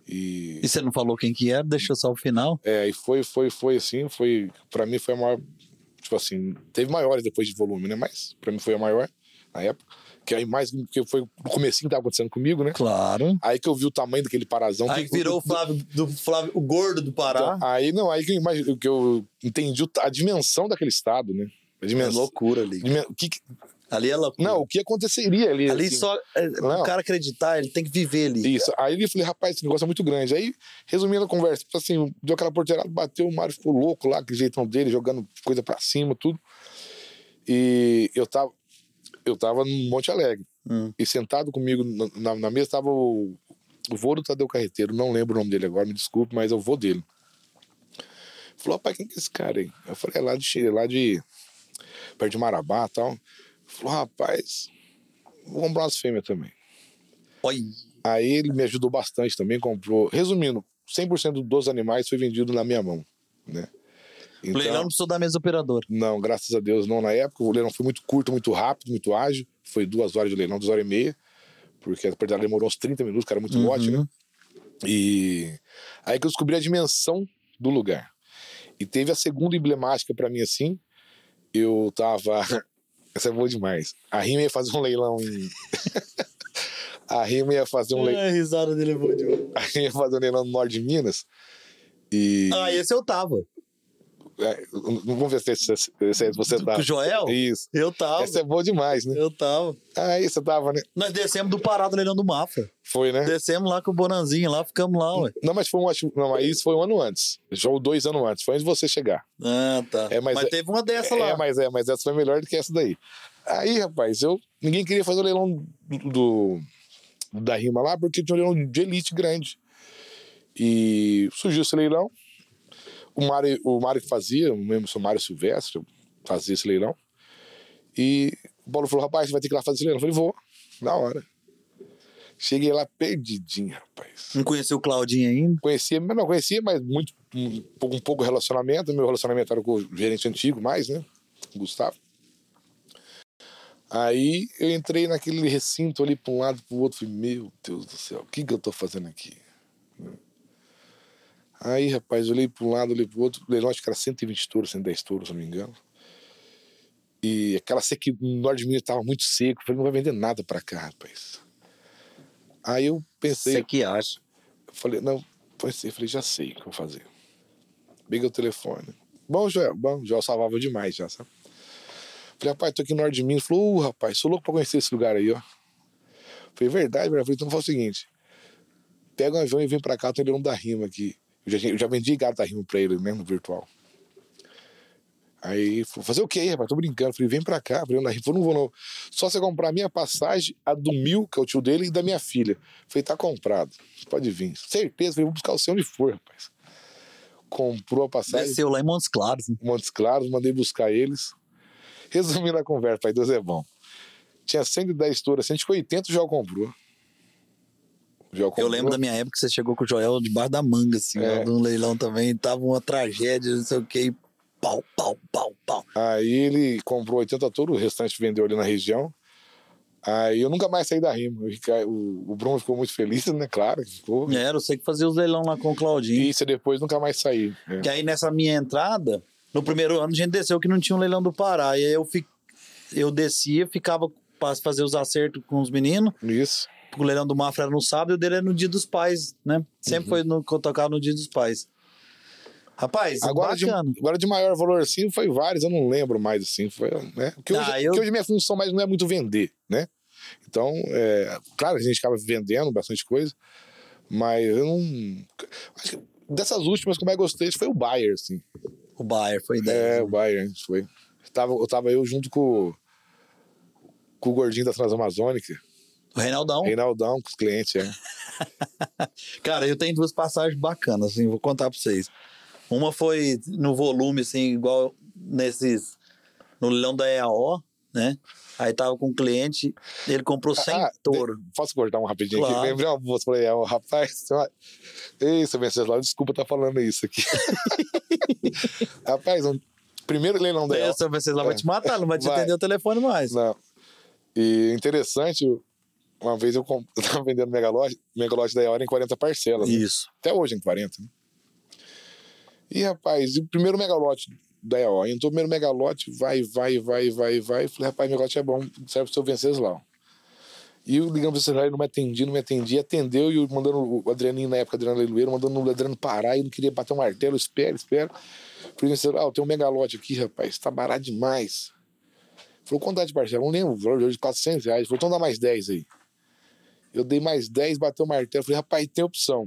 E,
E você não falou quem que era, deixou só o final?
é, e foi, foi, foi assim, foi, pra mim foi a maior, tipo assim, teve maiores depois de volume, né? Mas pra mim foi a maior na época. Que aí mais, que foi no comecinho que tava acontecendo comigo, né?
Claro.
Aí que eu vi o tamanho daquele parazão.
Aí
que-
virou o Flávio, do Flávio, o gordo do Pará.
Então, aí não, aí que eu, imagi- que eu entendi a dimensão daquele estado, né? A
É
dimensão.
loucura ali.
dimen- que-
Ali é loucura.
não, o que aconteceria ali?
Ali
assim?
só. É,
Não.
o cara acreditar, ele tem que viver ali.
Isso. Aí eu falei, rapaz, esse negócio é muito grande. Aí, resumindo a conversa, tipo assim, deu aquela porteirada, bateu, o Mário ficou louco lá, aquele jeitão dele, jogando coisa pra cima, tudo. E eu tava, eu tava no Monte Alegre.
Hum.
E sentado comigo na, na- mesa tava o, o vô do Tadeu Carreteiro, não lembro o nome dele agora, me desculpe, mas é o vô dele. Falou, rapaz, quem que é esse cara aí? Eu falei, é lá de Chile, lá de. perto de Marabá e tal. Falou, rapaz, vou comprar umas fêmeas também.
Olha.
Aí ele me ajudou bastante também, comprou. Resumindo, 100% dos animais foi vendido na minha mão, né?
O leilão não precisou da mesa operadora.
Não, graças a Deus não na época. O leilão foi muito curto, muito rápido, muito ágil. Foi duas horas de leilão, duas horas e meia. Porque a partida demorou uns 30 minutos, que era muito lote, né? E aí que eu descobri a dimensão do lugar. E teve a segunda emblemática pra mim assim. Eu tava. <laughs> Essa é boa demais. A Rima ia fazer um leilão em. <laughs> a Rima ia fazer um leilão.
a risada dele é boa demais.
A Rima ia fazer um leilão no norte de Minas. E.
Ah, esse eu tava.
É, vamos ver se esse, esse aí você tá.
Com o Joel?
Isso.
Eu tava.
Essa é boa demais, né?
Eu tava.
Aí você tava, né?
Nós descemos do Pará do leilão do Mafra.
Foi, né?
Descemos lá com o Bonanzinho lá, ficamos lá, ué.
Não, mas foi um ótimo. Não, mas isso foi um ano antes. Jogo dois anos antes. Foi antes de você chegar.
Ah, tá.
É, mas
mas
é-
teve uma dessa
É,
lá.
mas é, mas essa foi melhor do que essa daí. Aí, rapaz, eu. Ninguém queria fazer o leilão do, do- da rima lá, porque tinha um leilão de elite grande. E surgiu esse leilão. O Mário, o Mário que fazia, não lembro se o Mário Silvestre fazia esse leilão. E o Paulo falou: rapaz, você vai ter que ir lá fazer esse leilão. Eu falei: vou, na hora. Cheguei lá perdidinho, rapaz.
Não conheceu o Claudinho ainda.
Conhecia, mas não conhecia, mas muito, um, pouco- um pouco relacionamento. Meu relacionamento era com o gerente antigo, mais, né? O Gustavo. Aí eu entrei naquele recinto ali para um lado para o outro. Falei, meu Deus do céu, o que, que eu tô fazendo aqui? Aí, rapaz, olhei para um lado, olhei para o outro. Leilão, acho que era 120 touros, 110 touros, se não me engano. E aquela sequidão no norte de Minas estava muito seco. Eu Falei, não vai vender nada para cá, rapaz. Aí eu pensei,
Você que acha.
eu falei, não, pensei, falei, já sei o que eu vou fazer. Peguei o telefone. Bom, Joel, bom, o Joel salvava demais já, sabe? Falei, rapaz, tô aqui no norte de Minas. Falou, uh, rapaz, sou louco pra conhecer esse lugar aí, ó. Falei, verdade, velho. Falei, então faz o seguinte: pega um avião e vem pra cá, tem leilão da rima aqui. Eu já, eu já vendi rima pra ele, né, no virtual. Aí, falou, fazer o quê, rapaz? Tô brincando. Falei, vem pra cá, rima. Falei, não vou não. Só você comprar a minha passagem, a do Mil, que é o tio dele, e da minha filha. Falei, tá comprado. Pode vir. Certeza, falei, vou buscar o seu onde for, rapaz. Comprou a passagem.
Desceu lá em Montes Claros. né?
Montes Claros, mandei buscar eles. Resumindo a conversa, pai, Deus é bom. Tinha 110 touras, 180 o Joel comprou.
Eu lembro da minha época que você chegou com o Joel debaixo da manga, assim,
É.
num leilão também. Tava uma tragédia, não sei o que. Pau, pau, pau, pau.
Aí ele comprou 80 touros, o restante vendeu ali na região. Aí eu nunca mais saí da rima. O, o, Bruno ficou muito feliz, né? Claro que ficou.
Era, eu sei que fazia os leilão lá com o Claudinho.
E isso depois nunca mais saí. É.
Que aí nessa minha entrada, no primeiro ano a gente desceu que não tinha um leilão do Pará. E aí eu, fi... eu descia, ficava para fazer os acertos com os meninos.
Isso.
O leilão do Mafra era no sábado e o dele era no dia dos pais, né? Sempre
Uhum.
foi no, que eu tocava no dia dos pais. Rapaz,
Agora de, agora de maior valor assim, foi vários, eu não lembro mais assim. Foi, né? Porque, hoje,
Ah, eu-
porque hoje minha função mais não é muito vender, né? Então, é, claro, a gente acaba vendendo bastante coisa, mas eu não. Acho que dessas últimas que eu mais gostei foi o Bayer, assim.
O Bayer foi
É,
ideia.
o Bayern, foi. Tava, eu tava eu junto com, com o gordinho da Transamazônica,
O Reinaldão.
Reinaldão, com os clientes, é. <laughs>
Cara, eu tenho duas passagens bacanas, assim, vou contar pra vocês. Uma foi no volume, assim, igual nesses. No leilão da EAO, né? Aí tava com um cliente, ele comprou 100
Ah,
touro.
Posso cortar um rapidinho
Claro.
aqui? Lembrei uma moça, falei, é, o rapaz, Ei, seu Venceslau, desculpa estar falando isso aqui. <laughs> rapaz, um, primeiro leilão da EAO.
o seu Venceslau vai te matar, não vai te
Vai.
atender o telefone mais.
Não. E interessante, uma vez eu, comp- <laughs> eu tava vendendo megalote, megalote da EAO em 40 parcelas. né?
Isso.
Até hoje em 40. Né? E, rapaz, o primeiro megalote da EO, entrou o primeiro megalote, vai, vai, vai, vai, vai. Falei, rapaz, megalote é bom, serve pro seu Venceslau. E eu ligando pro ele não me atendia, não me atendia, atendeu e mandando o Adrianinho na época, Adriano Leiloeiro, mandando o Adriano parar e não queria bater um martelo, espera, espera. Falei, Venceslau, tem um megalote aqui, rapaz, tá barato demais. Falou, quanto dá de parcela? Não lembro, valor de 400 reais. Falou, então dá mais 10 aí. Eu dei mais 10, bateu o martelo. Falei, rapaz, tem opção.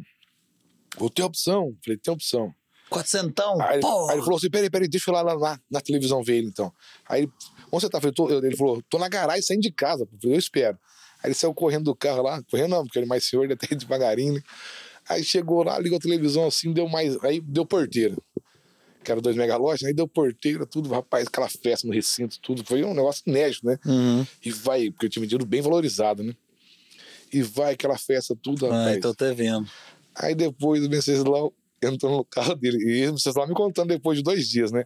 Vou ter opção. Falei, tem opção.
Quatrocentão?
Aí, aí ele falou assim: peraí, peraí, deixa eu ir lá, lá, na televisão ver ele então. Aí ele, onde você tá? Falei, tô, ele falou, tô na garagem saindo de casa. Eu falei, eu espero. Aí ele saiu correndo do carro lá, correndo não, porque ele é mais senhor, ele até ia <laughs> devagarinho, né? Aí chegou lá, ligou a televisão assim, deu mais. Aí deu porteira. Que era dois megalotes, aí deu porteira, tudo, rapaz, aquela festa no recinto, tudo. Foi um negócio inédito, né?
Uhum.
E vai, porque eu tinha vendido bem valorizado, né? E vai aquela festa, tudo, rapaz.
Ah, tô até vendo.
Aí depois o Venceslau entrou no carro dele. E o Venceslau me contando depois de dois dias, né?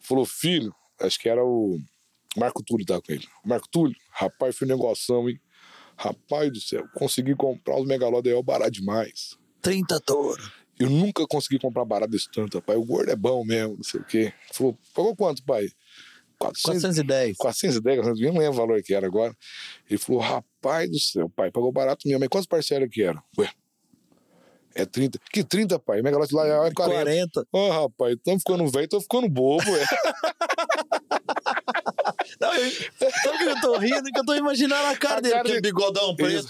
Falou, filho, acho que era o Marco Túlio tava com ele. Marco Túlio, rapaz, foi um negoção, hein? Rapaz do céu, consegui comprar os Megalodon barato demais.
30 touro.
Eu nunca consegui comprar barato desse tanto, rapaz. O gordo é bom mesmo, não sei o quê. Falou, pagou quanto, pai? 400,
410.
410, eu não lembro o valor que era agora. Ele falou, rapaz do céu, pai, pagou barato mesmo. Mas quantas parcelas que era? Ué, é 30. Que 30, pai? Megalote lá é 40.
40.
Ó, rapaz, tão ficando velho, tô ficando bobo, ué. <laughs>
Não, eu, sabe que eu tô rindo? Que eu tô imaginando a cara
A
dele,
cara
aquele
dele-
bigodão preto,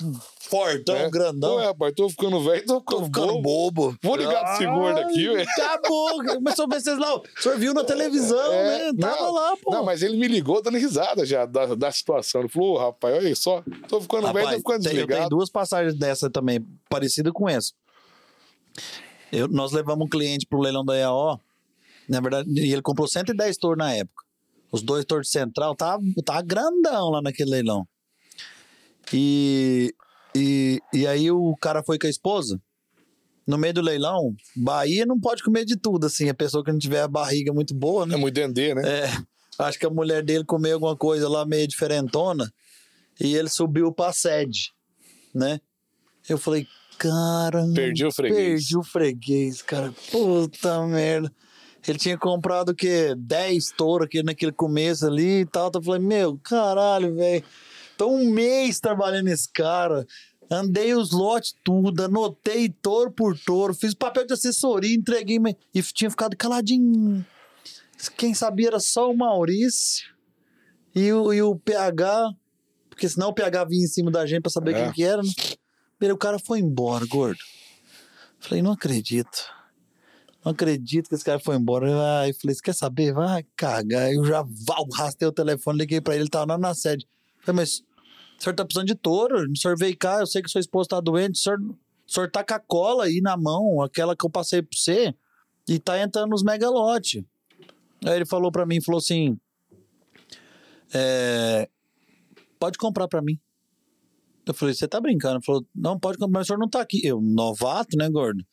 fortão,
É.
grandão.
Ué, rapaz, tô ficando velho, tô ficando,
Tô ficando
bobo.
bobo.
Vou ligar desse gordo aqui, ué.
Acabou. Mas seu Venceslau, o senhor viu na televisão,
É,
né? Tava
não,
lá, pô.
Não, mas ele me ligou dando risada já da, da situação. Ele falou, "Ô, rapaz, olha só, tô ficando velho, tô
Rapaz,
ficando
tem- eu tenho
desligado.
duas passagens dessa também, parecida com essa. Eu- nós levamos um cliente pro leilão da EAO, na verdade, e ele comprou 110 touros na época. Os dois touros de central, tava, tava grandão lá naquele leilão. E, e, e aí o cara foi com a esposa, no meio do leilão, Bahia não pode comer de tudo, assim, a pessoa que não tiver a barriga muito boa, né?
É muito dendê, né?
É, acho que a mulher dele comeu alguma coisa lá meio diferentona e ele subiu pra sede, né? Eu falei, cara.
Perdi o freguês.
Perdi o freguês, cara. Puta merda. Ele tinha comprado o quê? 10 touros aqui naquele começo ali e tal. Eu falei, meu, caralho, velho. Tô um mês trabalhando esse cara. Andei os lotes tudo, anotei touro por touro, fiz papel de assessoria, entreguei e tinha ficado caladinho. Quem sabia era só o Maurício e o, e o PH, porque senão o PH vinha em cima da gente pra saber
É.
quem que era, né? O cara foi embora, gordo. Falei, não acredito. Não acredito que esse cara foi embora. Aí falei, você quer saber? Vai cagar. Eu já val, rastei o telefone, liguei pra ele, ele tava lá na sede. Falei, mas o senhor tá precisando de touro? O senhor veio cá, eu sei que sua esposa tá doente. O senhor, o senhor tá com a cola aí na mão, aquela que eu passei pra você, e tá entrando nos megalotes. Aí ele falou pra mim, falou assim, é, pode comprar pra mim. Eu falei, você tá brincando? Ele falou, não, pode comprar, mas o senhor não tá aqui. Eu, novato, né, gordo?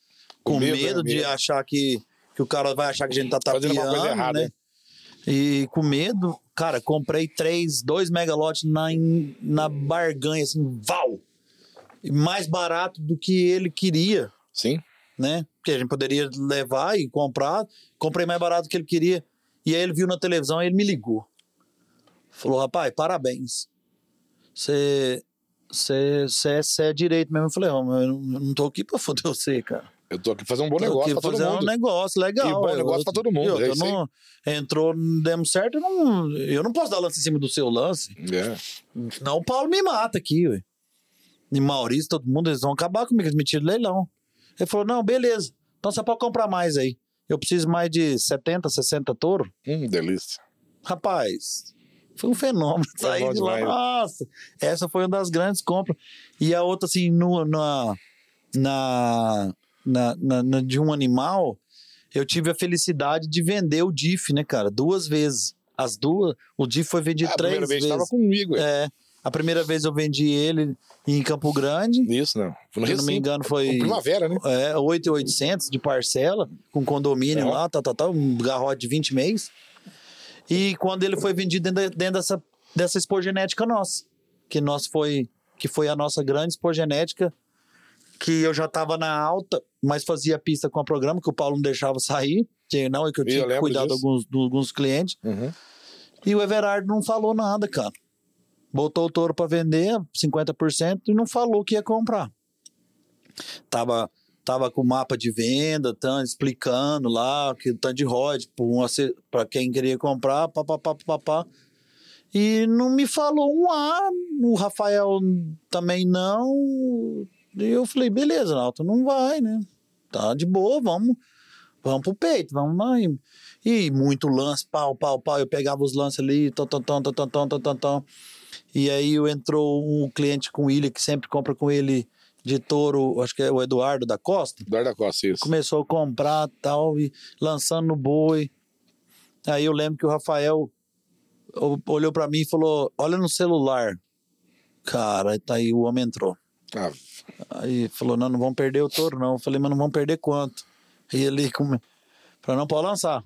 Com
Com medo,
medo,
né?
de
Medo.
achar que, que o cara vai achar que a gente tá
Fazendo
tapeando,
uma coisa errada,
né?
né?
E com medo, cara, comprei três, dois megalotes na, na barganha, assim, val! E Mais barato do que ele queria,
Sim.
né? Porque a gente poderia levar e comprar. Comprei mais barato do que ele queria. E aí ele viu na televisão e ele me ligou. Falou, rapaz, parabéns. Você você é direito mesmo. Eu falei, não- eu não tô aqui pra <laughs> foder você, cara.
Eu tô aqui fazendo um bom
Tô
negócio pra todo
fazer
mundo.
um negócio legal.
E bom
Eu-
negócio pra todo mundo,
eu-
é
eu não, entrou, não demos certo, eu não, eu não posso dar lance em cima do seu lance.
É.
Senão o Paulo me mata aqui, ué. E Maurício, todo mundo, eles vão acabar comigo, eles me tiram leilão. Ele falou, não, beleza. Então você pode comprar mais aí. eu preciso mais de 70, 60 touro.
Hum, delícia.
Rapaz, foi um fenômeno.
Foi bom
de lá,
demais.
nossa, essa foi uma das grandes compras. E a outra, assim, no, na, na, na, na- na- de um animal, eu tive a felicidade de vender o DIF, né, cara? Duas vezes. As duas, o DIF foi vendido
Ah, a
três
primeira vez
vezes.
estava comigo. é.
É, a primeira vez eu vendi ele em Campo Grande.
Isso, não. No
Se não me engano, foi
Primavera, né?
é, 8,800 de parcela, com condomínio
Uhum.
lá, tá, tá, tá, um garrote de 20 meses. E quando ele foi vendido dentro, dentro dessa, dessa expogenética nossa, que nós foi que foi a nossa grande expogenética, que eu já tava na alta, mas fazia pista com o programa, que o Paulo não deixava sair, que não, e que eu
Eu
tinha
lembro
cuidar de alguns, de alguns clientes.
Uhum.
E o Everardo não falou nada, cara. Botou o touro para vender, 50%, e não falou que ia comprar. Tava, tava com o mapa de venda, tão explicando lá que o tanto de ROD para quem queria comprar, papapá, papapá. E não me falou um A, o Rafael também não. E eu falei, beleza, Nauta, não vai, né? Tá de boa, vamos, vamos pro peito, vamos lá. E, e muito lance, pau, pau, pau. Eu pegava os lances ali, tom, tom, tom, tom, tom, tom, tom, tom. E aí entrou um cliente com ele, que sempre compra com ele de touro, acho que é o Eduardo da Costa.
Eduardo da Costa, isso.
Começou a comprar tal, e lançando no boi. Aí eu lembro que o Rafael olhou pra mim e falou: Olha no celular. Cara, tá aí o homem entrou.
Ah,
Aí falou: Não, não vamos perder o touro, não. Eu falei: Mas não vamos perder quanto? E ele, come... pra não pode lançar.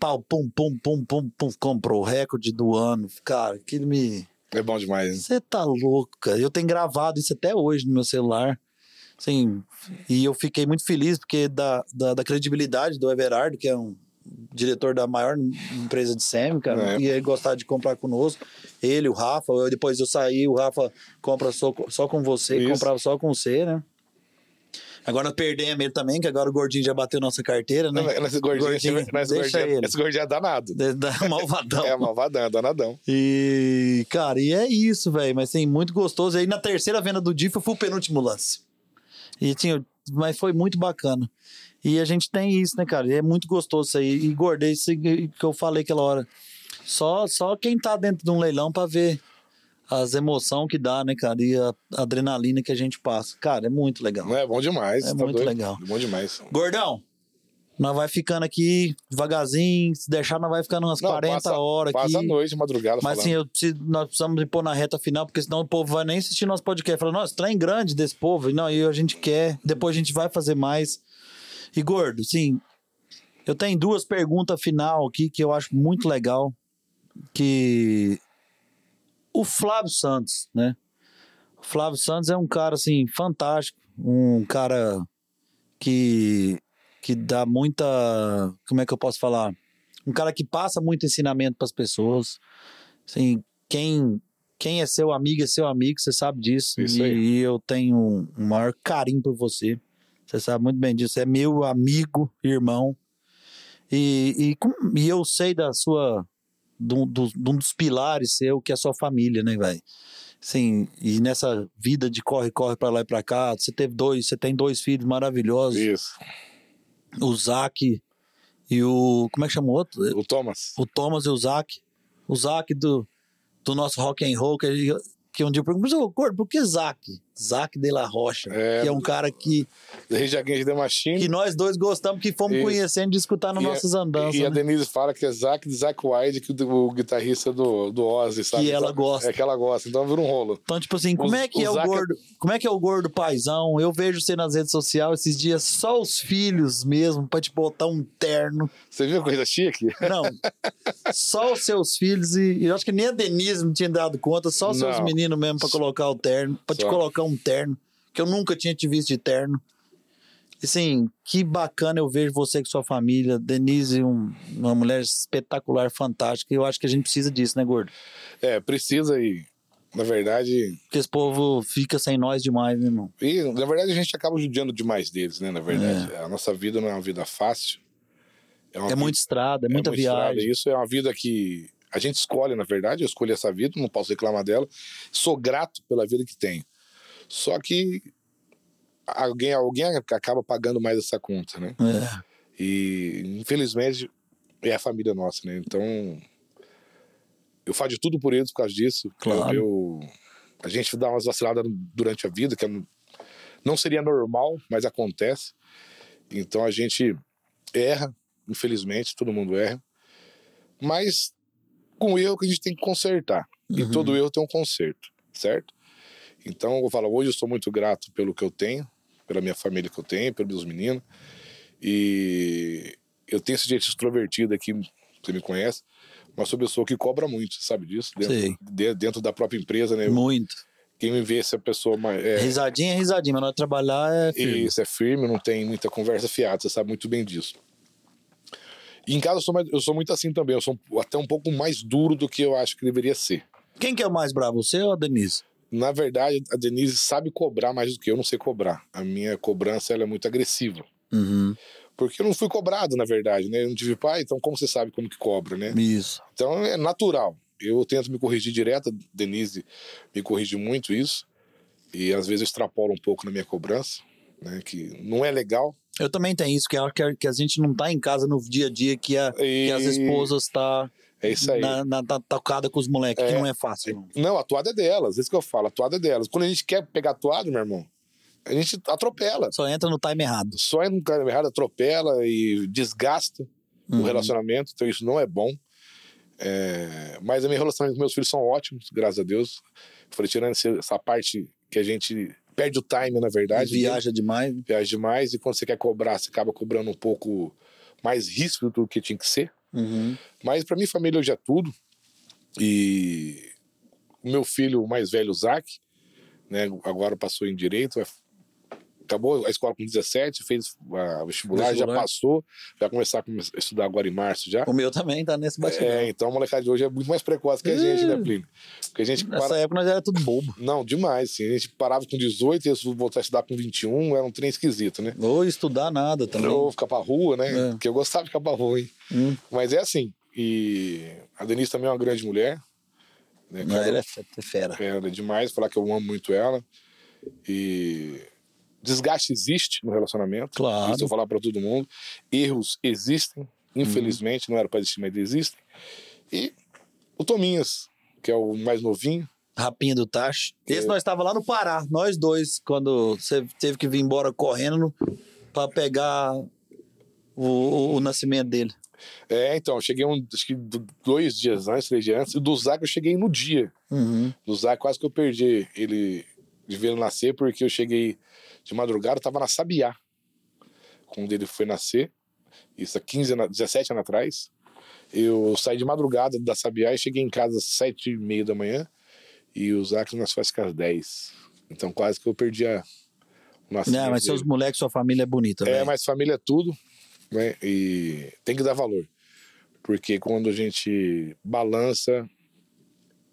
Pau, pum, pum, pum, pum, pum. Comprou o recorde do ano. Cara, que me.
é bom demais?
Você tá louco, cara. Eu tenho gravado isso até hoje no meu celular. Assim, e eu fiquei muito feliz porque da, da, da credibilidade do Everardo, que é um diretor da maior empresa de SEMI, cara,
É.
e ele gostar de comprar conosco. Ele, o Rafa, eu- depois eu saí, o Rafa compra só, só com você,
Isso.
comprava só com você, né? Agora perdemos ele também, que agora o Gordinho já bateu nossa carteira, né?
Não, Nesse gordinho,
Gordinho,
esse, gordinho, esse gordinho é danado.
Da- da <laughs> malvadão.
É malvadão, é danadão.
E, cara, e é isso, velho. Mas assim, muito gostoso. E aí na terceira venda do DIF eu fui o penúltimo lance. E tinha. Mas foi muito bacana. E a gente tem isso, né, cara? E é muito gostoso isso aí. E gordei isso que eu falei aquela hora. Só, só quem tá dentro de um leilão pra ver as emoções que dá, né, cara? E a adrenalina que a gente passa. Cara, é muito legal.
Não é bom demais.
É
tá
muito
doido?
legal.
Bom demais.
Gordão, nós vai ficando aqui devagarzinho. Se deixar, nós vai ficando umas
Não,
40
passa-
horas aqui.
Passa a noite, madrugada,
Mas
falando.
assim, eu preciso- nós precisamos pôr na reta final, porque senão o povo vai nem assistir nosso podcast. Fala, nossa, trem grande desse povo. E Não, e a gente quer, depois a gente vai fazer mais. E gordo, sim, eu tenho duas perguntas final aqui que eu acho muito legal. Que o Flávio Santos, né? O Flávio Santos é um cara assim fantástico, um cara que que dá muita, como é que eu posso falar? Um cara que passa muito ensinamento para as pessoas. Assim, quem quem é seu amigo é seu amigo, você sabe disso.
Isso
e,
aí.
e eu tenho um, maior carinho por você. Você sabe muito bem disso. É meu amigo, irmão. E, e, e eu sei da sua. De um dos, um pilares seu, que é a sua família, né, velho? Sim, e nessa vida de corre-corre para lá e para cá, você teve dois, você tem dois filhos maravilhosos,
Isso.
o Zac e o. Como é que chama o outro?
O Thomas.
o Thomas e o Zac. O Zac do, do nosso rock and roll, que, que um dia eu ô, gordo, por que Zac? Zac de la Rocha,
É.
que é um cara que,
Rage Against the Machine.
que nós dois gostamos, que fomos
Isso.
conhecendo de escutar nas
E a-
nossas andanças.
E a
né?
Denise fala que é Zack de Zack White, que o, o guitarrista do, do Ozzy, sabe?
Que ela
Então,
gosta.
É que ela gosta, então vira um rolo.
Então, tipo assim, como
O-
é que
o
é o
Zac é-
gordo? Como é que é o gordo paizão? Eu vejo você nas redes sociais esses dias, só os filhos mesmo, pra te botar um terno.
Você viu a coisa chique?
Não, só os seus filhos e, e eu acho que nem a Denise não tinha dado conta, só os seus meninos mesmo pra colocar o terno, pra te
Só.
colocar um terno, que eu nunca tinha te visto de terno. E, Assim, que bacana eu vejo você com sua família. Denise, um- uma mulher espetacular, fantástica. E eu acho que a gente precisa disso, né, gordo?
É, precisa e, na verdade...
Porque esse povo fica sem nós demais, né, irmão?
E, na verdade, a gente acaba judiando demais deles, né? Na verdade. A nossa vida não é uma vida fácil.
É
vida-
muita estrada, é muita
muito estrada.
viagem.
Isso é uma vida que a gente escolhe, na verdade. Eu escolhi essa vida, não posso reclamar dela. Sou grato pela vida que tenho. Só que alguém, alguém acaba pagando mais essa conta, né?
É.
E, infelizmente, é a família nossa, né? Então, eu faço de tudo por eles por causa disso.
Claro.
Eu, a gente dá umas vaciladas durante a vida, que é- não seria normal, mas acontece. Então, a gente erra, infelizmente, todo mundo erra. Mas, com erro que a gente tem que consertar. E
Uhum.
todo erro tem um conserto, certo? Então, eu falo, hoje eu sou muito grato pelo que eu tenho, pela minha família que eu tenho, pelos meus meninos. E eu tenho esse jeito extrovertido aqui, você me conhece, mas sou pessoa que cobra muito, você sabe disso? Dentro, de- dentro da própria empresa, né?
Muito.
Quem me vê, se a pessoa mais. É,
Risadinha é risadinha, mas de trabalhar é firme.
isso é firme, não tem muita conversa fiada, você sabe muito bem disso. E em casa eu sou, mais- eu sou muito assim também, eu sou até um pouco mais duro do que eu acho que deveria ser.
Quem que é o mais bravo, você ou a Denise?
Na verdade, a Denise sabe cobrar mais do que eu não sei cobrar. A minha cobrança ela é muito agressiva.
Uhum.
Porque eu não fui cobrado, na verdade, né? Eu não tive pai, então como você sabe como que cobra, né?
Isso.
Então é natural. Eu tento me corrigir direto, a Denise me corrige muito isso. E às vezes eu extrapolo um pouco na minha cobrança, né? Que não é legal.
Eu também tenho isso, que, é, que, a- gente não tá em casa no dia a dia, que, a, que as
E-
esposas tá,
É isso aí.
na, na, tá tocada com os moleques, que
É.
não é fácil. Não.
Não, a toada é delas, isso que eu falo, a toada é delas. Quando a gente quer pegar a toada, meu irmão, a gente atropela.
Só entra no time errado.
Só entra no cara errado, atropela e desgasta
Uhum.
o relacionamento, então isso não é bom. É, mas a minha relação com meus filhos são ótimos, graças a Deus. Eu falei, tirando essa parte que a gente perde o time, na verdade. né?
Viaja demais.
Viaja demais, e quando você quer cobrar, você acaba cobrando um pouco mais ríspido do que tinha que ser.
Uhum.
Mas para mim, família hoje é tudo. E o meu filho mais velho, o Zac, né, agora passou em direito, acabou a escola com 17, fez a vestibular, já
Vestibular.
passou, vai começar a estudar agora em março já.
O meu também tá nesse batidão.
É, então a molecada de hoje é muito mais precoce que a gente, né, Plínio? Porque a gente
Nessa
para...
época nós era tudo bobo.
Não, demais, assim. A gente parava com 18 e ia voltar a estudar com 21, era um trem esquisito, né?
Ou estudar nada também.
Ou ficar pra rua, né?
É.
Porque eu gostava de ficar pra rua, hein?
Hum.
Mas é assim. E a Denise também é uma grande mulher. Né?
Não, ela é fera.
Ela é demais, falar que eu amo muito ela. E desgaste existe no relacionamento.
Claro.
Isso eu falar para todo mundo. Erros existem, infelizmente, não era para existir, mas existem. E o Tominhas, que é o mais novinho.
Rapinha do Tacho. Esse
É.
nós estava lá no Pará, nós dois, quando você teve que vir embora correndo pra pegar o, o- o nascimento dele.
É, então, eu cheguei um, acho que do- dois dias antes, três dias antes. E do Zac eu cheguei no dia.
Uhum.
Do Zac quase que eu perdi ele de ver ele nascer, porque eu cheguei de madrugada, eu tava na Sabiá. Quando ele foi nascer, isso há 15 anos, 17 anos atrás. Eu saí de madrugada da Sabiá e cheguei em casa às 7 e meia da manhã. E o Zac nasceu às 10. Então quase que eu perdi a.
Não, mas seus moleques, sua família é bonita,
É, mas família é tudo, né? E tem que dar valor. Porque quando a gente balança,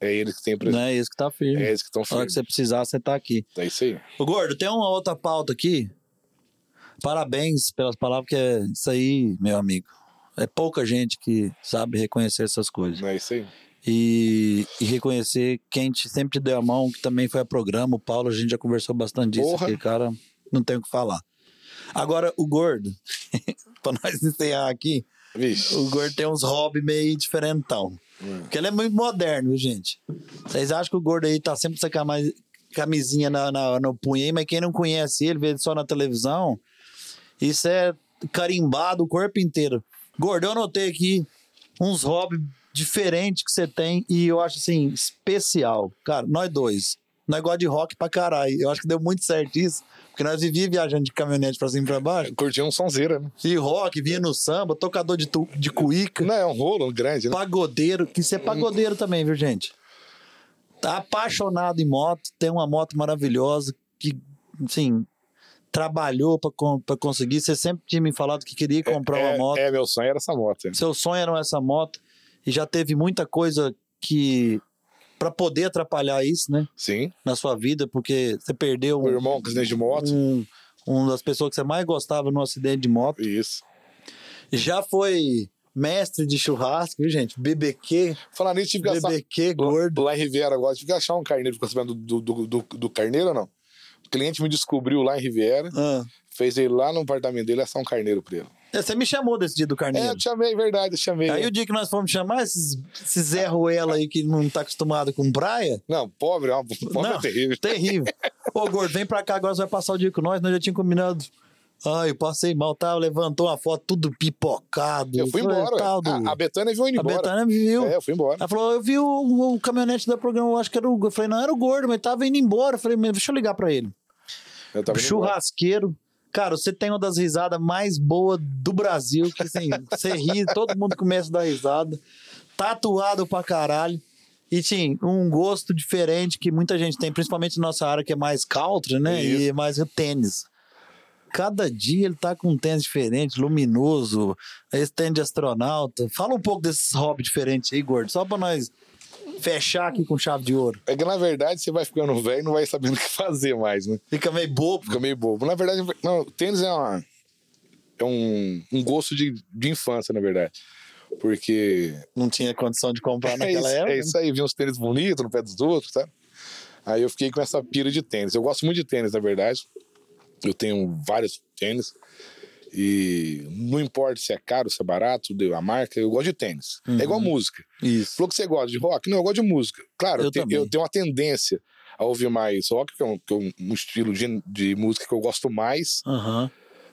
é eles que têm
Não
presente.
é isso que tá firme.
É eles que estão
A hora que você precisar, você tá aqui.
É isso aí.
Ô, Gordo, tem uma outra pauta aqui. Parabéns pelas palavras, que é isso aí, meu amigo. É pouca gente que sabe reconhecer essas coisas.
É isso aí.
E, e reconhecer quem te, sempre te deu a mão, que também foi a programa. O Paulo, a gente já conversou bastante disso.
Porra.
Aqui, cara, não tem o que falar. Agora, o Gordo, <laughs> pra nós encerrar aqui,
Vixe.
o Gordo tem uns hobbies meio diferentão.
Hum.
Porque ele é muito moderno, gente? Vocês acham que o Gordo aí tá sempre com essa camisinha na, na- no punho aí, mas quem não conhece ele, vê ele só na televisão, isso é carimbado o corpo inteiro. Gordo, eu anotei aqui uns hobbies diferentes que você tem e eu acho assim, especial. Cara, nós dois. Nós gostamos de rock pra caralho. Eu acho que deu muito certo isso. Porque nós vivíamos viajando de caminhonete pra cima e pra baixo.
Curtia um sonzeira, né?
E rock, vinha no samba, tocador de, tu, de cuíca.
Não, é um rolo grande, né?
Pagodeiro, que você é pagodeiro também, viu, gente? Tá apaixonado em moto, tem uma moto maravilhosa que, assim, trabalhou pra, pra conseguir. Você sempre tinha me falado que queria comprar
é,
uma moto.
É, meu sonho era essa moto. é.
Seu sonho era essa moto e já teve muita coisa que pra poder atrapalhar isso, né,
Sim.
na sua vida, porque você perdeu
O
um,
irmão com acidente de moto.
um, um das pessoas que você mais gostava no acidente de moto.
Isso.
Já foi mestre de churrasco, viu, gente? BBQ,
Falar nisso, tive que gastar.
BBQ gordo.
Lá em Riviera agora, tive que achar um carneiro. Ficou sabendo do, do, do, do carneiro ou não? O cliente me descobriu lá em Riviera,
Ah.
fez ele lá no apartamento dele assar um carneiro pra ele.
É, Você me chamou desse dia do
É,
Carneiro.
eu te chamei, verdade, eu te chamei.
Aí o dia que nós fomos chamar esses, esses Zé Ruela aí que não tá acostumado com praia,
Não, pobre, ó, pobre
Não.
é terrível.
terrível. Ô, gordo, vem pra cá agora, você vai passar o dia com nós, nós já tínhamos combinado. Ai, eu passei mal, tá? Levantou uma foto tudo pipocado.
Eu fui embora.
tal do-
A, a Betânia viu indo
A
embora.
Betânia viu.
É, eu fui embora.
Ela falou, eu vi o, o caminhonete da programa, eu acho que era o. Eu falei, não, era o gordo, mas tava indo embora. Eu falei, deixa eu ligar pra ele.
Eu tava embora.
Churrasqueiro. Cara, você tem uma das risadas mais boas do Brasil, que assim, <laughs> você ri, todo mundo começa a dar risada. Tatuado pra caralho. E tinha um gosto diferente que muita gente tem, principalmente na nossa área que é mais country, né?
Isso.
E mais o tênis. Cada dia ele tá com um tênis diferente, luminoso, esse tênis de astronauta. Fala um pouco desses hobbies diferentes aí, gordo, só pra nós fechar aqui com chave de ouro.
É que na verdade você vai ficando velho e não vai sabendo o que fazer mais, né?
Fica meio bobo.
Fica meio bobo. Na verdade, não, tênis é, uma, é um, um gosto de, de infância, na verdade. Porque
Não tinha condição de comprar
é
naquela
isso,
época.
é isso aí, vi uns tênis bonitos no pé dos outros, tá? Aí eu fiquei com essa pira de tênis. Eu gosto muito de tênis, na verdade. Eu tenho vários tênis. E não importa se é caro, se é barato, a marca, eu gosto de tênis. É igual música.
Isso.
Falou que você gosta de rock? Não, eu gosto de música. Claro,
Eu
tenho, eu tenho uma tendência a ouvir mais rock, que é um, que é um- estilo de, de música que eu gosto mais,
Aham.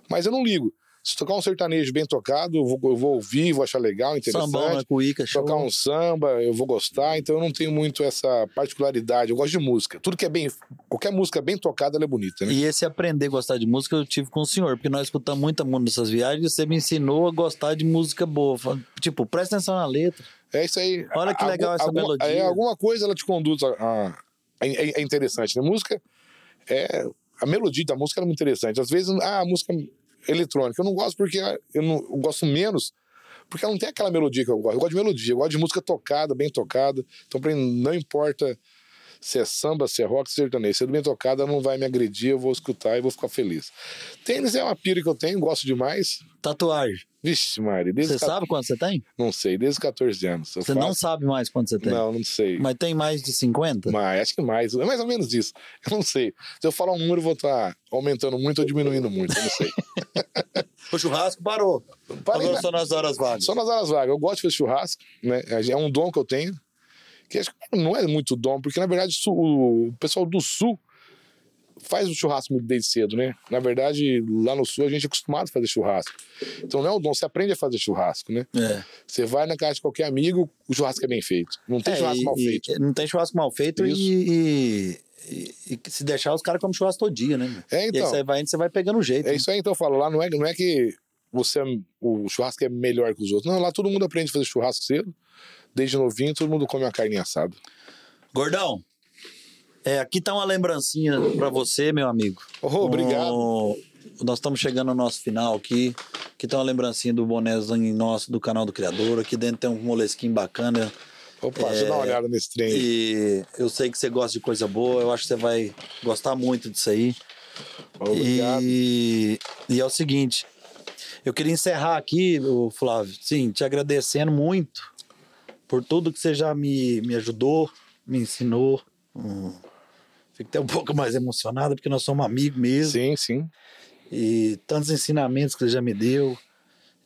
mas eu não ligo. Se tocar um sertanejo bem tocado, eu vou, eu vou ouvir, vou achar legal, interessante.
Sambão na cuíca, show.
Tocar um samba, eu vou gostar, então eu não tenho muito essa particularidade. Eu gosto de música. Tudo que é bem. Qualquer música bem tocada, ela é bonita, né?
E esse aprender a gostar de música eu tive com o senhor, porque nós escutamos muita música nessas viagens e você me ensinou a gostar de música boa. Tipo, presta atenção na letra.
É isso aí.
Olha que legal essa
alguma,
melodia.
É, alguma coisa ela te conduz a. a- é, é interessante, né? Música é. A melodia da música é muito interessante. Às vezes, ah, a música eletrônica. Eu não gosto porque eu, não, eu gosto menos. Porque ela não tem aquela melodia que eu gosto. Eu gosto de melodia, eu gosto de música tocada, bem tocada. Então, pra mim, não importa se é samba, se é rock, se é sertanejo. Se é bem tocada, não vai me agredir, eu vou escutar e vou ficar feliz. Tênis é uma pira que eu tenho, gosto demais.
Tatuagem.
Vixe, Mari,
Você
os
sabe quanto você tem?
Não sei, desde os 14 anos.
Você não
faço-
sabe mais quanto você tem.
Não, não sei.
Mas tem mais de 50?
Mais, acho que mais. É mais ou menos isso. Eu não sei. Se eu falar um número, eu vou estar aumentando muito ou diminuindo muito. Eu não sei. <laughs>
O churrasco parou.
Parei,
Agora
né?
só nas horas vagas.
Só nas horas vagas. Eu gosto de fazer churrasco, né? É um dom que eu tenho. Que acho que não é muito dom, porque na verdade o pessoal do sul faz o churrasco muito desde cedo, né? Na verdade, lá no sul a gente é acostumado a fazer churrasco. Então não é um dom, você aprende a fazer churrasco, né?
É.
Você vai na casa de qualquer amigo, o churrasco é bem feito. Não tem
É,
churrasco
e-
mal feito.
não tem churrasco mal feito e, e- e se deixar, os caras comem churrasco todo dia, né?
É,
E aí
então.
você vai você vai pegando o jeito.
É
né?
isso aí, então eu falo, lá não é, não é que você é- o churrasco é melhor que os outros. Não, lá todo mundo aprende a fazer churrasco cedo. Desde novinho, todo mundo come uma carne assada.
Gordão, é, aqui tá uma lembrancinha pra você, meu amigo.
Oh, obrigado.
O- nós estamos chegando no nosso final aqui. Aqui tá uma lembrancinha do bonézinho nosso do canal do Criador. Aqui dentro tem um molesquinho bacana.
Opa, deixa eu dar uma olhada nesse trem.
E eu sei que você gosta de coisa boa. Eu acho que você vai gostar muito disso aí.
Obrigado.
E, e é o seguinte, eu queria encerrar aqui, o Flávio, sim, te agradecendo muito por tudo que você já me, me ajudou, me ensinou. Hum, fico até um <laughs> pouco mais emocionado porque nós somos amigos mesmo.
Sim, sim.
E tantos ensinamentos que você já me deu,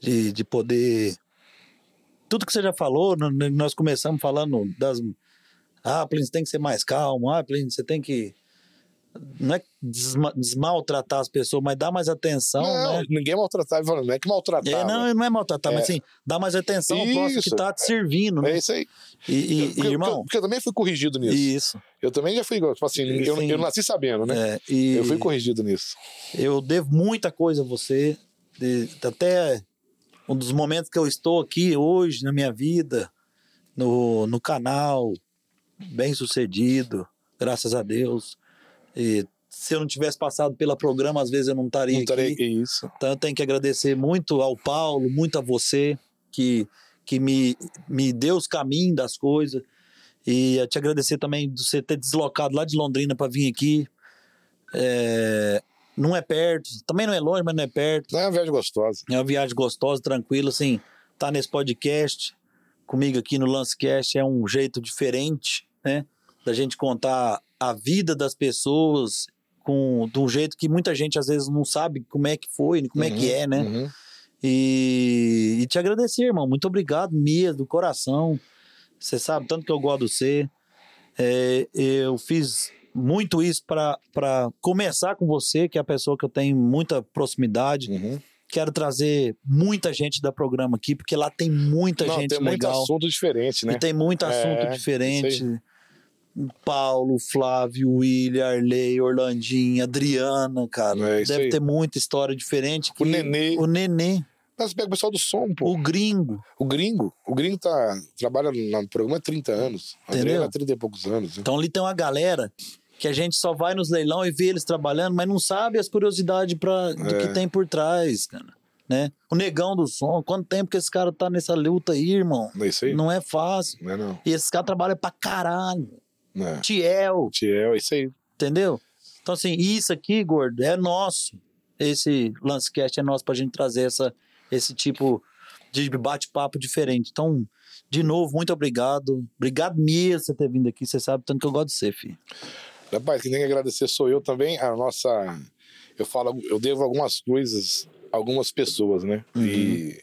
de, de poder. Tudo que você já falou, nós começamos falando das. Ah, Plínio, você tem que ser mais calmo. Ah, Plínio, você tem que. Não é desma- desmaltratar as pessoas, mas dar mais atenção,
não,
né?
ninguém falando, não é que maltratava.
É, não, não é maltratar, mas
É.
assim, dá mais atenção ao próximo que
Isso.
tá te servindo, né?
É isso aí.
E, e- e,
Porque-
irmão,
porque, eu também fui corrigido nisso.
isso.
Eu também já fui, tipo assim, eu, eu nasci sabendo, né?
É, e
Eu fui corrigido nisso.
Eu devo muita coisa a você. de- até um dos momentos que eu estou aqui hoje na minha vida, no, no canal, bem sucedido, graças a Deus. E se eu não tivesse passado pela programa, às vezes eu não estaria
Não
aqui.
estarei aqui, isso.
Então eu tenho que agradecer muito ao Paulo, muito a você, que, que me, me deu os caminhos das coisas. E eu te agradecer também de você ter deslocado lá de Londrina para vir aqui. É, não é perto, também não é longe, mas não é perto.
É uma viagem gostosa.
É uma viagem gostosa, tranquila, assim. Tá nesse podcast, comigo aqui no Lancecast, é um jeito diferente, né? Da gente contar a vida das pessoas com, de um jeito que muita gente às vezes não sabe como é que foi, como é que é, né?
Uhum.
E, e te agradecer, irmão. Muito obrigado mesmo, do coração. Você sabe tanto que eu gosto de você. É, eu fiz muito isso para começar com você, que é a pessoa que eu tenho muita proximidade.
Uhum.
Quero trazer muita gente da programa aqui, porque lá tem muita
Não,
gente
tem muito
legal.
assunto diferente, né?
E tem muito
É,
assunto
isso
diferente. Paulo, Flávio, William, Arley, Orlandinho, Adriana, cara.
É
Deve
aí.
ter muita história diferente.
O Nenê.
O Nenê,
Mas pega o pessoal do som, pô.
o gringo.
O gringo. O gringo tá, trabalha no programa há 30 anos.
Entendeu?
Adriana há 30 e poucos anos. né?
Então ali tem uma galera que a gente só vai nos leilão e vê eles trabalhando, mas não sabe as curiosidades pra, do
É.
que tem por trás, cara. Né? O negão do som, quanto tempo que esse cara tá nessa luta aí, irmão?
Não é isso aí?
Não é fácil.
Não é não.
E esse cara trabalha pra caralho.
É.
Tiel,
Tiel, é isso aí.
entendeu? Então, assim, isso aqui, gordo, é nosso. Esse Lancecast é nosso pra gente trazer essa, esse tipo de bate-papo diferente. Então, de novo, muito obrigado. Obrigado mesmo por você ter vindo aqui. Você sabe tanto que eu gosto de você, filho.
Rapaz, quem tem que agradecer sou eu também. A nossa. Eu falo, eu devo algumas coisas a algumas pessoas, né?
Uhum.
E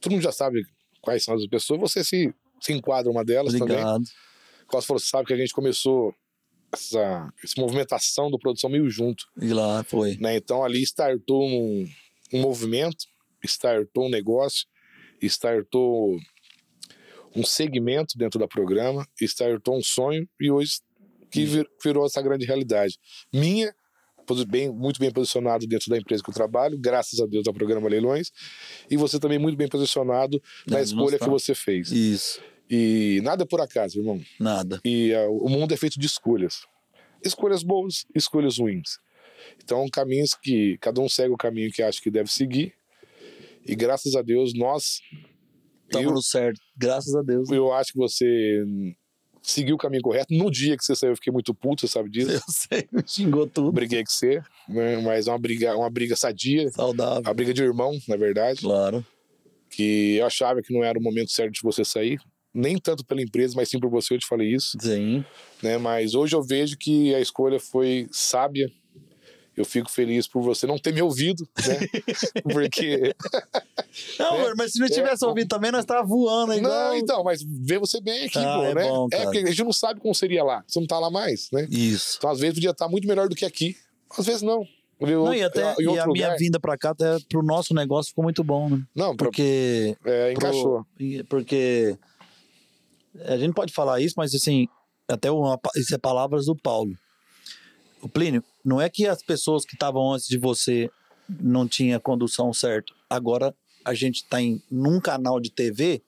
todo mundo já sabe quais são as pessoas. Você se, se enquadra uma delas também.
Obrigado.
Você falou, sabe que a gente começou essa, essa movimentação do produção meio junto,
E lá foi.
né? Então ali startou um, um movimento, startou um negócio, startou um segmento dentro da programa, startou um sonho e hoje que vir- virou essa grande realidade. Minha, bem, muito bem posicionado dentro da empresa que eu trabalho, graças a Deus ao programa Leilões, e você também muito bem posicionado na
do
escolha que você fez.
Isso.
E nada é por acaso, irmão.
Nada.
E ah, o mundo é feito de escolhas. Escolhas boas, escolhas ruins. Então, caminhos que cada um segue o caminho que acha que deve seguir. E graças a Deus, nós.
Estamos no certo. Graças a Deus.
eu acho que você seguiu o caminho correto. No dia que você saiu, eu fiquei muito puto, você sabe disso.
Eu sei, xingou tudo.
Briguei com você, né? mas é uma briga, uma briga sadia.
Saudável.
Uma briga de irmão, na verdade.
Claro.
Que eu achava que não era o momento certo de você sair. Nem tanto pela empresa, mas sim por você, eu te falei isso.
Sim.
né? Mas hoje eu vejo que a escolha foi sábia. Eu fico feliz por você não ter me ouvido, né? <laughs> Porque. <laughs>
Não,
É,
amor, mas se não
é,
tivesse
o-
ouvido também, nós tava voando igual.
Não, então, mas ver você bem aqui,
Ah,
pô,
é
né?
bom,
é porque a gente não sabe como seria lá. Você não tá lá mais, né?
Isso.
Então, às vezes, podia estar muito melhor do que aqui. Às vezes, não. Ver
Não, e até e a minha
lugar.
vinda pra cá, até pro nosso negócio, ficou muito bom, né?
Não, pra-
Porque.
é, encaixou.
pro- porque. A gente pode falar isso, mas assim, até uma, isso é palavras do Paulo. O Plínio, não é que as pessoas que estavam antes de você não tinha condução certa. Agora a gente está em num canal de TV,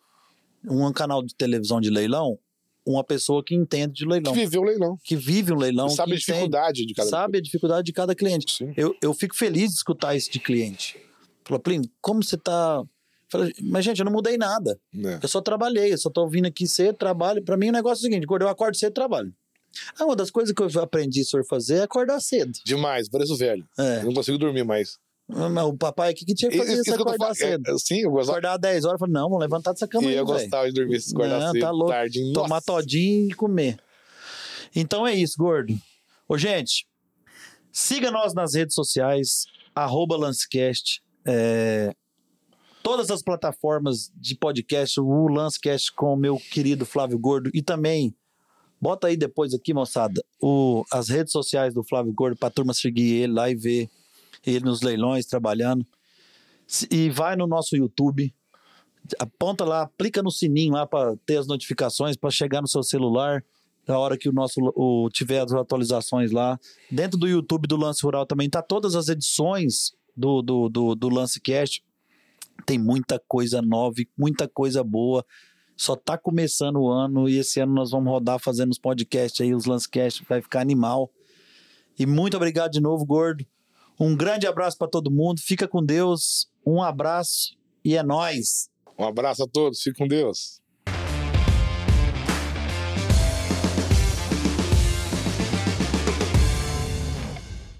um canal de televisão de leilão, uma pessoa que entende de leilão,
Que viveu o leilão.
que vive um leilão,
sabe a
que entende,
dificuldade de cada
sabe a dificuldade de cada cliente.
Sim.
Eu, eu fico feliz de escutar isso de cliente. Falou, Plínio, como você tá. Falei, mas, gente, eu não mudei nada.
né?
Eu só trabalhei, eu só tô vindo aqui cedo, trabalho. Pra mim, o negócio é o seguinte: quando eu acordo cedo, trabalho. Ah, uma das coisas que eu aprendi sobre fazer é acordar cedo.
Demais, pareço velho.
É.
Eu não consigo dormir mais.
Mas O papai aqui que tinha que fazer
Isso-
isso, acordar
falando.
cedo.
É, sim, eu gostava.
Acordar às 10 horas, falei, não, vamos levantar dessa cama
E
aí,
eu
velho.
gostava de dormir se acordar
Não,
cedo,
tá louco.
tarde.
Tomar
Nossa.
todinho e comer. Então é isso, gordo. Ô, gente, siga nós nas redes sociais, arroba Lancecast. é, todas as plataformas de podcast, o Lancecast com o meu querido Flávio Gordo e também bota aí depois aqui, moçada, o, as redes sociais do Flávio Gordo pra turma seguir ele lá e ver ele nos leilões trabalhando. E vai no nosso YouTube, aponta lá, aplica no sininho lá para ter as notificações, para chegar no seu celular na hora que o nosso o, tiver as atualizações lá. Dentro do YouTube do Lance Rural também tá todas as edições do, do, do, do Lance Cast. Tem muita coisa nova muita coisa boa. Só tá começando o ano e esse ano nós vamos rodar fazendo os podcasts aí, os Lancecast, vai ficar animal. E muito obrigado de novo, gordo. Um grande abraço para todo mundo. Fica com Deus. Um abraço e é nóis.
Um abraço a todos, fique com Deus.